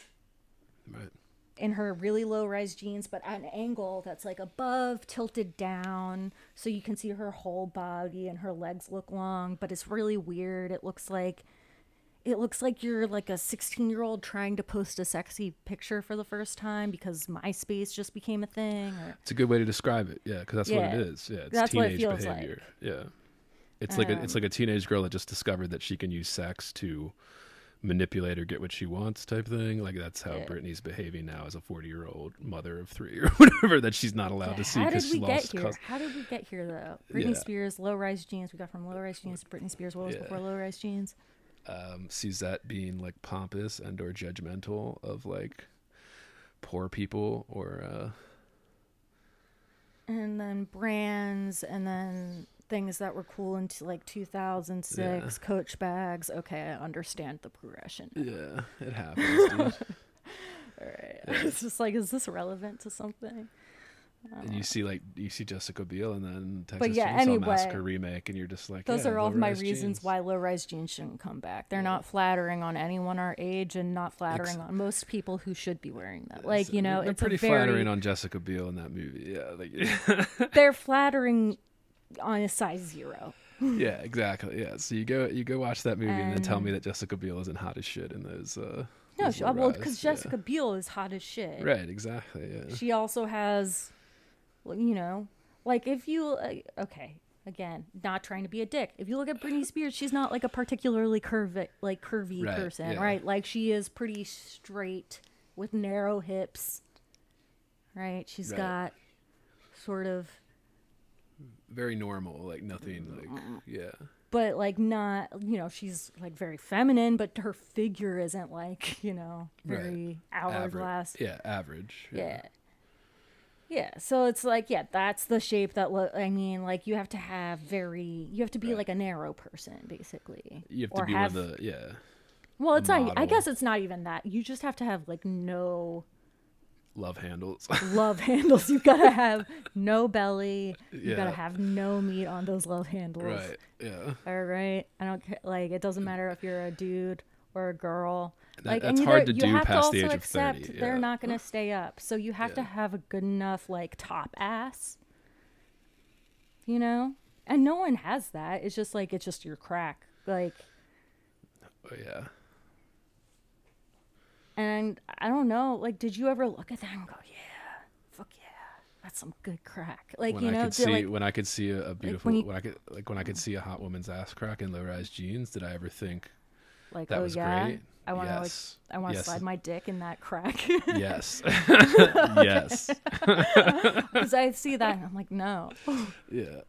right. in her really low rise jeans, but at an angle that's like above, tilted down, so you can see her whole body and her legs look long, but it's really weird. It looks like it looks like you're like a 16 year old trying to post a sexy picture for the first time because MySpace just became a thing. Or, It's a good way to describe it. Yeah, because that's what it is. Yeah, it's That's what it teenage feels behavior. Yeah, it's like a, it's Um, like a teenage girl that just discovered that she can use sex to manipulate or get what she wants, type thing. Like that's how Yeah. Britney's behaving now as a forty year old mother of three or whatever that she's not allowed to see How did because we she get lost. here? cus- How did we get here though? Britney Yeah. Spears, low rise jeans. We got from low rise jeans to Britney Spears. What was Yeah. before low rise jeans? Um, Suzette being like pompous and or judgmental of like poor people or uh, and then brands and then things that were cool into like 2006 coach bags. Okay i understand the progression. Yeah, it happens. all right. It's just like is this relevant to something you see like you see Jessica Biel and then Texas yeah, Chainsaw anyway, Massacre remake, and you're just like, those yeah, are all of my low-rise reasons jeans. why low rise jeans shouldn't come back they're not flattering on anyone our age and not flattering on most people who should be wearing them like you know they're it's pretty very flattering on Jessica Biel in that movie. Yeah, like they're flattering on a size zero yeah, exactly. Yeah, so you go you go watch that movie and, then tell me that Jessica Biel isn't hot as shit in those. Uh, no those she, well because yeah. jessica biel is hot as shit Right, exactly. Yeah. she also has you know like if you uh, okay again not trying to be a dick if you look at Britney Spears she's not like a particularly curvy like curvy Right, person yeah. right like she is pretty straight with narrow hips right She's Right. got sort of Very normal, like nothing. Like yeah, but like not you know she's like very feminine but her figure isn't like you know Right. very average. hourglass Yeah, average. Yeah. Yeah. Yeah, so it's like, yeah, that's the shape that, lo- I mean, like, you have to have very, you have to be Right. like a narrow person, basically. You have to be have, one of the yeah well, it's not, I model. guess it's not even that. You just have to have, like, no love handles. love handles. You've gotta have no belly. You've gotta Yeah. have no meat on those love handles. right. Yeah. All right. I don't care. Like, it doesn't mm. matter if you're a dude or a girl. That- like, that's and hard to you do have past to the also age of accept 30, they're not going to stay up. So you have to have a good enough like top ass. You know, and no one has that. It's just like it's just your crack. Like, Oh, yeah. and I don't know. Like, did you ever look at that and go, "Yeah, fuck yeah, that's some good crack." Like, when you I know, could see like, when I could see a, a beautiful you- when I could like when I could see a hot woman's ass crack in low rise jeans, did I ever think like, that oh yeah, great? I want to yes. like, I want to Yes. slide my dick in that crack. yes. yes. Because I see that and I'm like, no. Yeah.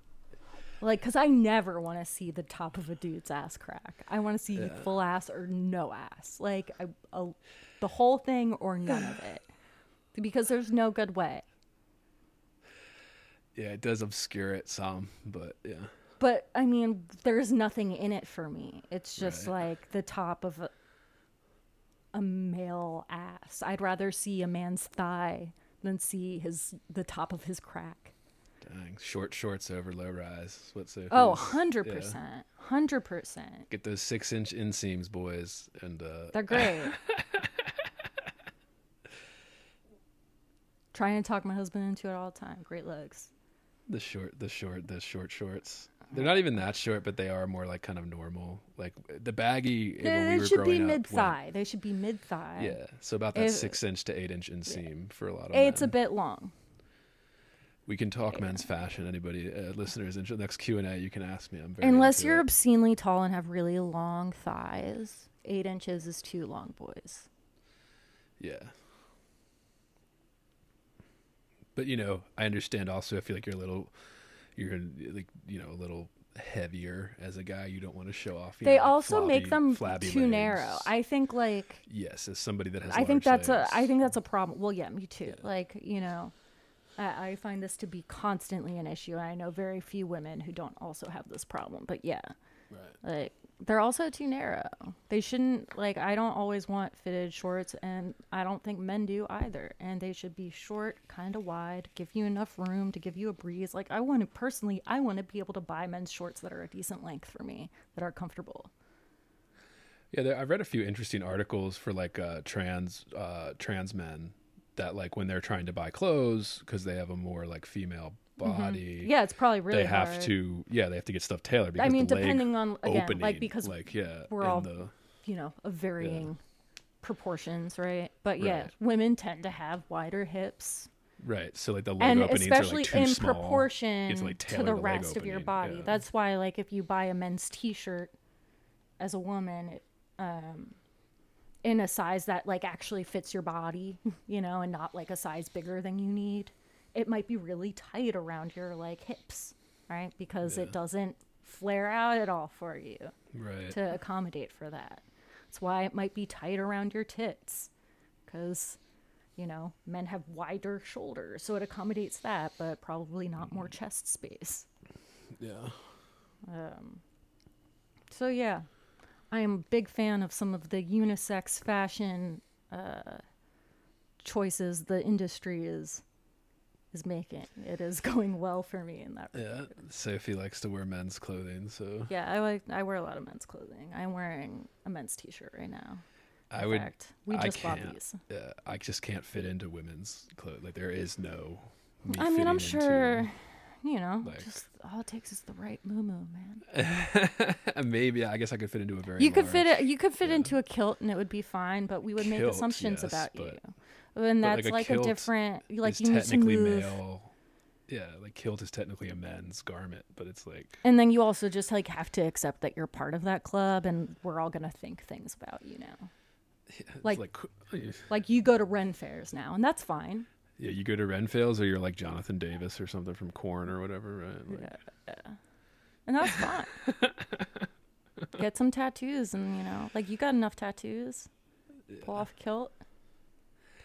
Like, cause I never want to see the top of a dude's ass crack. I want to see Yeah. full ass or no ass. Like, I, a, the whole thing or none of it. Because there's no good way. Yeah, it does obscure it some, but yeah. But I mean, there's nothing in it for me. It's just Right. like the top of a, a male ass. I'd rather see a man's thigh than see his the top of his crack. Dang, short shorts over low rise. What's it? Oh, 100%. 100%. Get those six inch inseams, boys, and uh, They're great. Trying to talk my husband into it all the time. Great legs. the short, the short, the short shorts. They're not even that short, but they are more like kind of normal. Like the baggy when They, we were should be growing up, mid when- thigh. They should be mid thigh. Yeah, so about that If- six inch to eight inch inseam for a lot of It's a bit long. We can talk men's fashion. Anybody, uh, listeners, in the next Q and A, you can ask me. I'm very Unless you're it. obscenely tall and have really long thighs, eight inches is too long, boys. Yeah. But you know, I understand also. I feel like you're a little, you're like you know a little heavier as a guy. You don't want to show off. you They know, also make them flabby too legs. narrow. I think like yes, as somebody that has. I think that's legs. a I think that's a problem. Well, yeah, me too. Like you know, I, I find this to be constantly an issue. and I know very few women who don't also have this problem. But yeah, Right. like they're also too narrow. They shouldn't like. I don't always want fitted shorts, and I don't think men do either. And they should be short, kind of wide, give you enough room to give you a breeze. Like I want to personally, I want to be able to buy men's shorts that are a decent length for me, that are comfortable. Yeah, there, I've read a few interesting articles for like uh, trans uh, trans men that like when they're trying to buy clothes because they have a more like female body. Mm-hmm. Yeah, it's probably really they have hard. to. Yeah, they have to get stuff tailored. Because I mean, depending on again, opening, like because like yeah, we're all the, you know of varying proportions, right? But yeah, Right. women tend to have wider hips, right. So like the leg and openings especially are like in small. proportion to, like, to the rest of your body. yeah. That's why, like, if you buy a men's T-shirt as a woman, it, um, in a size that like actually fits your body, you know, and not like a size bigger than you need, it might be really tight around your like hips, right? Because Yeah. it doesn't flare out at all for you Right. to accommodate for that. That's why it might be tight around your tits, because you know men have wider shoulders, so it accommodates that, but probably not more chest space. yeah. Um, So yeah, I am a big fan of some of the unisex fashion uh, choices the industry is is making. It is going well for me in that. regard. Yeah. Sophie likes to wear men's clothing, so Yeah, I like. I wear a lot of men's clothing. I'm wearing a men's T-shirt right now. I would. fact, we I just bought these. Yeah, I just can't fit into women's clothes. Like there is no. Me I mean, I'm sure, you know, like- just all it takes is the right moo man. Maybe I guess I could fit into a very. You could fit large- it. You could fit into a kilt, and it would be fine. But we would make assumptions yes, about you, and but, like, that's a like a, different. Like you need to technically move, male. Yeah, like kilt is technically a men's garment, but it's like and then you also just like have to accept that you're part of that club, and we're all gonna think things about you now. it's Like- like, oh, Like you go to Ren fairs now, and that's fine. yeah, you go to Renfields or you're like Jonathan Davis or something from Korn or whatever, right? Like, and that's fine. Get some tattoos, and you know, like you got enough tattoos. Pull off kilt.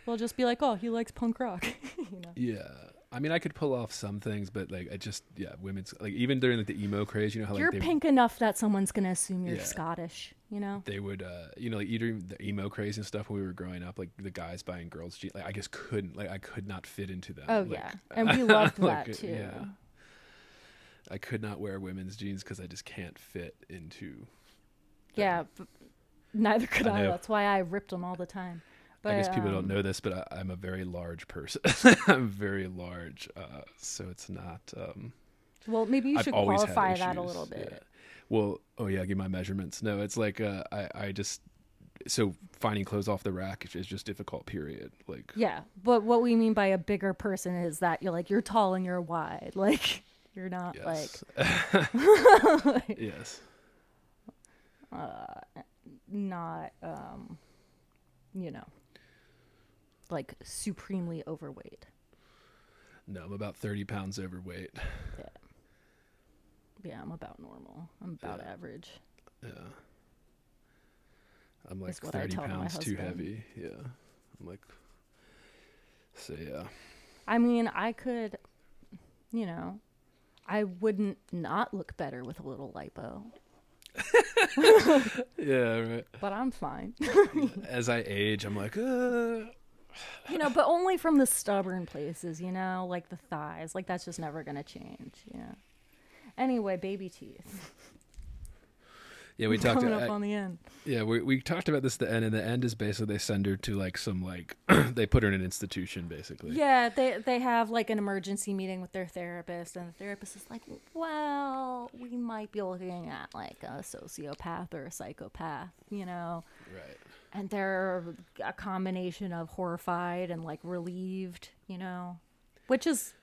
We'll just be like, oh, he likes punk rock. you know. Yeah, I mean, I could pull off some things, but like, I just yeah, women's like even during like the emo craze, you know how like you're they, pink enough that someone's gonna assume you're Yeah. Scottish. You know. they would uh you know like either the emo craze and stuff when we were growing up, like the guys buying girls jeans, like I just couldn't like I could not fit into that. Oh like, yeah, and we loved like, that too. yeah. I could not wear women's jeans because I just can't fit into. Yeah, but neither could I I. That's why I ripped them all the time. But, I guess people um, don't know this, but I, I'm a very large person. I'm very large, uh, so it's not. Um, Well, maybe you I've should qualify that a little yeah. bit. Well, oh yeah, give my measurements. No, it's like uh, I I just so finding clothes off the rack is- just difficult. Period. Like Yeah, but what we mean by a bigger person is that you're like you're tall and you're wide. Like you're not yes, like yes. not um you know like supremely overweight. No, I'm about thirty pounds overweight. yeah, Yeah, I'm about normal. I'm about Yeah. average. Yeah. I'm like Is what I 30 pounds too heavy. Yeah. I'm like, so yeah. I mean, I could, you know, I wouldn't not look better with a little lipo, Yeah, right. but I'm fine. As I age, I'm like, uh, you know, but only from the stubborn places, you know, like the thighs. Like that's just never gonna change. Yeah. Anyway, baby teeth. yeah, we talked. Up on the end. yeah, we we talked about this. at The end, and the end is basically they send her to like some like they put her in an institution, basically. Yeah, they they have like an emergency meeting with their therapist, and the therapist is like, "Well, we might be looking at like a sociopath or a psychopath, you know." Right. And they're a combination of horrified and like relieved, you know, which is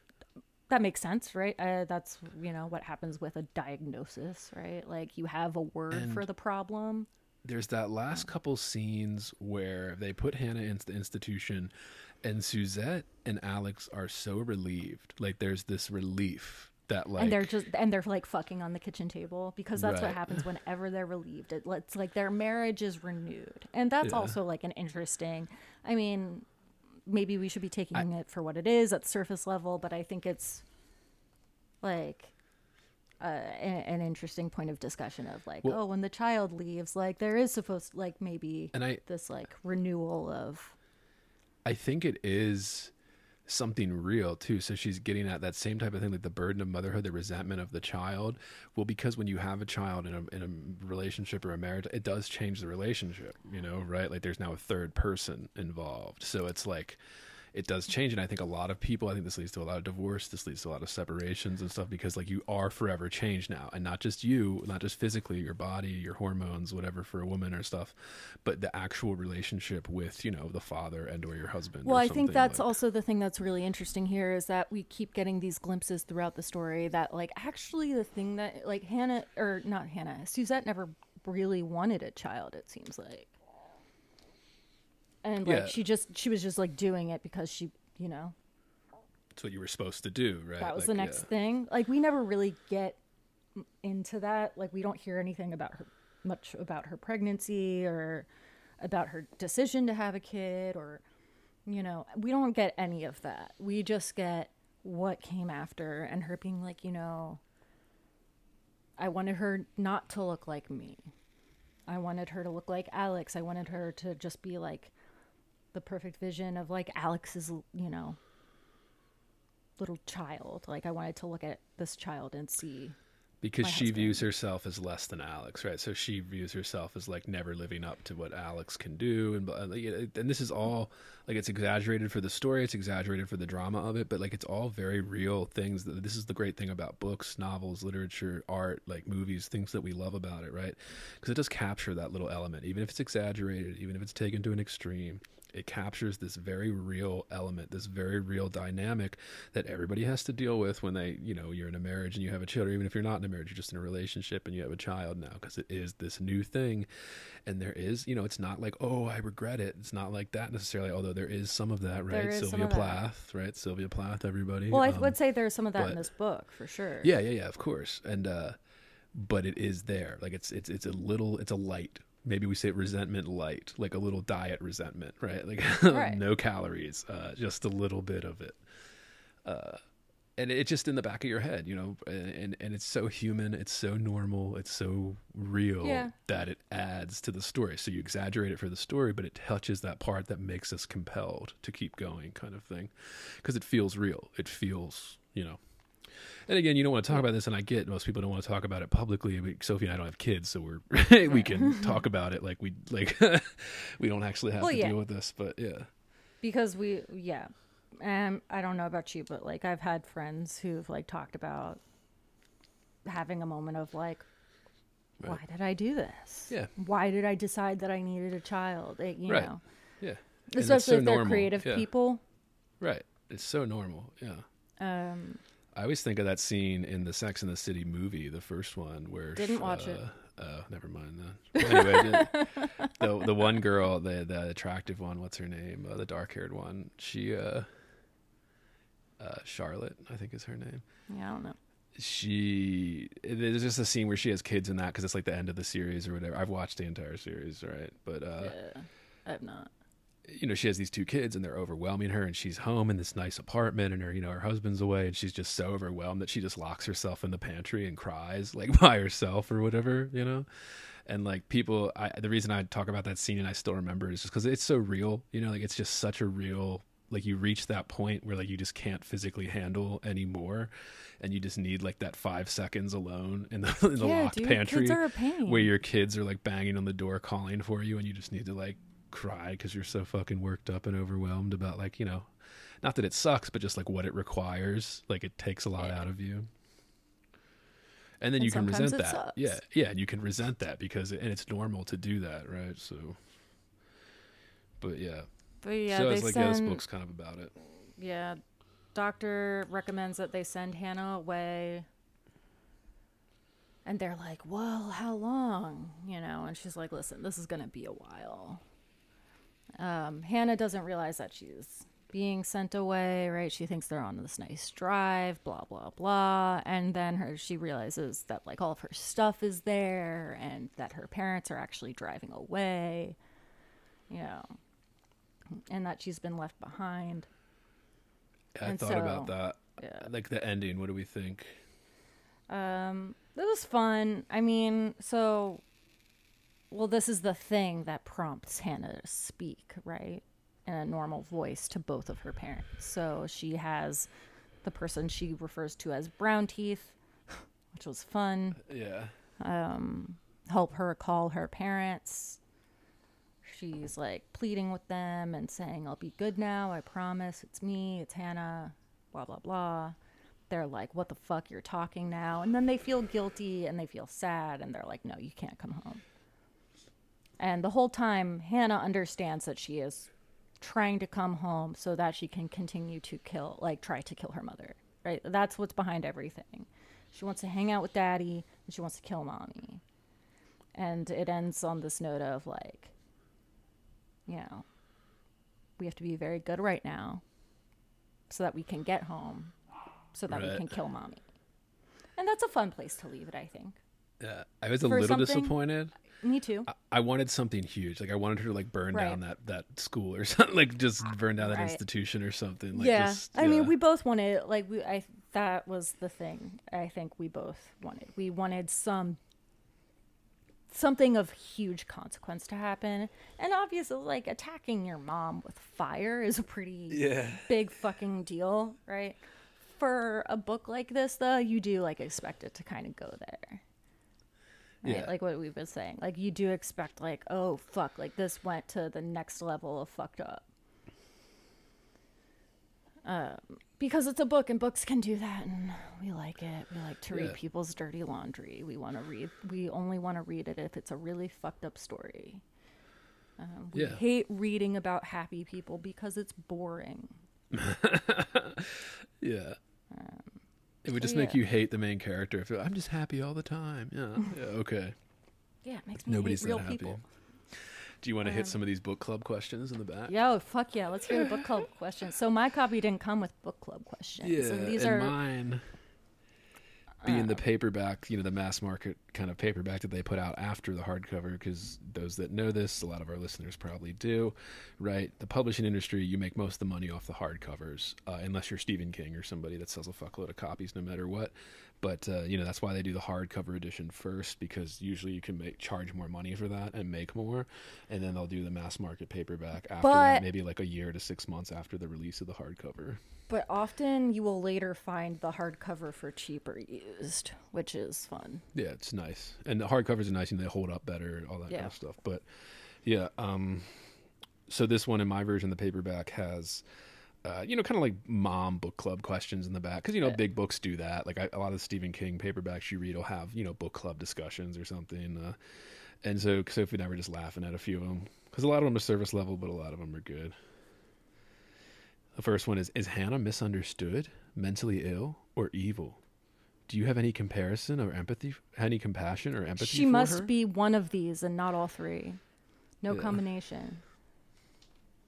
that makes sense, right? Uh, that's you know what happens with a diagnosis, right? Like you have a word And- for the problem. there's that last couple scenes where they put Hannah into the institution, and Suzette and Alex are so relieved. Like there's this relief that like and they're just and they're like fucking on the kitchen table because that's Right. what happens whenever they're relieved it, it's like their marriage is renewed and that's Yeah. also like an interesting i mean maybe we should be taking it for what it is at surface level but i think it's like uh, an, an interesting point of discussion of like Well- oh when the child leaves like there is supposed like maybe and I this like renewal of I think it is something real too. So she's getting at that same type of thing, like the burden of motherhood, the resentment of the child. Well, because when you have a child in a in a relationship or a marriage, it does change the relationship. You know, right? Like there's now a third person involved. So it's like it does change, and I think a lot of people. I think this leads to a lot of divorce. This leads to a lot of separations and stuff because like you are forever changed now, and not just you, not just physically, your body, your hormones, whatever for a woman or stuff, but the actual relationship with you know the father and or your husband. Well, I think that's like- also the thing that's really interesting here is that we keep getting these glimpses throughout the story that, like, actually, the thing that, like, Hannah, or not Hannah, Suzette never really wanted a child, it seems like. And, like, Yeah. she just, she was just, like, doing it because she, you know, That's what you were supposed to do, right? that was Like, the next yeah. thing. Like, we never really get into that. Like, we don't hear anything about her, much about her pregnancy or about her decision to have a kid or, you know, we don't get any of that. We just get what came after and her being like, you know, I wanted her not to look like me. I wanted her to look like Alex. I wanted her to just be like the perfect vision of like Alex's, you know, little child. Like I wanted to look at this child and see. because she husband. views herself as less than Alex, right? So she views herself as like never living up to what Alex can do, and uh, it- and this is all like it's exaggerated for the story, it's exaggerated for the drama of it, but like it's all very real things. That this is the great thing about books, novels, literature, art, like movies, things that we love about it, right? Because it does capture that little element, even if it's exaggerated, even if it's taken to an extreme. It captures this very real element, this very real dynamic that everybody has to deal with when they, you know, you're in a marriage and you have a child, or even if you're not in a marriage, you're just in a relationship and you have a child now, because it is this new thing. And there is, you know, it's not like, oh, I regret it. It's not like that necessarily, although there is some of that, right? Sylvia. Plath, right? Sylvia Plath, everybody. Well, I Um, would say there's some of that in this book for sure. yeah, yeah, yeah, of course. And uh but it is there. Like it's it's it's a little it's a light. Maybe we say resentment light, like a little diet resentment, right? Like Right. no calories, uh just a little bit of it. Uh and it's just in the back of your head, you know, and and it's so human, it's so normal, it's so real Yeah. that it adds to the story. So you exaggerate it for the story, but it touches that part that makes us compelled to keep going, kind of thing, because it feels real. It feels, you know, and again, you don't want to talk about this, and I get most people don't want to talk about it publicly. We, Sophie and I don't have kids, so we're we can talk about it like we like we don't actually have Well, to yeah. deal with this. But yeah, because we yeah um i don't know about you but like i've had friends who've like talked about having a moment of like why did i do this Yeah. why did i decide that i needed a child It- you Right. know yeah, especially so if they're normal. creative Yeah. people right? It's so normal. Yeah, um I always think of that scene in the Sex and the City movie, the first one, where Didn't watch it. uh, Oh, never mind then. Anyway, the, the one girl, the the attractive one, what's her name? Uh, the dark haired one. She, uh, uh, Charlotte, I think is her name. yeah i don't know she there's just a scene where she has kids in that because it's like the end of the series or whatever. I've watched the entire series, right? But uh, yeah, I have not. You know, she has these two kids and they're overwhelming her, and she's home in this nice apartment, and her, you know, her husband's away, and she's just so overwhelmed that she just locks herself in the pantry and cries like by herself or whatever, you know. And like people, I, the reason I talk about that scene and I still remember is just because it's so real, you know, like it's just such a real. Like you reach that point where like you just can't physically handle anymore, and you just need like that five seconds alone in the in the yeah, locked dude, pantry kids are a pain. where your kids are like banging on the door calling for you and you just need to like cry because you're so fucking worked up and overwhelmed about like you know not that it sucks but just like what it requires like it takes a lot Yeah. out of you and then And you can resent that sucks. yeah yeah and you can resent that because and it's normal to do that right so but yeah, But yeah, so it's like yeah, this book's kind of about it Yeah, doctor recommends that they send Hannah away. And they're like, "Well, how long?" You know, and she's like, "Listen, this is going to be a while." Um, Hannah doesn't realize that she's being sent away, right? She thinks they're on this nice drive, blah blah blah, and then her she realizes that like all of her stuff is there and that her parents are actually driving away. You know, and that she's been left behind. i And thought about that Yeah. like the ending what do we think Um, it was fun. I mean, so, well, this is the thing that prompts Hannah to speak, right? In a normal voice to both of her parents. So she has the person she refers to as Brown Teeth, which was fun. yeah um, Help her call her parents. She's like pleading with them and saying, I'll be good now. I promise. It's me. It's Hannah. Blah, blah, blah. They're like, What the fuck? You're talking now. And then they feel guilty and they feel sad and they're like, No, you can't come home. And the whole time, Hannah understands that she is trying to come home so that she can continue to kill, like, try to kill her mother. Right? That's what's behind everything. She wants to hang out with daddy and she wants to kill mommy. And it ends on this note of, like, you know, we have to be very good right now so that we can get home so that we can kill mommy. And that's a fun place to leave it, I think. yeah i was a For little disappointed Me too. I wanted something huge. Like I wanted her to like burn Right. down that that school or something. Like just burn down that Right. institution or something. Like yeah. just, I mean, we both wanted like we I that was the thing. I think we both wanted. We wanted some something of huge consequence to happen. And obviously like attacking your mom with fire is a pretty Yeah. big fucking deal, right? For a book like this though, you do like expect it to kind of go there. Right? Yeah. Like what we've been saying. Like you do expect like, oh fuck, like this went to the next level of fucked up. Um, because it's a book and books can do that and we like it. We like to read Yeah. people's dirty laundry. We want to read we only want to read it if it's a really fucked up story. Um, we Yeah. hate reading about happy people because it's boring. Yeah. It would just so make yeah. you hate the main character. If I'm just happy all the time. Yeah. Yeah. Okay. Yeah, it makes me Nobody's hate real happy. people. Do you want to hit um, some of these book club questions in the back? Yo, fuck yeah. Let's hear the book club questions. So my copy didn't come with book club questions. Yeah, and these and are mine being the paperback, you know, the mass market kind of paperback that they put out after the hardcover. Because those that know this, a lot of our listeners probably do, right? The publishing industry, you make most of the money off the hardcovers, uh, unless you're Stephen King or somebody that sells a fuckload of copies, no matter what. But uh, you know, that's why they do the hardcover edition first, because usually you can make charge more money for that and make more, and then they'll do the mass market paperback after that, maybe like a year to six months after the release of the hardcover. but often you will later find the hardcover for cheaper used, which is fun. Yeah, it's nice, and the hardcovers are nice, and they hold up better, all that kind of stuff. But yeah, um, so this one in my version, the paperback has, uh, you know, kind of like mom book club questions in the back because you know Yeah. big books do that. Like I, a lot of Stephen King paperbacks you read will have you know book club discussions or something, uh, and so Sophie and I were just laughing at a few of them because a lot of them are service level, but a lot of them are good. The first one is: Is Hannah misunderstood, mentally ill, or evil? Do you have any comparison or empathy, any compassion or empathy? She must her? be one of these and not all three. No Yeah. combination.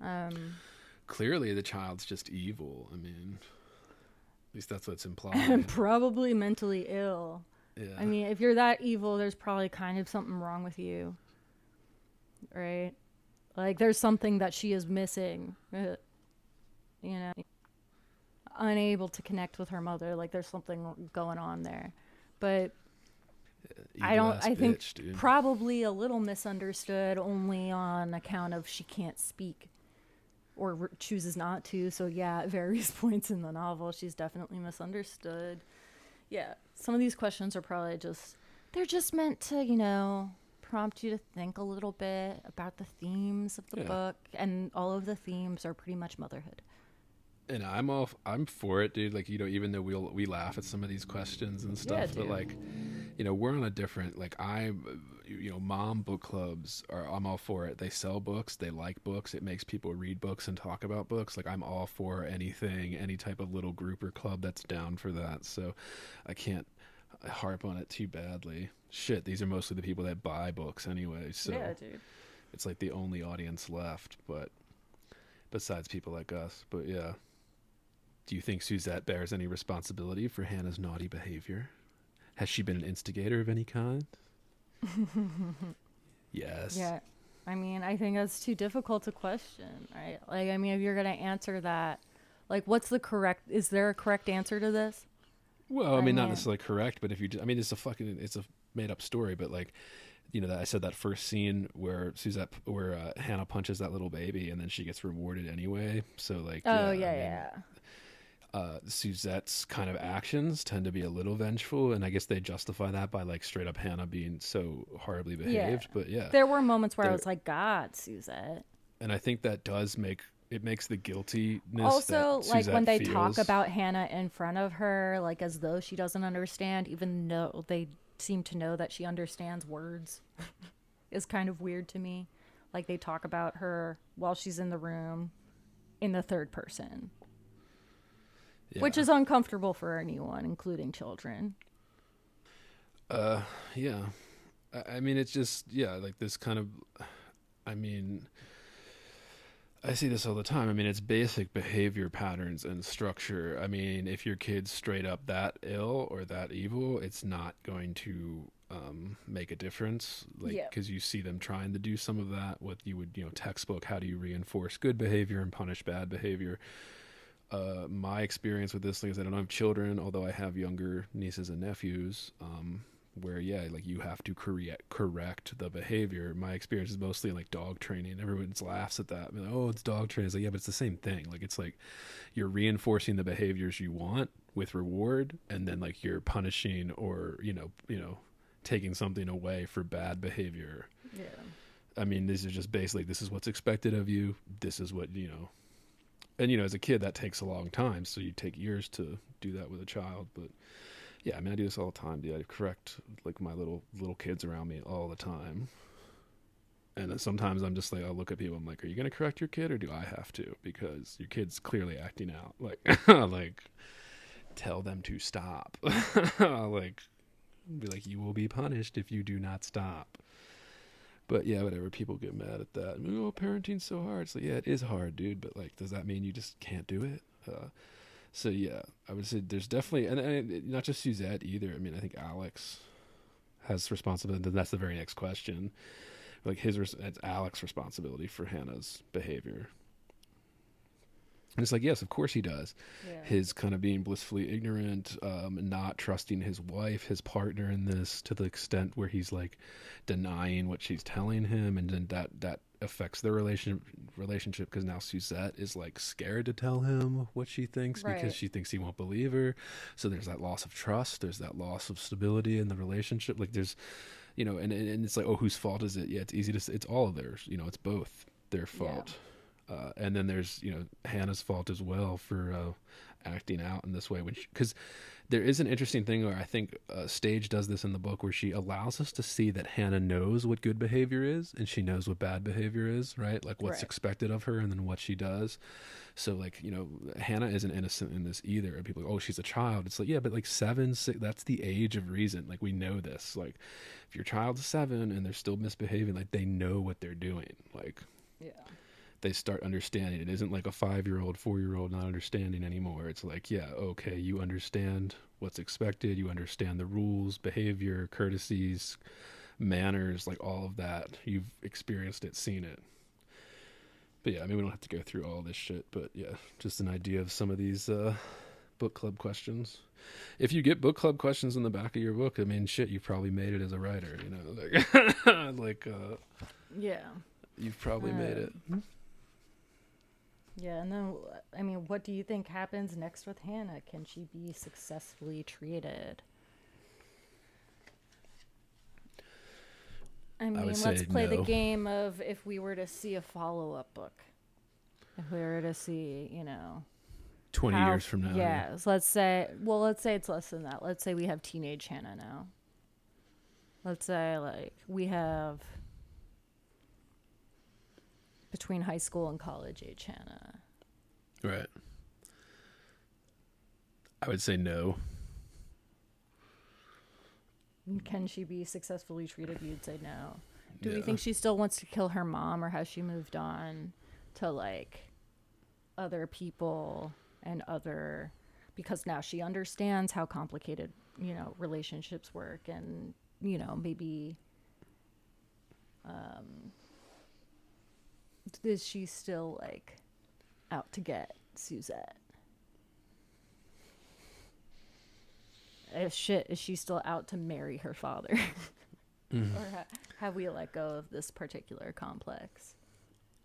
Um, Clearly, the child's just evil. I mean, at least that's what's and implied. probably mentally ill. yeah. I mean, if you're that evil, there's probably kind of something wrong with you. Right? Like there's something that she is missing. uh, You know, unable to connect with her mother, like there's something going on there. But I don't I think dude. probably a little misunderstood only on account of she can't speak or r- chooses not to. So yeah, at various points in the novel, she's definitely misunderstood. Yeah, some of these questions are probably just they're just meant to, you know, prompt you to think a little bit about the themes of the Yeah. book and all of the themes are pretty much motherhood. And I'm all I'm for it, dude. Like you know, even though we will we laugh at some of these questions and stuff, but like, you know, we're on a different like I, you know, mom book clubs are I'm all for it. They sell books, they like books. It makes people read books and talk about books. Like I'm all for anything, any type of little group or club that's down for that. So I can't harp on it too badly. Shit, these are mostly the people that buy books anyway. So yeah, dude. it's like the only audience left, but besides people like us. But yeah. Do you think Suzette bears any responsibility for Hannah's naughty behavior? Has she been an instigator of any kind? yes. Yeah. I mean, I think that's too difficult to question, right? Like, I mean, if you're going to answer that, like, what's the correct, is there a correct answer to this? Well, I I mean, not mean- necessarily correct, but if you, I mean, it's a fucking, it's a made up story, but like, you know, that I said that first scene where Suzette, where uh, Hannah punches that little baby and then she gets rewarded anyway. So like, Oh, I yeah, mean, yeah. Uh, Suzette's kind of actions tend to be a little vengeful, and I guess they justify that by like straight up Hannah being so horribly behaved. But yeah, There were moments where I was like, God, Suzette. and I think that does make it makes the guiltiness. also like when they talk about hannah in front of her like as though she doesn't understand even though they seem to know that she understands words is kind of weird to me like they talk about her while she's in the room in the third person which is uncomfortable for anyone including children Uh, yeah. I, I mean, it's just yeah, like this kind of. I mean, I see this all the time. I mean, it's basic behavior patterns and structure. I mean, if your kid's straight up that ill or that evil, it's not going to um, make a difference. Like, Yeah. because you see them trying to do some of that with you would you know textbook. How do you reinforce good behavior and punish bad behavior? Uh, my experience with this thing is I don't have children, although I have younger nieces and nephews. Um, where yeah, like you have to correct correct the behavior. My experience is mostly like dog training. Everyone just laughs at that. Like, oh, it's dog training. It's like yeah, but it's the same thing. Like it's like you're reinforcing the behaviors you want with reward, and then like you're punishing or you know you know taking something away for bad behavior. yeah I mean, this is just basically this is what's expected of you. This is what you know, and you know, as a kid, that takes a long time. So you take years to do that with a child. But yeah, I mean, I do this all the time. Dude. I correct like my little little kids around me all the time. And sometimes I'm just like, I'll look at people. I'm like, are you gonna correct your kid, or do I have to? Because your kid's clearly acting out. Like, like, tell them to stop. like, be like, you will be punished if you do not stop. But yeah, whatever. People get mad at that. Oh, parenting's so hard. So yeah, it is hard, dude. But like, does that mean you just can't do it? Uh, so yeah, I would say there's definitely, and, and not just Suzette either. I mean, I think Alex has responsibility. That's the very next question. Like his, it's Alex's responsibility for Hannah's behavior. And it's like, yes, of course he does yeah his kind of being blissfully ignorant, um, not trusting his wife, his partner in this to the extent where he's like denying what she's telling him, and then that that affects their relationship relationship because now Suzette is like scared to tell him what she thinks Right. because she thinks he won't believe her. So there's that loss of trust. There's that loss of stability in the relationship. Like there's, you know, and and and it's like, oh, whose fault is it? Yeah, it's easy to. say It's all of theirs. You know, it's both their fault. Uh, and then there's you know Hannah's fault as well for uh, acting out in this way when because there is an interesting thing where I think uh, Stage does this in the book where she allows us to see that Hannah knows what good behavior is and she knows what bad behavior is right? Like what's Right. expected of her and then what she does. So like you know Hannah isn't innocent in this either. And people are oh she's a child. It's like yeah but like seven six that's the age of reason. Like we know this. Like if your child's seven and they're still misbehaving like they know what they're doing. Like yeah they start understanding. It isn't like a five year old, four year old not understanding anymore. It's like, yeah, okay, you understand what's expected, you understand the rules, behavior, courtesies, manners, like all of that. You've experienced it, seen it. But yeah, I mean, we don't have to go through all this shit, but yeah, just an idea of some of these uh, book club questions. If you get book club questions in the back of your book, I mean, shit, you've probably made it as a writer, you know, like, like uh, Yeah. you've probably made it. Yeah, and then I mean, what do you think happens next with Hannah? Can she be successfully treated? I mean, would let's play the game of if we were to see a follow-up book. If we were to see, you know, 20 how- years from now. Yeah, so let's say, well, let's say it's less than that. Let's say we have teenage Hannah now. Let's say like we have between high school and college age Hannah. Right. I would say no. Can she be successfully treated? You'd say no. Do we think she still wants to kill her mom, or has she moved on to like other people and other? Because now she understands how complicated you know relationships work, and you know maybe. Um, is she still like out to get Suzette? If shit, is she still out to marry her father? Mm-hmm. or ha- have we let go of this particular complex?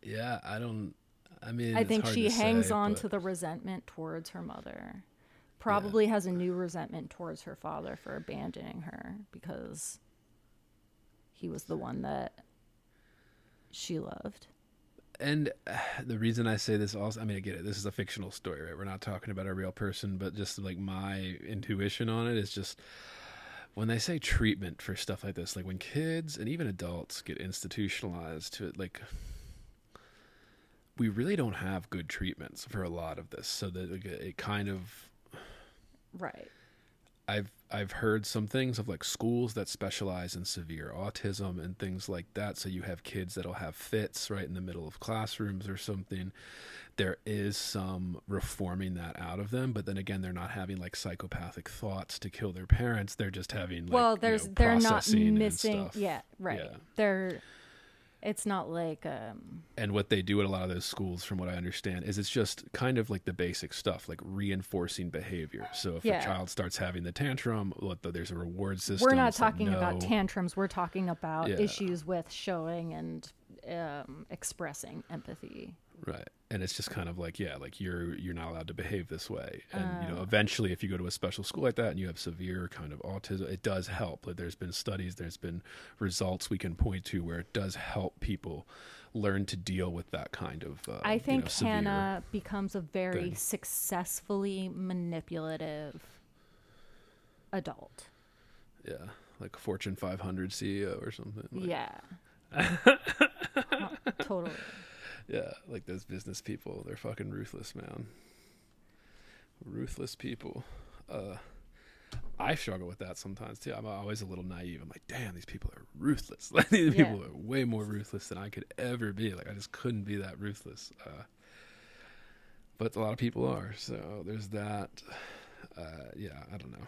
Yeah, I don't. I mean, I think she hangs say, on but- to the resentment towards her mother. Probably has a new resentment towards her father for abandoning her because he was the one that she loved. And the reason I say this also, I mean, I get it. This is a fictional story, right? We're not talking about a real person, but just like my intuition on it is just when they say treatment for stuff like this, like when kids and even adults get institutionalized to it, like we really don't have good treatments for a lot of this. So that it kind of Right. I've I've heard some things of like schools that specialize in severe autism and things like that. So you have kids that'll have fits right in the middle of classrooms or something. There is some reforming that out of them, but then again, they're not having like psychopathic thoughts to kill their parents. They're just having like, well, you there's know, they're not missing. Yeah, right. Yeah. They're. It's not like um. and what they do at a lot of those schools from what i understand is it's just kind of like the basic stuff like reinforcing behavior so if Yeah. a child starts having the tantrum what the, there's a reward system We're not like, talking about tantrums. We're talking about Yeah. issues with showing and um, expressing empathy. Right and it's just kind of like yeah like you're you're not allowed to behave this way and you Oh. know eventually if you go to a special school like that and you have severe kind of autism it does help like there's been studies there's been results we can point to where it does help people learn to deal with that kind of uh, I you think know, Hannah becomes a very thing. successfully manipulative adult. yeah like a fortune 500 ceo or something like, Yeah. totally. Yeah, like those business people, they're fucking ruthless, man. Ruthless people. Uh I struggle with that sometimes too. I'm always a little naive. I'm like, damn, these people are ruthless. Like these Yeah. people are way more ruthless than I could ever be. Like I just couldn't be that ruthless. Uh but a lot of people are. So there's that. Uh yeah, I don't know.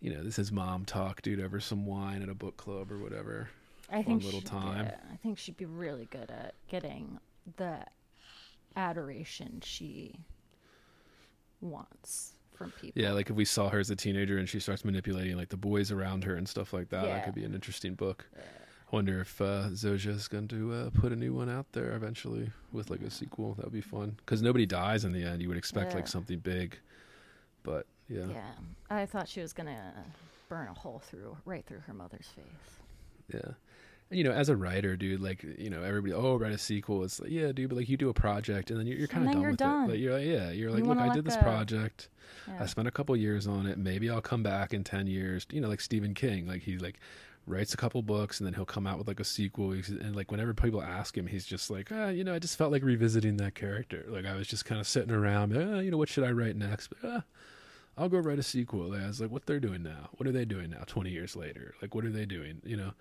You know, this is mom talk, dude, over some wine at a book club or whatever. I think little time. yeah, I think she'd be really good at getting the adoration she wants from people. Yeah, like if we saw her as a teenager and she starts manipulating like the boys around her and stuff like that, that could be an interesting book. I wonder if uh, Zoje's going to uh, put a new one out there eventually with like a sequel. That would be fun because nobody dies in the end. You would expect like something big, but yeah, Yeah. I thought she was gonna burn a hole through right through her mother's face. yeah. You know, as a writer, dude, like you know, everybody, oh, write a sequel. It's like, yeah, dude, but like you do a project and then you're, you're kind of done you're with done. it. Like, you're like, yeah, you're like, look, I did this go. project. Yeah. I spent a couple years on it. Maybe I'll come back in 10 years. You know, like Stephen King, like he like writes a couple books and then he'll come out with like a sequel. And like whenever people ask him, he's just like, ah, you know, I just felt like revisiting that character. Like I was just kind of sitting around, ah, you know, what should I write next? But, ah, I'll go write a sequel. And I was like, what they're doing now? What are they doing now? 20 years later? Like, what are they doing? You know?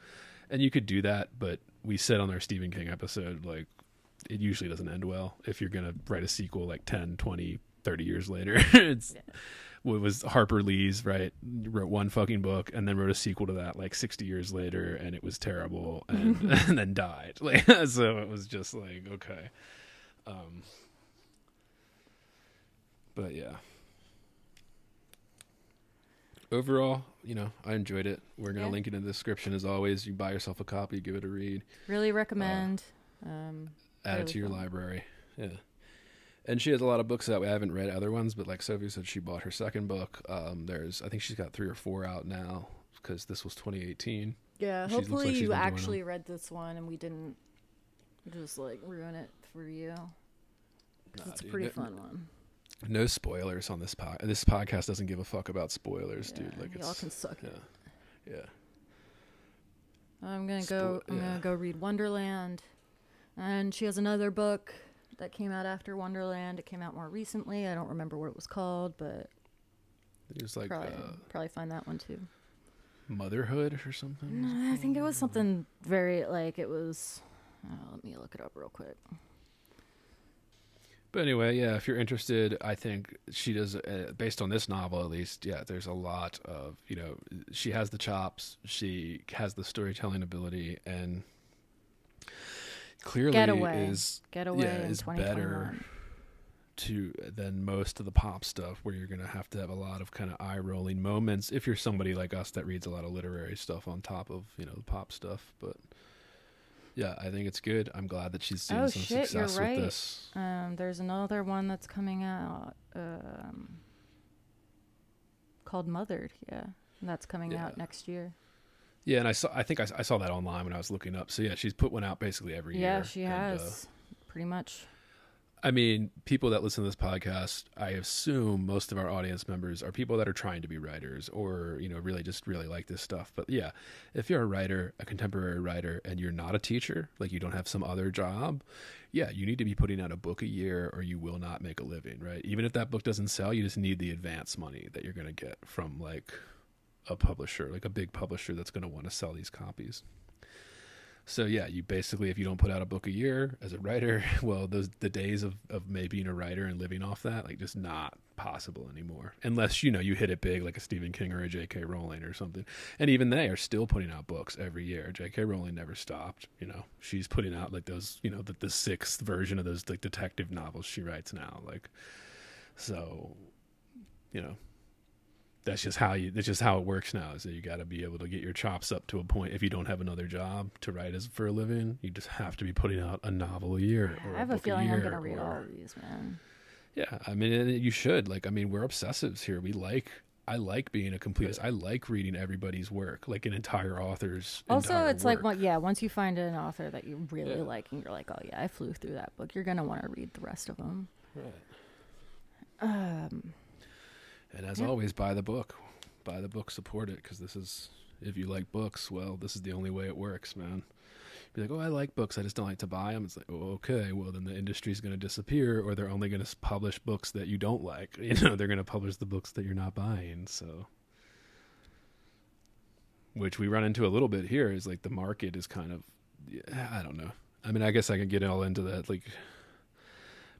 And you could do that, but we said on our Stephen King episode, like, it usually doesn't end well if you're going to write a sequel like 10 20 30 years later. It's what was harper lee's right wrote one fucking book and then wrote a sequel to that like 60 years later and it was terrible and, and then died. Like so it was just like okay. Um but yeah overall you know i enjoyed it we're gonna Yeah. link it in the description as always you buy yourself a copy give it a read Really recommend. um, add it to your fun. library. Yeah. And she has a lot of books that I haven't read other ones, but like Sophie said, she bought her second book. Um, there's, I think she's got three or four out now because this was 2018. yeah, She looks like hopefully you actually read this one and we didn't just like ruin it for you. Nah, it's a pretty fun one. No spoilers on this pod. This podcast doesn't give a fuck about spoilers, dude. Like y'all it's can suck yeah, it. yeah. I'm gonna Spo- go. I'm yeah. gonna go read Wonderland, and she has another book that came out after Wonderland. It came out more recently. I don't remember what it was called, but It was like probably uh, probably find that one too. motherhood or something. I think it was something very like it was. Uh, let me look it up real quick. But anyway, yeah, if you're interested, I think she does, uh, based on this novel at least, yeah, there's a lot of, you know, she has the chops, she has the storytelling ability, and clearly Getaway. is, Getaway yeah, is better to than most of the pop stuff where you're going to have to have a lot of kind of eye rolling moments if you're somebody like us that reads a lot of literary stuff on top of, you know, the pop stuff. But yeah, I think it's good. I'm glad that she's seeing Oh, some shit, you're success right. with this. Um, there's another one that's coming out um, called Mothered. Yeah, and that's coming Yeah. out next year. Yeah, and I saw. I think I, I saw that online when I was looking up. So yeah, she's put one out basically every year. Yeah, she and, uh, has. Pretty much. I mean, people that listen to this podcast, I assume most of our audience members are people that are trying to be writers or you know really just really like this stuff. But yeah, if you're a writer, a contemporary writer, and you're not a teacher, like you don't have some other job, yeah, you need to be putting out a book a year, or you will not make a living. Right? Even if that book doesn't sell, you just need the advance money that you're going to get from like a publisher, like a big publisher that's going to want to sell these copies. So yeah, you basically if you don't put out a book a year as a writer, well, those the days of of maybe being a writer and living off that like just not possible anymore. Unless you know you hit it big like a Stephen King or a J.K. Rowling or something. And even they are still putting out books every year. J.K. Rowling never stopped. You know, she's putting out like those you know the the sixth version of those like detective novels she writes now. Like, so, you know, that's just how you that's just how it works now is that you got to be able to get your chops up to a point if you don't have another job to write as for a living you just have to be putting out a novel a year or I have a book feeling I'm gonna read all or- of these, man. yeah i mean and you should like i mean we're obsessives here we like i like being a completist i like reading everybody's work like an entire author's Also, entire it's like, work. what, yeah, once you find an author that you really Yeah. like, and you're like, oh yeah, I flew through that book. You're gonna want to read the rest of them. Right. Um, and as Yeah. always buy the book buy the book support it because this is if you like books well this is the only way it works man be like, oh, I like books. I just don't like to buy them. It's like, oh, okay, well, then the industry's going to disappear, or they're only going to publish books that you don't like. You know, they're going to publish the books that you're not buying. So, which we run into a little bit here is like the market is kind of, I don't know. I mean, I guess I can get all into that. Like,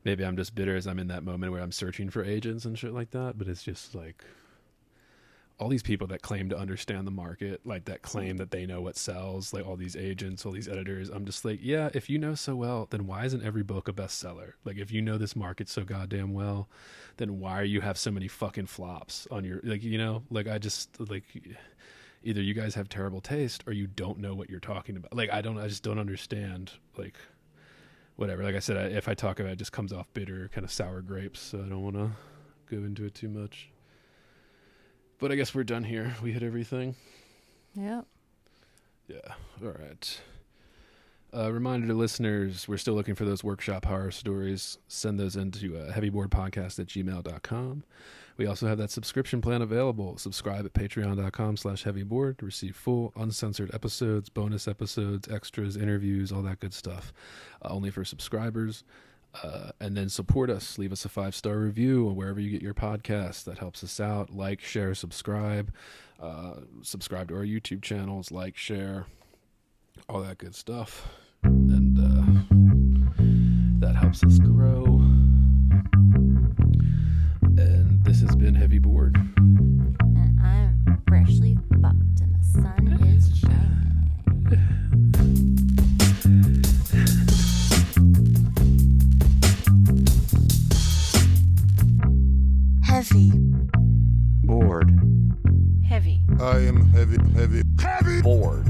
maybe I'm just bitter as I'm in that moment where I'm searching for agents and shit like that. But it's just like all these people that claim to understand the market, like that claim that they know what sells, like all these agents, all these editors. I'm just like, yeah, if you know so well, then why isn't every book a bestseller? Like, if you know this market so goddamn well, then why you have so many fucking flops on your like, you know, like I just like either you guys have terrible taste or you don't know what you're talking about. Like, I don't, I just don't understand. Like, whatever. Like I said, I, if I talk about it, it just comes off bitter, kind of sour grapes. So I don't want to go into it too much. But I guess we're done here. We hit everything. yep. Yeah. All right. Uh, reminder to listeners, we're still looking for those workshop horror stories. Send those into uh, heavyboredpodcast at gmail.com. We also have that subscription plan available. Subscribe at patreon.com slash heavybored to receive full uncensored episodes, bonus episodes, extras, interviews, all that good stuff. Uh, only for subscribers. Uh, and then support us. Leave us a five star review wherever you get your podcast. That helps us out. Like, share, subscribe. Uh, subscribe to our YouTube channels. Like, share, all that good stuff. And uh, that helps us grow. This has been Heavy Bored. And I'm freshly fucked, and the sun is shining. heavy. Bored. Heavy. I am heavy heavy. Heavy bored.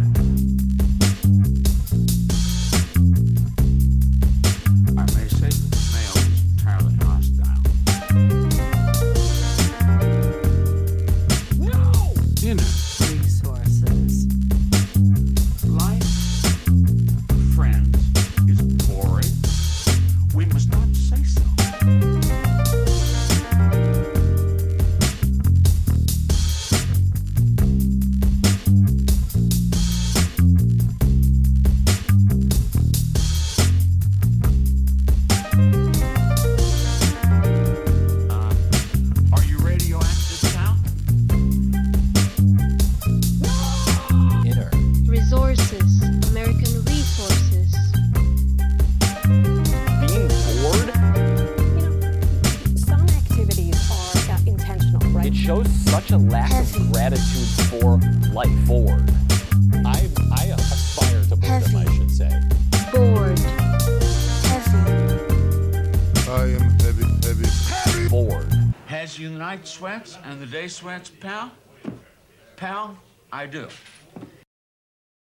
sweats, pal? Pal, I do.